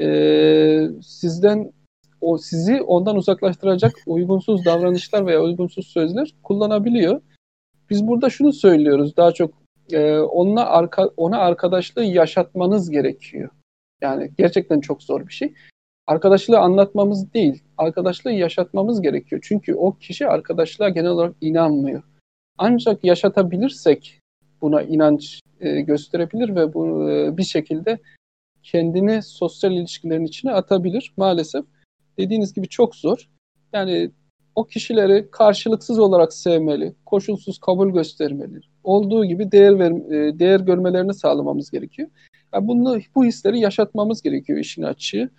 e, sizden o sizi ondan uzaklaştıracak uygunsuz davranışlar veya uygunsuz sözler kullanabiliyor. Biz burada şunu söylüyoruz daha çok e, onunla arka, ona arkadaşlığı yaşatmanız gerekiyor. Yani gerçekten çok zor bir şey. Arkadaşlığı anlatmamız değil, arkadaşlığı yaşatmamız gerekiyor. Çünkü o kişi arkadaşlığa genel olarak inanmıyor. Ancak yaşatabilirsek buna inanç e, gösterebilir ve bu e, bir şekilde kendini sosyal ilişkilerin içine atabilir. Maalesef dediğiniz gibi çok zor. Yani o kişileri karşılıksız olarak sevmeli, koşulsuz kabul göstermeli. Olduğu gibi değer ver, e, değer görmelerini sağlamamız gerekiyor. Yani bunu bu hisleri yaşatmamız gerekiyor işin açığı.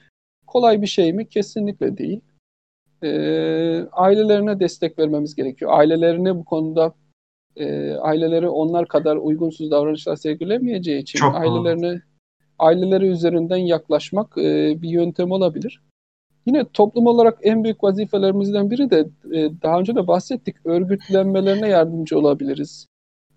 Kolay bir şey mi? Kesinlikle değil. Ee, ailelerine destek vermemiz gerekiyor. Ailelerine bu konuda e, aileleri onlar kadar uygunsuz davranışlar sergilemeyeceği için Çok ailelerine doğru. aileleri üzerinden yaklaşmak e, bir yöntem olabilir. Yine toplum olarak en büyük vazifelerimizden biri de e, daha önce de bahsettik örgütlenmelerine yardımcı olabiliriz.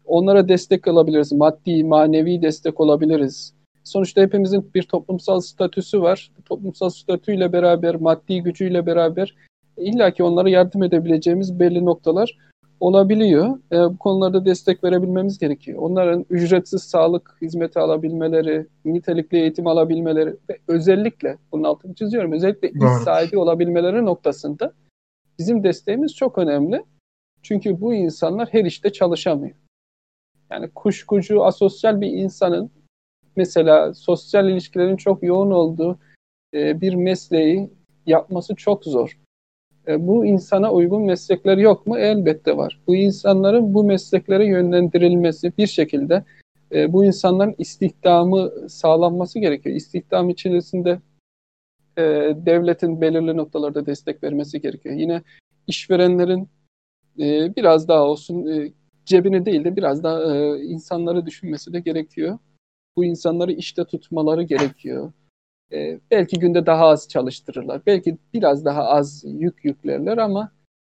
Onlara destek alabiliriz. Maddi, manevi destek olabiliriz. Sonuçta hepimizin bir toplumsal statüsü var. Toplumsal statüyle beraber, maddi gücüyle beraber illaki onlara yardım edebileceğimiz belli noktalar olabiliyor. E, bu konularda destek verebilmemiz gerekiyor. Onların ücretsiz sağlık hizmeti alabilmeleri, nitelikli eğitim alabilmeleri ve özellikle, bunun altını çiziyorum, özellikle iş sahibi olabilmeleri noktasında bizim desteğimiz çok önemli. Çünkü bu insanlar her işte çalışamıyor. Yani kuşkucu, asosyal bir insanın mesela sosyal ilişkilerin çok yoğun olduğu e, bir mesleği yapması çok zor. E, bu insana uygun meslekler yok mu? Elbette var. Bu insanların bu mesleklere yönlendirilmesi bir şekilde e, bu insanların istihdamı sağlanması gerekiyor. İstihdam içerisinde e, devletin belirli noktalarda destek vermesi gerekiyor. Yine işverenlerin e, biraz daha olsun e, cebini değil de biraz daha e, insanları düşünmesi de gerekiyor. Bu insanları işte tutmaları gerekiyor. E, belki günde daha az çalıştırırlar. Belki biraz daha az yük yüklerler ama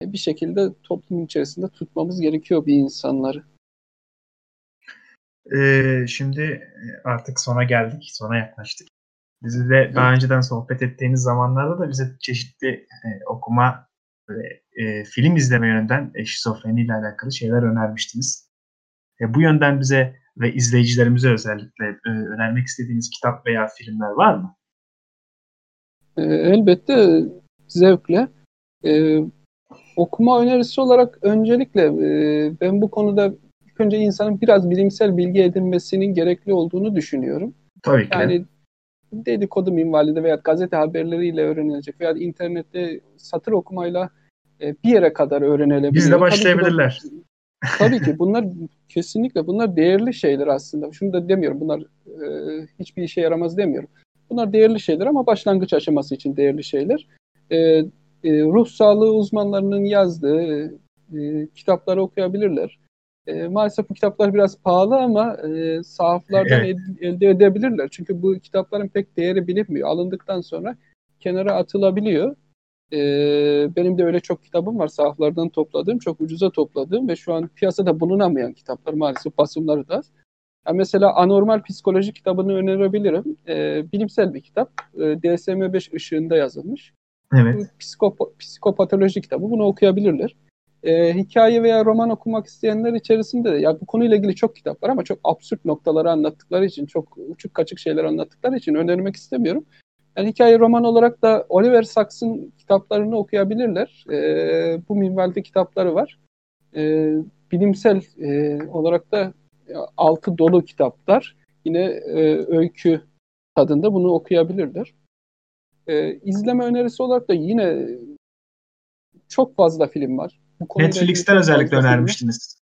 bir şekilde toplum içerisinde tutmamız gerekiyor bir insanları. Ee, şimdi artık sona geldik, sona yaklaştık. Bizi de daha önceden sohbet ettiğiniz zamanlarda da bize çeşitli e, okuma ve e, film izleme yönünden e, şizofreni ile alakalı şeyler önermiştiniz. E, bu yönden bize ve izleyicilerimize özellikle e, önermek istediğiniz kitap veya filmler var mı? E, elbette zevkle. E, okuma önerisi olarak öncelikle e, ben bu konuda ilk önce insanın biraz bilimsel bilgi edinmesinin gerekli olduğunu düşünüyorum. Tabii ki. Yani dedikodu minvalinde veya gazete haberleriyle öğrenilecek veya internette satır okumayla e, bir yere kadar öğrenilebilir. Biz de başlayabilirler. Tabii tabii ki bunlar kesinlikle bunlar değerli şeyler aslında. Şunu da demiyorum bunlar e, hiçbir işe yaramaz demiyorum. Bunlar değerli şeyler ama başlangıç aşaması için değerli şeyler. E, e, ruh sağlığı uzmanlarının yazdığı e, kitapları okuyabilirler. E, maalesef bu kitaplar biraz pahalı ama e, sahaflardan Evet. ed- elde edebilirler. Çünkü bu kitapların pek değeri bilinmiyor. Alındıktan sonra kenara atılabiliyor. E, benim de öyle çok kitabım var sahaflardan topladığım, çok ucuza topladığım ve şu an piyasada bulunamayan kitaplar maalesef basımları da. az. Ya mesela Anormal Psikoloji kitabını önerebilirim. E, bilimsel bir kitap. E, DSM-5 ışığında yazılmış. Evet. Bu psikopo- psikopatoloji kitabı. Bunu okuyabilirler. Ee, hikaye veya roman okumak isteyenler içerisinde de ya bu konuyla ilgili çok kitap var ama çok absürt noktaları anlattıkları için, çok uçuk kaçık şeyler anlattıkları için önermek istemiyorum. Yani hikaye roman olarak da Oliver Sacks'ın kitaplarını okuyabilirler. Ee, bu minvalde kitapları var. Ee, bilimsel e, olarak da e, altı dolu kitaplar. Yine e, öykü tadında bunu okuyabilirler. Ee, izleme önerisi olarak da yine çok fazla film var. Bu Netflix'ten özellikle önermiştiniz.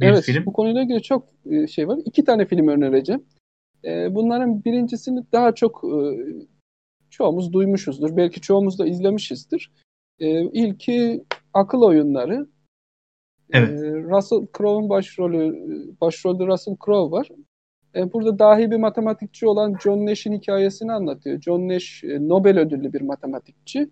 Bir evet, film. bu konuyla ilgili çok e, şey var. İki tane film önereceğim. E, bunların birincisini daha çok e, çoğumuz duymuşuzdur. Belki çoğumuz da izlemişizdir. E, ilki Akıl Oyunları. Evet. E, Russell Crowe'un başrolü, başrolde Russell Crowe var. E, burada dahi bir matematikçi olan John Nash'in hikayesini anlatıyor. John Nash e, Nobel ödüllü bir matematikçi.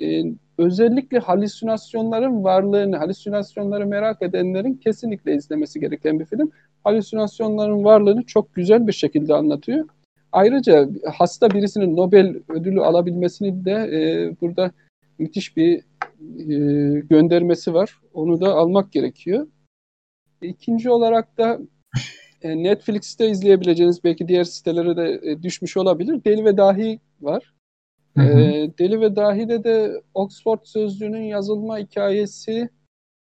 E, özellikle halüsinasyonların varlığını, halüsinasyonları merak edenlerin kesinlikle izlemesi gereken bir film. Halüsinasyonların varlığını çok güzel bir şekilde anlatıyor. Ayrıca hasta birisinin Nobel ödülü alabilmesini de e, burada müthiş bir e, göndermesi var. Onu da almak gerekiyor. İkinci olarak da e, Netflix'te izleyebileceğiniz belki diğer sitelere de e, düşmüş olabilir. Deli ve Dahi var. Hı hı. E, Deli ve Dahi'de de Oxford Sözlüğü'nün yazılma hikayesi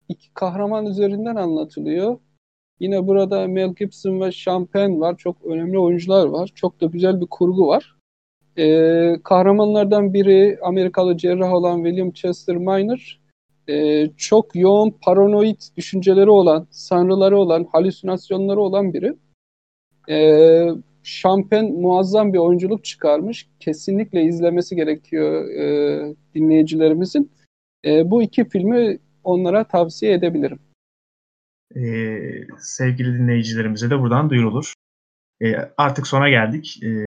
iki kahraman üzerinden anlatılıyor. Yine burada Mel Gibson ve Penn var. Çok önemli oyuncular var. Çok da güzel bir kurgu var. E, kahramanlardan biri Amerikalı cerrah olan William Chester Minor. E, çok yoğun paranoid düşünceleri olan, sanrıları olan, halüsinasyonları olan biri. E, Şampen muazzam bir oyunculuk çıkarmış. Kesinlikle izlemesi gerekiyor e, dinleyicilerimizin. E, bu iki filmi onlara tavsiye edebilirim. Ee, sevgili dinleyicilerimize de buradan duyurulur. Ee, artık sona geldik. E,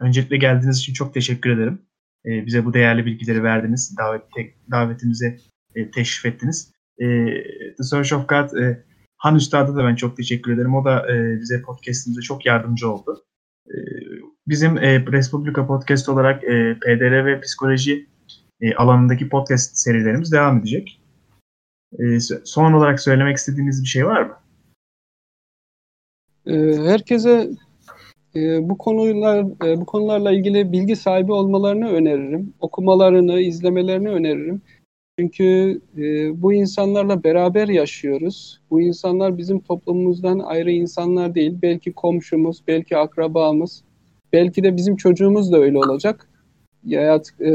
öncelikle geldiğiniz için çok teşekkür ederim. Ee, bize bu değerli bilgileri verdiniz. Davet, davetimize e, teşrif ettiniz. Ee, The Search of God e, Han Üstad'a da ben çok teşekkür ederim. O da e, bize podcastimize çok yardımcı oldu. E, bizim e, Respublika Podcast olarak e, PDR ve psikoloji e, alanındaki podcast serilerimiz devam edecek. E, son olarak söylemek istediğiniz bir şey var mı? E, herkese e, bu konular e, bu konularla ilgili bilgi sahibi olmalarını öneririm. Okumalarını, izlemelerini öneririm. Çünkü e, bu insanlarla beraber yaşıyoruz. Bu insanlar bizim toplumumuzdan ayrı insanlar değil. Belki komşumuz, belki akrabamız, belki de bizim çocuğumuz da öyle olacak. Ya, e,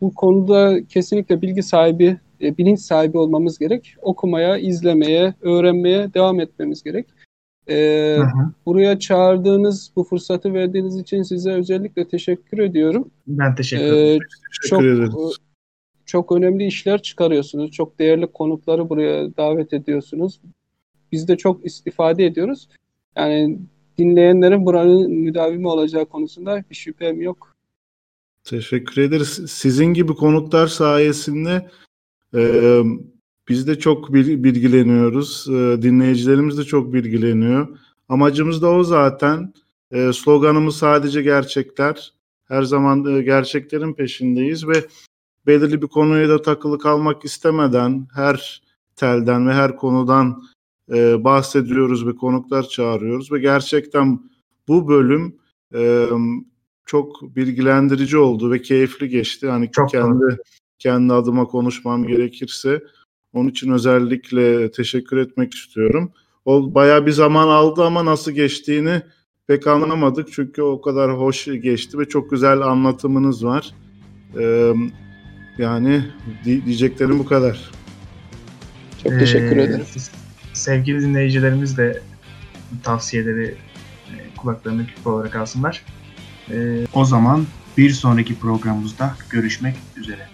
bu konuda kesinlikle bilgi sahibi, e, bilinç sahibi olmamız gerek. Okumaya, izlemeye, öğrenmeye devam etmemiz gerek. E, Hı hı. buraya çağırdığınız, bu fırsatı verdiğiniz için size özellikle teşekkür ediyorum. Ben teşekkür E, ederim. çok Teşekkür ederiz. çok önemli işler çıkarıyorsunuz. Çok değerli konukları buraya davet ediyorsunuz. Biz de çok istifade ediyoruz. Yani dinleyenlerin buranın müdavimi olacağı konusunda bir şüphem yok. Teşekkür ederiz. Sizin gibi konuklar sayesinde e, biz de çok bil- bilgileniyoruz. E, dinleyicilerimiz de çok bilgileniyor. Amacımız da o zaten. E, sloganımız sadece gerçekler. Her zaman gerçeklerin peşindeyiz ve belirli bir konuya da takılı kalmak istemeden her telden ve her konudan e, bahsediyoruz ve konuklar çağırıyoruz ve gerçekten bu bölüm e, çok bilgilendirici oldu ve keyifli geçti. Hani Çok kendi kendi adıma konuşmam gerekirse Onun için özellikle teşekkür etmek istiyorum. O bayağı bir zaman aldı ama nasıl geçtiğini pek anlamadık. Çünkü o kadar hoş geçti ve çok güzel anlatımınız var. Ee, yani diyeceklerim bu kadar. Çok teşekkür ee, ederim. Sevgili dinleyicilerimiz de tavsiyeleri e, kulaklarına küpe olarak alsınlar. Ee, o zaman bir sonraki programımızda görüşmek üzere.